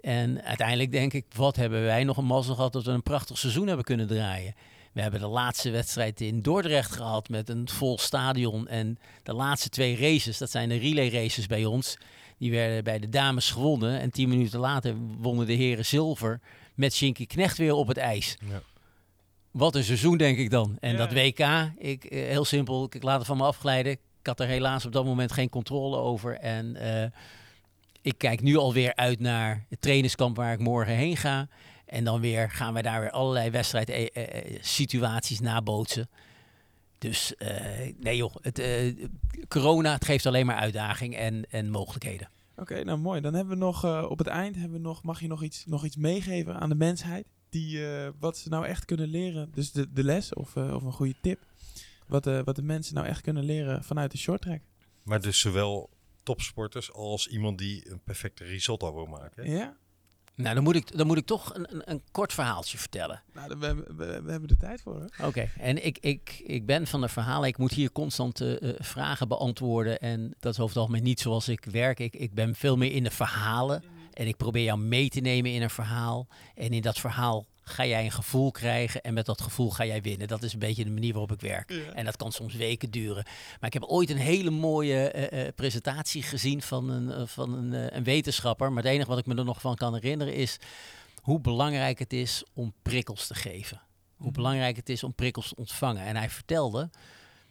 En uiteindelijk denk ik, wat hebben wij nog een mazzel gehad dat we een prachtig seizoen hebben kunnen draaien. We hebben de laatste wedstrijd in Dordrecht gehad met een vol stadion. En de laatste twee races, dat zijn de relay races bij ons. Die werden bij de dames gewonnen. En tien minuten later wonnen de heren zilver met Shinky Knecht weer op het ijs. Ja. Wat een seizoen denk ik dan. En Ja. dat WK, ik, eh, heel simpel, ik laat het van me afglijden. Ik had er helaas op dat moment geen controle over. En eh, ik kijk nu alweer uit naar het trainingskamp waar ik morgen heen ga. En dan weer gaan wij daar weer allerlei wedstrijdsituaties nabootsen. Dus eh, nee joh, het, eh, corona het geeft alleen maar uitdaging en, en mogelijkheden. Oké, nou mooi. Dan hebben we nog eh, op het eind, hebben we nog, mag je nog iets, nog iets meegeven aan de mensheid? Die, eh, wat ze nou echt kunnen leren. Dus de, de les of, eh, of een goede tip. Wat, eh, wat de mensen nou echt kunnen leren vanuit de short track. Maar dus zowel topsporters als iemand die een perfecte risotto wil maken. Ja? Nou, dan moet ik, dan moet ik toch een, een, een kort verhaaltje vertellen. Nou, dan- we, hebben- we, we hebben de tijd voor. Oké, en ik, ik, ik ben van de verhalen. Ik moet hier constant eh, eh, vragen beantwoorden. En dat is over het algemeen niet zoals ik werk. Ik, ik ben veel meer in de verhalen. En ik probeer jou mee te nemen in een verhaal. En in dat verhaal ga jij een gevoel krijgen. En met dat gevoel ga jij winnen. Dat is een beetje de manier waarop ik werk. En dat kan soms weken duren. Maar ik heb ooit een hele mooie eh, eh, presentatie gezien van, een, eh, van een, een wetenschapper. Maar het enige wat ik me er nog van kan herinneren is hoe belangrijk het is om prikkels te geven. Hoe belangrijk het is om prikkels te ontvangen. En hij vertelde,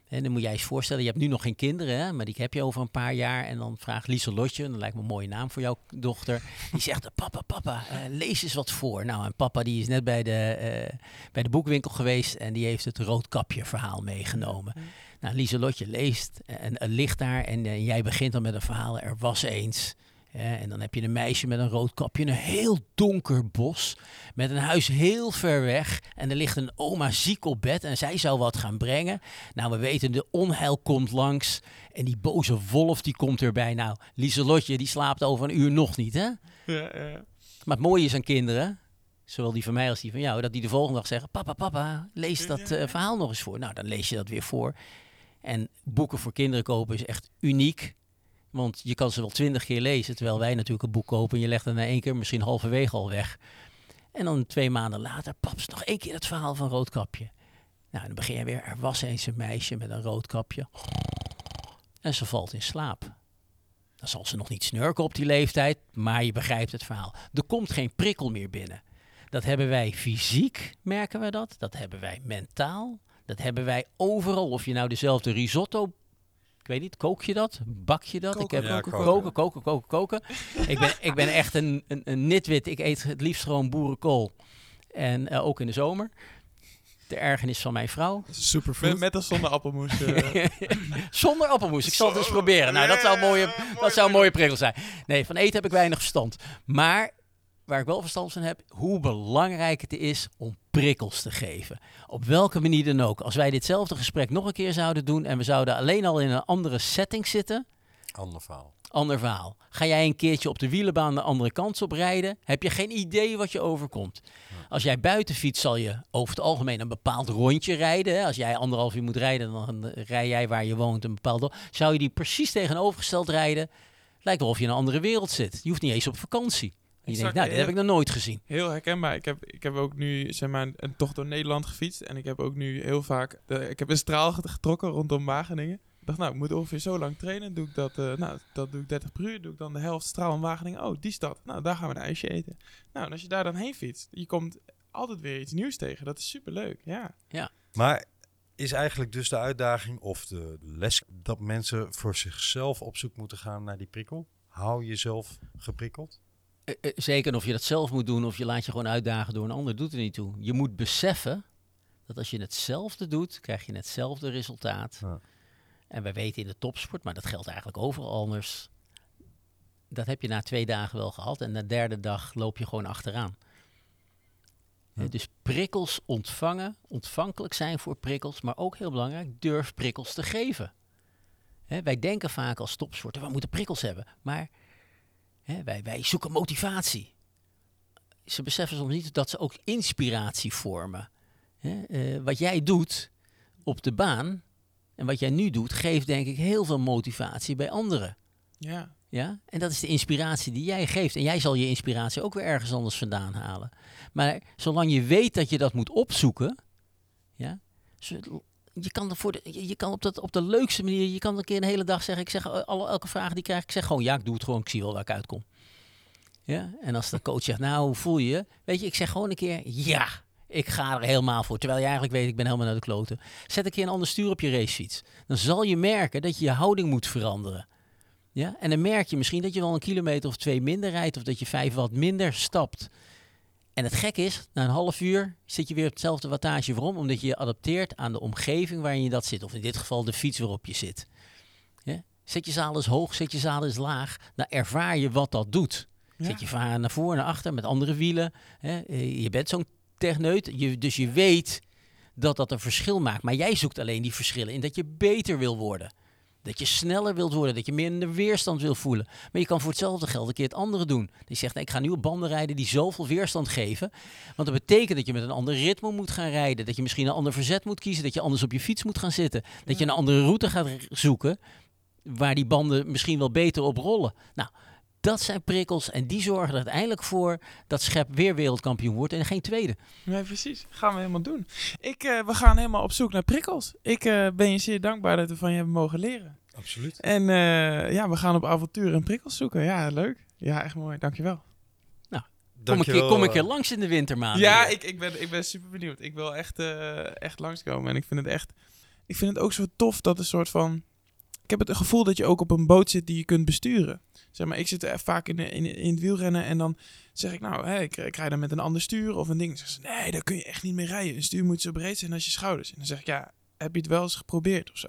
en dan moet jij eens voorstellen, je hebt nu nog geen kinderen, hè, maar die heb je over een paar jaar. En dan vraagt Lieselotje, en dat lijkt me een mooie naam voor jouw dochter. Die zegt, papa, papa, eh, lees eens wat voor. Nou, en papa die is net bij de, eh, bij de boekwinkel geweest en die heeft het roodkapje verhaal meegenomen. Nou, Lieselotje leest en, en ligt daar en eh, jij begint dan met een verhaal. Er was eens. En dan heb je een meisje met een rood kapje in een heel donker bos. Met een huis heel ver weg. En er ligt een oma ziek op bed en zij zou wat gaan brengen. Nou, we weten, de onheil komt langs. En die boze wolf die komt erbij. Nou, Lieselotje die slaapt over een uur nog niet, hè? Ja, ja. Maar het mooie is aan kinderen, zowel die van mij als die van jou, dat die de volgende dag zeggen: Papa, papa, lees dat eh, verhaal nog eens voor. Nou, dan lees je dat weer voor. En boeken voor kinderen kopen is echt uniek. Want je kan ze wel twintig keer lezen, terwijl wij natuurlijk een boek kopen en je legt het na één keer misschien halverwege al weg. En dan twee maanden later, paps, nog één keer het verhaal van Roodkapje. Nou, dan begin je weer. Er was eens een meisje met een roodkapje. En ze valt in slaap. Dan zal ze nog niet snurken op die leeftijd, maar je begrijpt het verhaal. Er komt geen prikkel meer binnen. Dat hebben wij fysiek, merken we dat. Dat hebben wij mentaal. Dat hebben wij overal. Of je nou dezelfde risotto Ik weet niet, kook je dat? Bak je dat? Koken, ik heb ja, koken, koken. koken, koken, koken. ik, ben, ik ben echt een, een, een nitwit. Ik eet het liefst gewoon boerenkool. En eh, ook in de zomer. De ergernis van mijn vrouw. Superfood. Met, met of zonder appelmoes. eh. Zonder appelmoes. Ik zal het eens proberen. Nou, dat zou een mooie, dat zou een mooie prikkel zijn. Nee, van eten heb ik weinig verstand. Maar waar ik wel verstand van heb, hoe belangrijk het is om prikkels te geven. Op welke manier dan ook. Als wij ditzelfde gesprek nog een keer zouden doen en we zouden alleen al in een andere setting zitten, Ander verhaal. ander verhaal. Ga jij een keertje op de wielenbaan de andere kant op rijden, heb je geen idee wat je overkomt. Als jij buiten fietst, zal je over het algemeen een bepaald rondje rijden. Hè. Als jij anderhalf uur moet rijden, dan rij jij waar je woont een bepaald... Zou je die precies tegenovergesteld rijden, lijkt wel of je in een andere wereld zit. Je hoeft niet eens op vakantie. En je Exact, denkt, nou, dit heb ik nog nooit gezien. Heel herkenbaar. Ik heb, ik heb ook nu zeg maar, een tocht door Nederland gefietst. En ik heb ook nu heel vaak... de- ik heb een straal get- getrokken rondom Wageningen. Ik dacht, nou, ik moet ongeveer zo lang trainen. Doe ik dat, eh, nou, dat doe ik 30 per uur. Doe ik dan de helft straal in Wageningen. Oh, die stad. Nou, daar gaan we een ijsje eten. Nou, en als je daar dan heen fietst, je komt altijd weer iets nieuws tegen. Dat is superleuk, ja. Maar is eigenlijk dus de uitdaging of de les dat mensen voor zichzelf op zoek moeten gaan naar die prikkel? Hou jezelf geprikkeld? Eh, eh, Zeker of je dat zelf moet doen of je laat je gewoon uitdagen door een ander, doet er niet toe. Je moet beseffen dat als je hetzelfde doet, krijg je hetzelfde resultaat. Ja. En wij weten in de topsport, maar dat geldt eigenlijk overal anders. Dat heb je na twee dagen wel gehad en na de derde dag loop je gewoon achteraan. Ja. Dus prikkels ontvangen, ontvankelijk zijn voor prikkels, maar ook heel belangrijk, durf prikkels te geven. Hè, wij denken vaak als topsporter, we moeten prikkels hebben. Maar hè, wij, wij zoeken motivatie. Ze beseffen soms niet dat ze ook inspiratie vormen. Hè, eh, wat jij doet op de baan en wat jij nu doet, geeft denk ik heel veel motivatie bij anderen. Ja. Ja? En dat is de inspiratie die jij geeft. En jij zal je inspiratie ook weer ergens anders vandaan halen. Maar zolang je weet dat je dat moet opzoeken, ja, je kan, je kan op, dat, op de leukste manier, je kan een keer een hele dag zeggen, ik zeg eh, alle, elke vraag die ik krijg, ik zeg gewoon ja, ik doe het gewoon, ik zie wel waar ik uitkom. Ja? En als de coach zegt, nou, hoe voel je je? Weet je, ik zeg gewoon een keer ja. Ik ga er helemaal voor. Terwijl je eigenlijk weet, ik ben helemaal naar de kloten. Zet een keer een ander stuur op je racefiets. Dan zal je merken dat je je houding moet veranderen. Ja? En dan merk je misschien dat je wel een kilometer of twee minder rijdt of dat je vijf wat minder stapt. En het gek is, na een half uur zit je weer op hetzelfde wattage. Waarom? Omdat je je adapteert aan de omgeving waarin je dat zit. Of in dit geval de fiets waarop je zit. Ja? Zet je zaal eens hoog, zet je zaal eens laag. Dan ervaar je wat dat doet. Ja. Zet je varen naar voren, naar achter met andere wielen. Hè? Eh, Je bent zo'n techneut, je, dus je weet dat dat een verschil maakt. Maar jij zoekt alleen die verschillen in dat je beter wil worden. Dat je sneller wilt worden, dat je minder weerstand wil voelen. Maar je kan voor hetzelfde geld een keer het andere doen. Die zegt, nee, ik ga nu op banden rijden die zoveel weerstand geven. Want dat betekent dat je met een ander ritme moet gaan rijden. Dat je misschien een ander verzet moet kiezen. Dat je anders op je fiets moet gaan zitten. Dat je een andere route gaat zoeken. Waar die banden misschien wel beter op rollen. Nou, dat zijn prikkels. En die zorgen er uiteindelijk voor dat Schep weer wereldkampioen wordt en geen tweede. Nee, precies. Gaan we helemaal doen. Ik, eh, we gaan helemaal op zoek naar prikkels. Ik eh, ben je zeer dankbaar dat we van je hebben mogen leren. Absoluut. En eh, ja, we gaan op avontuur en prikkels zoeken. Ja, leuk. Ja, echt mooi. Dankjewel. Kom een, keer, kom een keer langs in de wintermaanden. Ja, ik, ik, ben, ik ben super benieuwd. Ik wil echt, eh, echt langskomen. En ik vind het echt... Ik vind het ook zo tof dat een soort van... Ik heb het gevoel dat je ook op een boot zit die je kunt besturen. Zeg maar, ik zit vaak in, in, in het wielrennen en dan zeg ik, nou, hè, ik, rij dan met een ander stuur of een ding. Dan ze, nee, daar kun je echt niet mee rijden. Een stuur moet zo breed zijn als je schouders. En dan zeg ik, ja, heb je het wel eens geprobeerd of zo?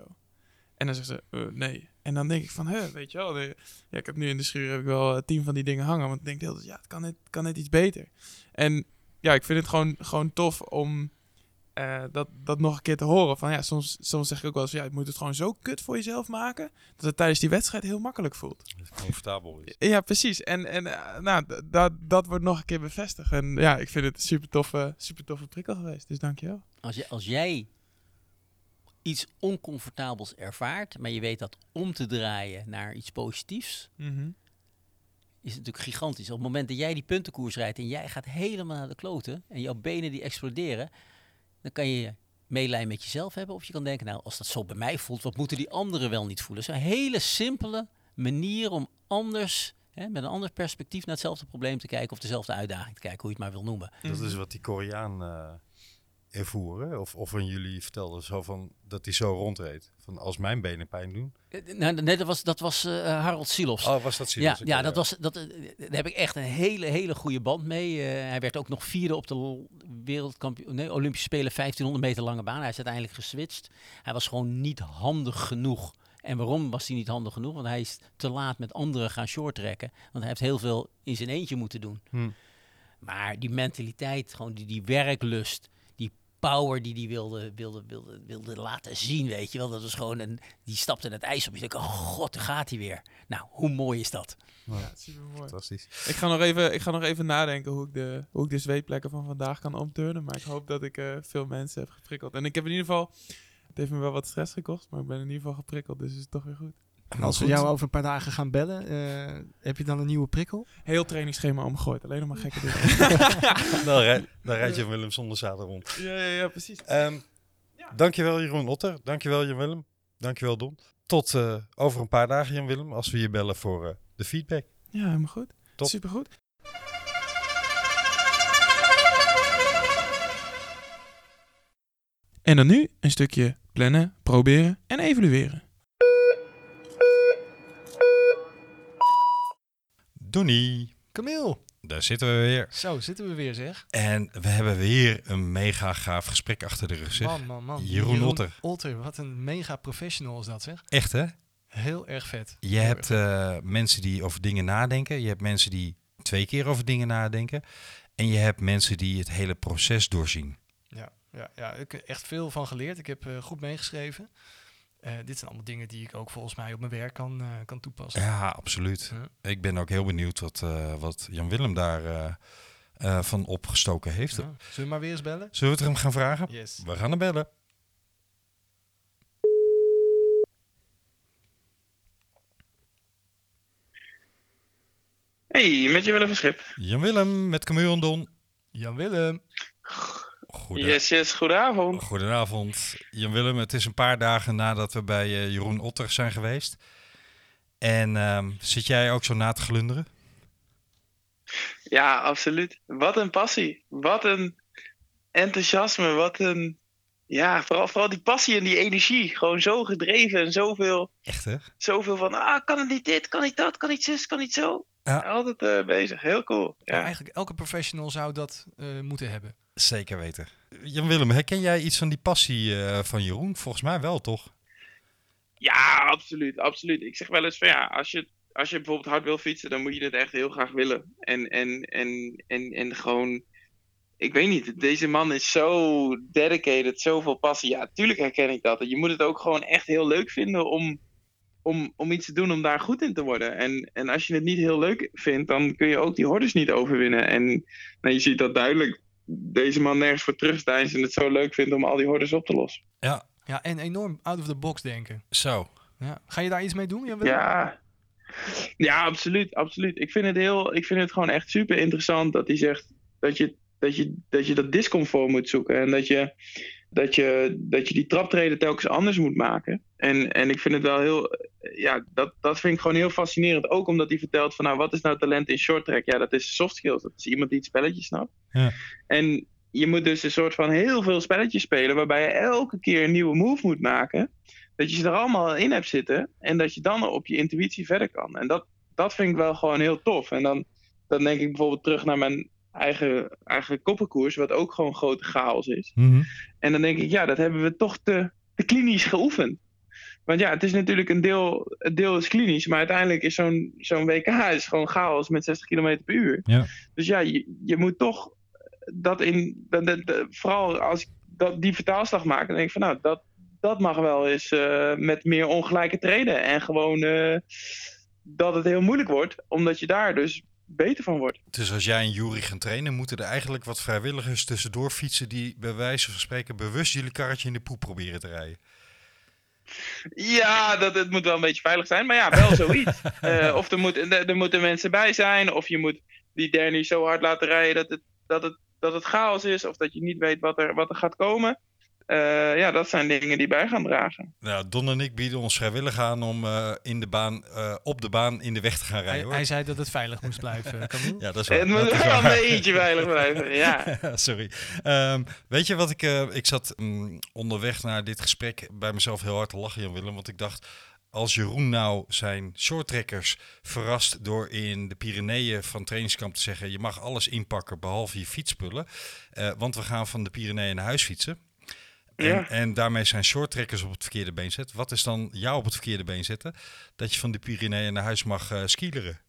En dan zeggen ze, eh, nee. En dan denk ik van, hè, weet je wel, ja, ik heb nu in de schuur heb ik wel eh, tien van die dingen hangen. Want ik denk de hele ja, het kan net, kan net iets beter. En ja, ik vind het gewoon, gewoon tof om eh, dat, dat nog een keer te horen. Van ja, soms, soms zeg ik ook wel eens, ja, je moet het gewoon zo kut voor jezelf maken. Dat het tijdens die wedstrijd heel makkelijk voelt. Comfortabel is. Ja, precies. En, en eh, nou, dat, dat wordt nog een keer bevestigd. En ja, ik vind het een super toffe, super toffe prikkel geweest. Dus dankjewel. Als, je, als jij iets oncomfortabels ervaart, maar je weet dat om te draaien naar iets positiefs, is het natuurlijk gigantisch. Op het moment dat jij die puntenkoers rijdt en jij gaat helemaal naar de kloten en jouw benen die exploderen, dan kan je meelij met jezelf hebben. Of je kan denken, nou, als dat zo bij mij voelt, wat moeten die anderen wel niet voelen? Het is een hele simpele manier om anders, hè, met een ander perspectief naar hetzelfde probleem te kijken of dezelfde uitdaging te kijken, hoe je het maar wil noemen. Dat is wat die Koreaan eh, ervoeren? Of, of van jullie vertelden zo van dat hij zo rondreed? Van als mijn benen pijn doen. Eh, Nou, nee, dat was, dat was eh, Harold Silofs. Oh, was dat ja, serieus? ja, dat was, dat, eh, daar heb ik echt een hele, hele goede band mee. Hij werd ook nog vierde op de wereldkampioen, nee, Olympische Spelen 1500 meter lange baan. Hij is uiteindelijk geswitcht. Hij was gewoon niet handig genoeg. En waarom was hij niet handig genoeg? Want hij is te laat met anderen gaan shorttrekken. Want hij heeft heel veel in zijn eentje moeten doen. Hm. Maar die mentaliteit, gewoon die, die werklust, power die hij wilde, wilde, wilde, wilde laten zien, weet je wel. Dat was gewoon een, die stapte het ijs op. Je denkt, oh god, daar gaat hij weer. Nou, hoe mooi is dat? Ja, super mooi. Fantastisch. Ik ga, nog even, ik ga nog even nadenken hoe ik, de, hoe ik de zweetplekken van vandaag kan omturnen. Maar ik hoop dat ik eh, veel mensen heb geprikkeld. En ik heb in ieder geval... Het heeft me wel wat stress gekost, maar ik ben in ieder geval geprikkeld. Dus is het toch weer goed. En als we jou over een paar dagen gaan bellen, eh, heb je dan een nieuwe prikkel? Heel trainingsschema omgegooid. Alleen nog maar gekke dingen. dan, rij, dan rijdt je Willem zonder zadel rond. ja, ja, ja, precies. Ehm, Dankjewel Jeroen Otter. Dankjewel Jan Willem. Dankjewel Don. Tot eh, over een paar dagen Jan Willem als we je bellen voor eh, de feedback. Ja, helemaal goed. Top. Supergoed. En dan nu een stukje plannen, proberen en evalueren. Donnie, Camille, daar zitten we weer. zo zitten we weer zeg. En we hebben weer een mega gaaf gesprek achter de rug. Zeg. Man, man, man. Jeroen Otter. Otter, wat een mega professional is dat zeg. Echt hè? Heel erg vet. Je hebt eh, mensen die over dingen nadenken. Je hebt mensen die twee keer over dingen nadenken. En je hebt mensen die het hele proces doorzien. Ja, ja, ja, ik heb echt veel van geleerd. Ik heb eh, goed meegeschreven. Eh, dit zijn allemaal dingen die ik ook volgens mij op mijn werk kan, eh, kan toepassen. Ja, absoluut. Ja. Ik ben ook heel benieuwd wat, eh, wat Jan Willem daar eh, eh, van opgestoken heeft. Ja. Zullen we maar weer eens bellen? Zullen we het hem gaan vragen? Yes. We gaan hem bellen. Hey, met je Willem van Schip. Jan Willem met Camille en Don. Jan Willem. Yes, yes, goedenavond. Goedenavond. Jan Willem, het is een paar dagen nadat we bij eh, Jeroen Otter zijn geweest. En ehm, zit jij ook zo na te glunderen? Ja, absoluut. Wat een passie. Wat een enthousiasme. Wat een... Ja, vooral, vooral die passie en die energie. Gewoon zo gedreven en zoveel, Echt hè? zoveel van... Ah, kan het niet dit, kan niet dat, kan niet zus, kan niet zo. Ja. Altijd eh, bezig. Heel cool. Ja. Ja. eigenlijk elke professional zou dat eh, moeten hebben. Zeker weten. Jan Willem, herken jij iets van die passie eh, van Jeroen? Volgens mij wel, toch? Ja, absoluut, absoluut. Ik zeg wel eens van ja, als je, als je bijvoorbeeld hard wil fietsen, dan moet je het echt heel graag willen. En, en, en, en, en gewoon, ik weet niet, deze man is zo dedicated, zoveel passie. Ja, tuurlijk herken ik dat. Je moet het ook gewoon echt heel leuk vinden om, om, om iets te doen om daar goed in te worden. En, en als je het niet heel leuk vindt, dan kun je ook die hordes niet overwinnen. En je ziet dat duidelijk. Deze man nergens voor terugdeinst en het zo leuk vindt om al die hordes op te lossen. Ja, Ja, en enorm out of the box denken. zo. Ja. Ga je daar iets mee doen? Ja. ja, absoluut, absoluut. Ik vind het heel, ik vind het gewoon echt super interessant dat hij zegt dat je dat, je, dat, je dat discomfort moet zoeken en dat je, dat je, dat je die traptreden telkens anders moet maken. En, en ik vind het wel heel, ja, dat, dat vind ik gewoon heel fascinerend. Ook omdat hij vertelt van, nou, wat is nou talent in short track? Ja, dat is soft skills. Dat is iemand die het spelletje snapt. Ja. En je moet dus een soort van heel veel spelletjes spelen, waarbij je elke keer een nieuwe move moet maken. Dat je ze er allemaal in hebt zitten en dat je dan op je intuïtie verder kan. En dat, dat vind ik wel gewoon heel tof. En dan, dan denk ik bijvoorbeeld terug naar mijn eigen, eigen koppenkoers, wat ook gewoon grote chaos is. Mhm. En dan denk ik, ja, dat hebben we toch te, te klinisch geoefend. Want ja, het is natuurlijk een deel, het deel is klinisch, maar uiteindelijk is zo'n zo'n WK is gewoon chaos met 60 km per uur. Ja. Dus ja, je, je moet toch dat in, dat, vooral als ik dat, die vertaalslag maak, dan denk ik van nou, dat, dat mag wel eens eh, met meer ongelijke treden. En gewoon eh, dat het heel moeilijk wordt, omdat je daar dus beter van wordt. Dus als jij en Jury gaan trainen, moeten er eigenlijk wat vrijwilligers tussendoor fietsen die bij wijze van spreken bewust jullie karretje in de poep proberen te rijden. Ja, dat, het moet wel een beetje veilig zijn, maar ja, wel zoiets. Eh, of er, moet, er, er moeten mensen bij zijn, of je moet die Danny zo hard laten rijden dat het, dat het, dat het chaos is, of dat je niet weet wat er, wat er gaat komen. Eh, ja, dat zijn dingen die bij gaan dragen. Nou, Don en ik bieden ons vrijwillig aan om eh, in de baan, eh, op de baan in de weg te gaan Hij, rijden. hoor. hij zei dat het veilig moest blijven. Ja, dat is waar. Het moet wel een beetje veilig blijven. Ja. Sorry. Ehm, weet je wat ik... eh, ik zat mm, onderweg naar dit gesprek bij mezelf heel hard te lachen, Jan Willem. Want ik dacht, als Jeroen nou zijn shorttrekkers verrast door in de Pyreneeën van trainingskamp te zeggen... je mag alles inpakken behalve je fietsspullen. eh, want we gaan van de Pyreneeën naar huis fietsen. En, Ja. en daarmee zijn shorttrekkers op het verkeerde been zet. Wat is dan jou op het verkeerde been zetten? Dat je van de Pyreneeën naar huis mag eh skileren.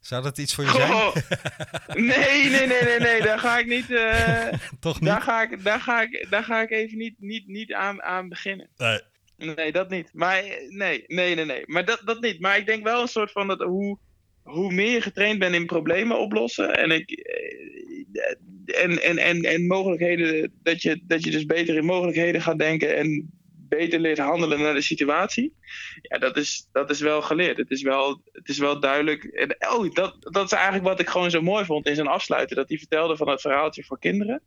Zou dat iets voor je zijn? Goh. Nee, nee, nee, nee, nee, daar ga ik niet. eh, Toch niet? daar, ga ik, daar, ga ik, daar ga ik even niet, niet, niet aan, aan beginnen. Nee. Nee, dat niet. Maar eh, nee, nee, nee, nee. Maar dat, dat niet. Maar ik denk wel een soort van dat hoe, hoe meer je getraind bent in problemen oplossen en, ik, eh, en, en, en, en mogelijkheden, dat je, dat je dus beter in mogelijkheden gaat denken en beter leert handelen naar de situatie. Ja, dat is, dat is wel geleerd. Het is wel, het is wel duidelijk. En, oh, dat, dat is eigenlijk wat ik gewoon zo mooi vond in zijn afsluiten. Dat hij vertelde van het verhaaltje voor kinderen.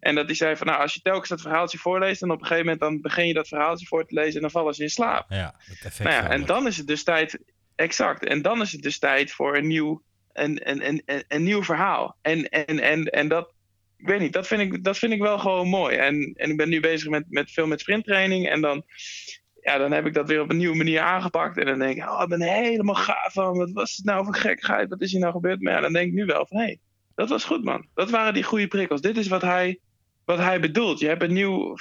En dat hij zei van, nou, als je telkens dat verhaaltje voorleest... dan op een gegeven moment dan begin je dat verhaaltje voor te lezen... en dan vallen ze in slaap. Ja, het effect. Nou ja, en dan is het dus tijd... Exact. En dan is het dus tijd voor een nieuw, een, een, een, een, nieuw verhaal. En, en, en, en dat... Ik weet niet, dat vind ik, dat vind ik wel gewoon mooi. En, en ik ben nu bezig met, met veel met sprinttraining. En dan, ja, dan heb ik dat weer op een nieuwe manier aangepakt. En dan denk ik, oh, ik ben helemaal gaaf van. Wat was het nou voor gekkigheid? Wat is hier nou gebeurd? Maar ja, dan denk ik nu wel van, hé, hey, dat was goed man. Dat waren die goede prikkels. Dit is wat hij, wat hij bedoelt. Je hebt een nieuw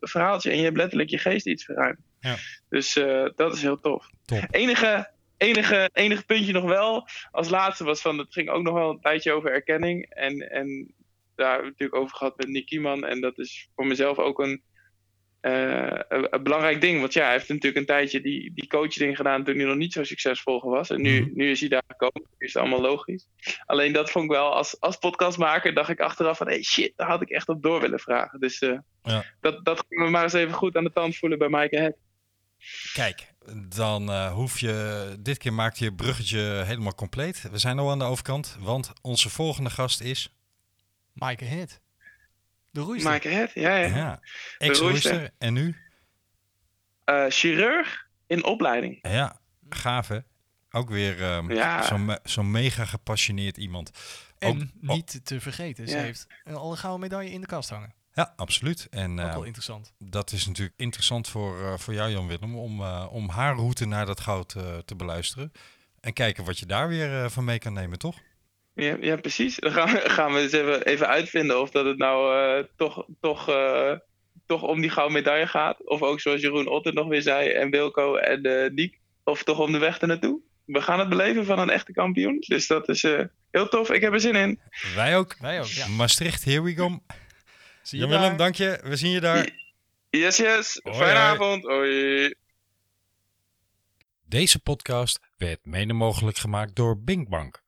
verhaaltje en je hebt letterlijk je geest iets verruimd. Ja. Dus eh, dat is heel tof. Enige, enige, enige puntje nog wel. Als laatste was van, het ging ook nog wel een tijdje over erkenning. En, en daar hebben we het natuurlijk over gehad met Nick Kieman. En dat is voor mezelf ook een, eh, een, een belangrijk ding. Want ja, hij heeft natuurlijk een tijdje die, die coachding gedaan toen hij nog niet zo succesvol was. En nu, Mhm. nu is hij daar gekomen. Nu is het allemaal logisch. Alleen dat vond ik wel, als, als podcastmaker dacht ik achteraf van... hey shit, daar had ik echt op door willen vragen. Dus eh, Ja. dat, dat ging me maar eens even goed aan de tand voelen bij Maaike Het. Kijk, dan eh, hoef je. Dit keer maakt je bruggetje helemaal compleet. We zijn al aan de overkant, want onze volgende gast is. Maaike Het. De roeister. Maaike Het, ja, ja. Ja, ex-roeister. En nu? Eh, chirurg in opleiding. Ja, gaaf hè? Ook weer ehm, Ja. zo'n me- zo'n mega gepassioneerd iemand. En Ook- niet te vergeten, ze Ja. heeft een al een gouden medaille in de kast hangen. Ja, absoluut. En Ook eh, wel interessant. dat is natuurlijk interessant voor, eh, voor jou, Jan Willem, om, eh, om haar route naar dat goud eh, te beluisteren. En kijken wat je daar weer eh, van mee kan nemen, toch? Ja, ja precies. Dan gaan we, gaan we eens even, even uitvinden of dat het nou eh, toch, toch, eh, toch om die gouden medaille gaat. Of ook zoals Jeroen Otter nog weer zei en Wilco en eh Niek. Of toch om de weg ernaartoe. We gaan het beleven van een echte kampioen. Dus dat is eh, heel tof. Ik heb er zin in. Wij ook. Wij ook, ja. Maastricht, here we go. Zie je Jan Willem, daar? dank je. We zien je daar. Yes, yes. Hoi, Fijne hoi. avond. Hoi. Deze podcast werd mede mogelijk gemaakt door Binkbank.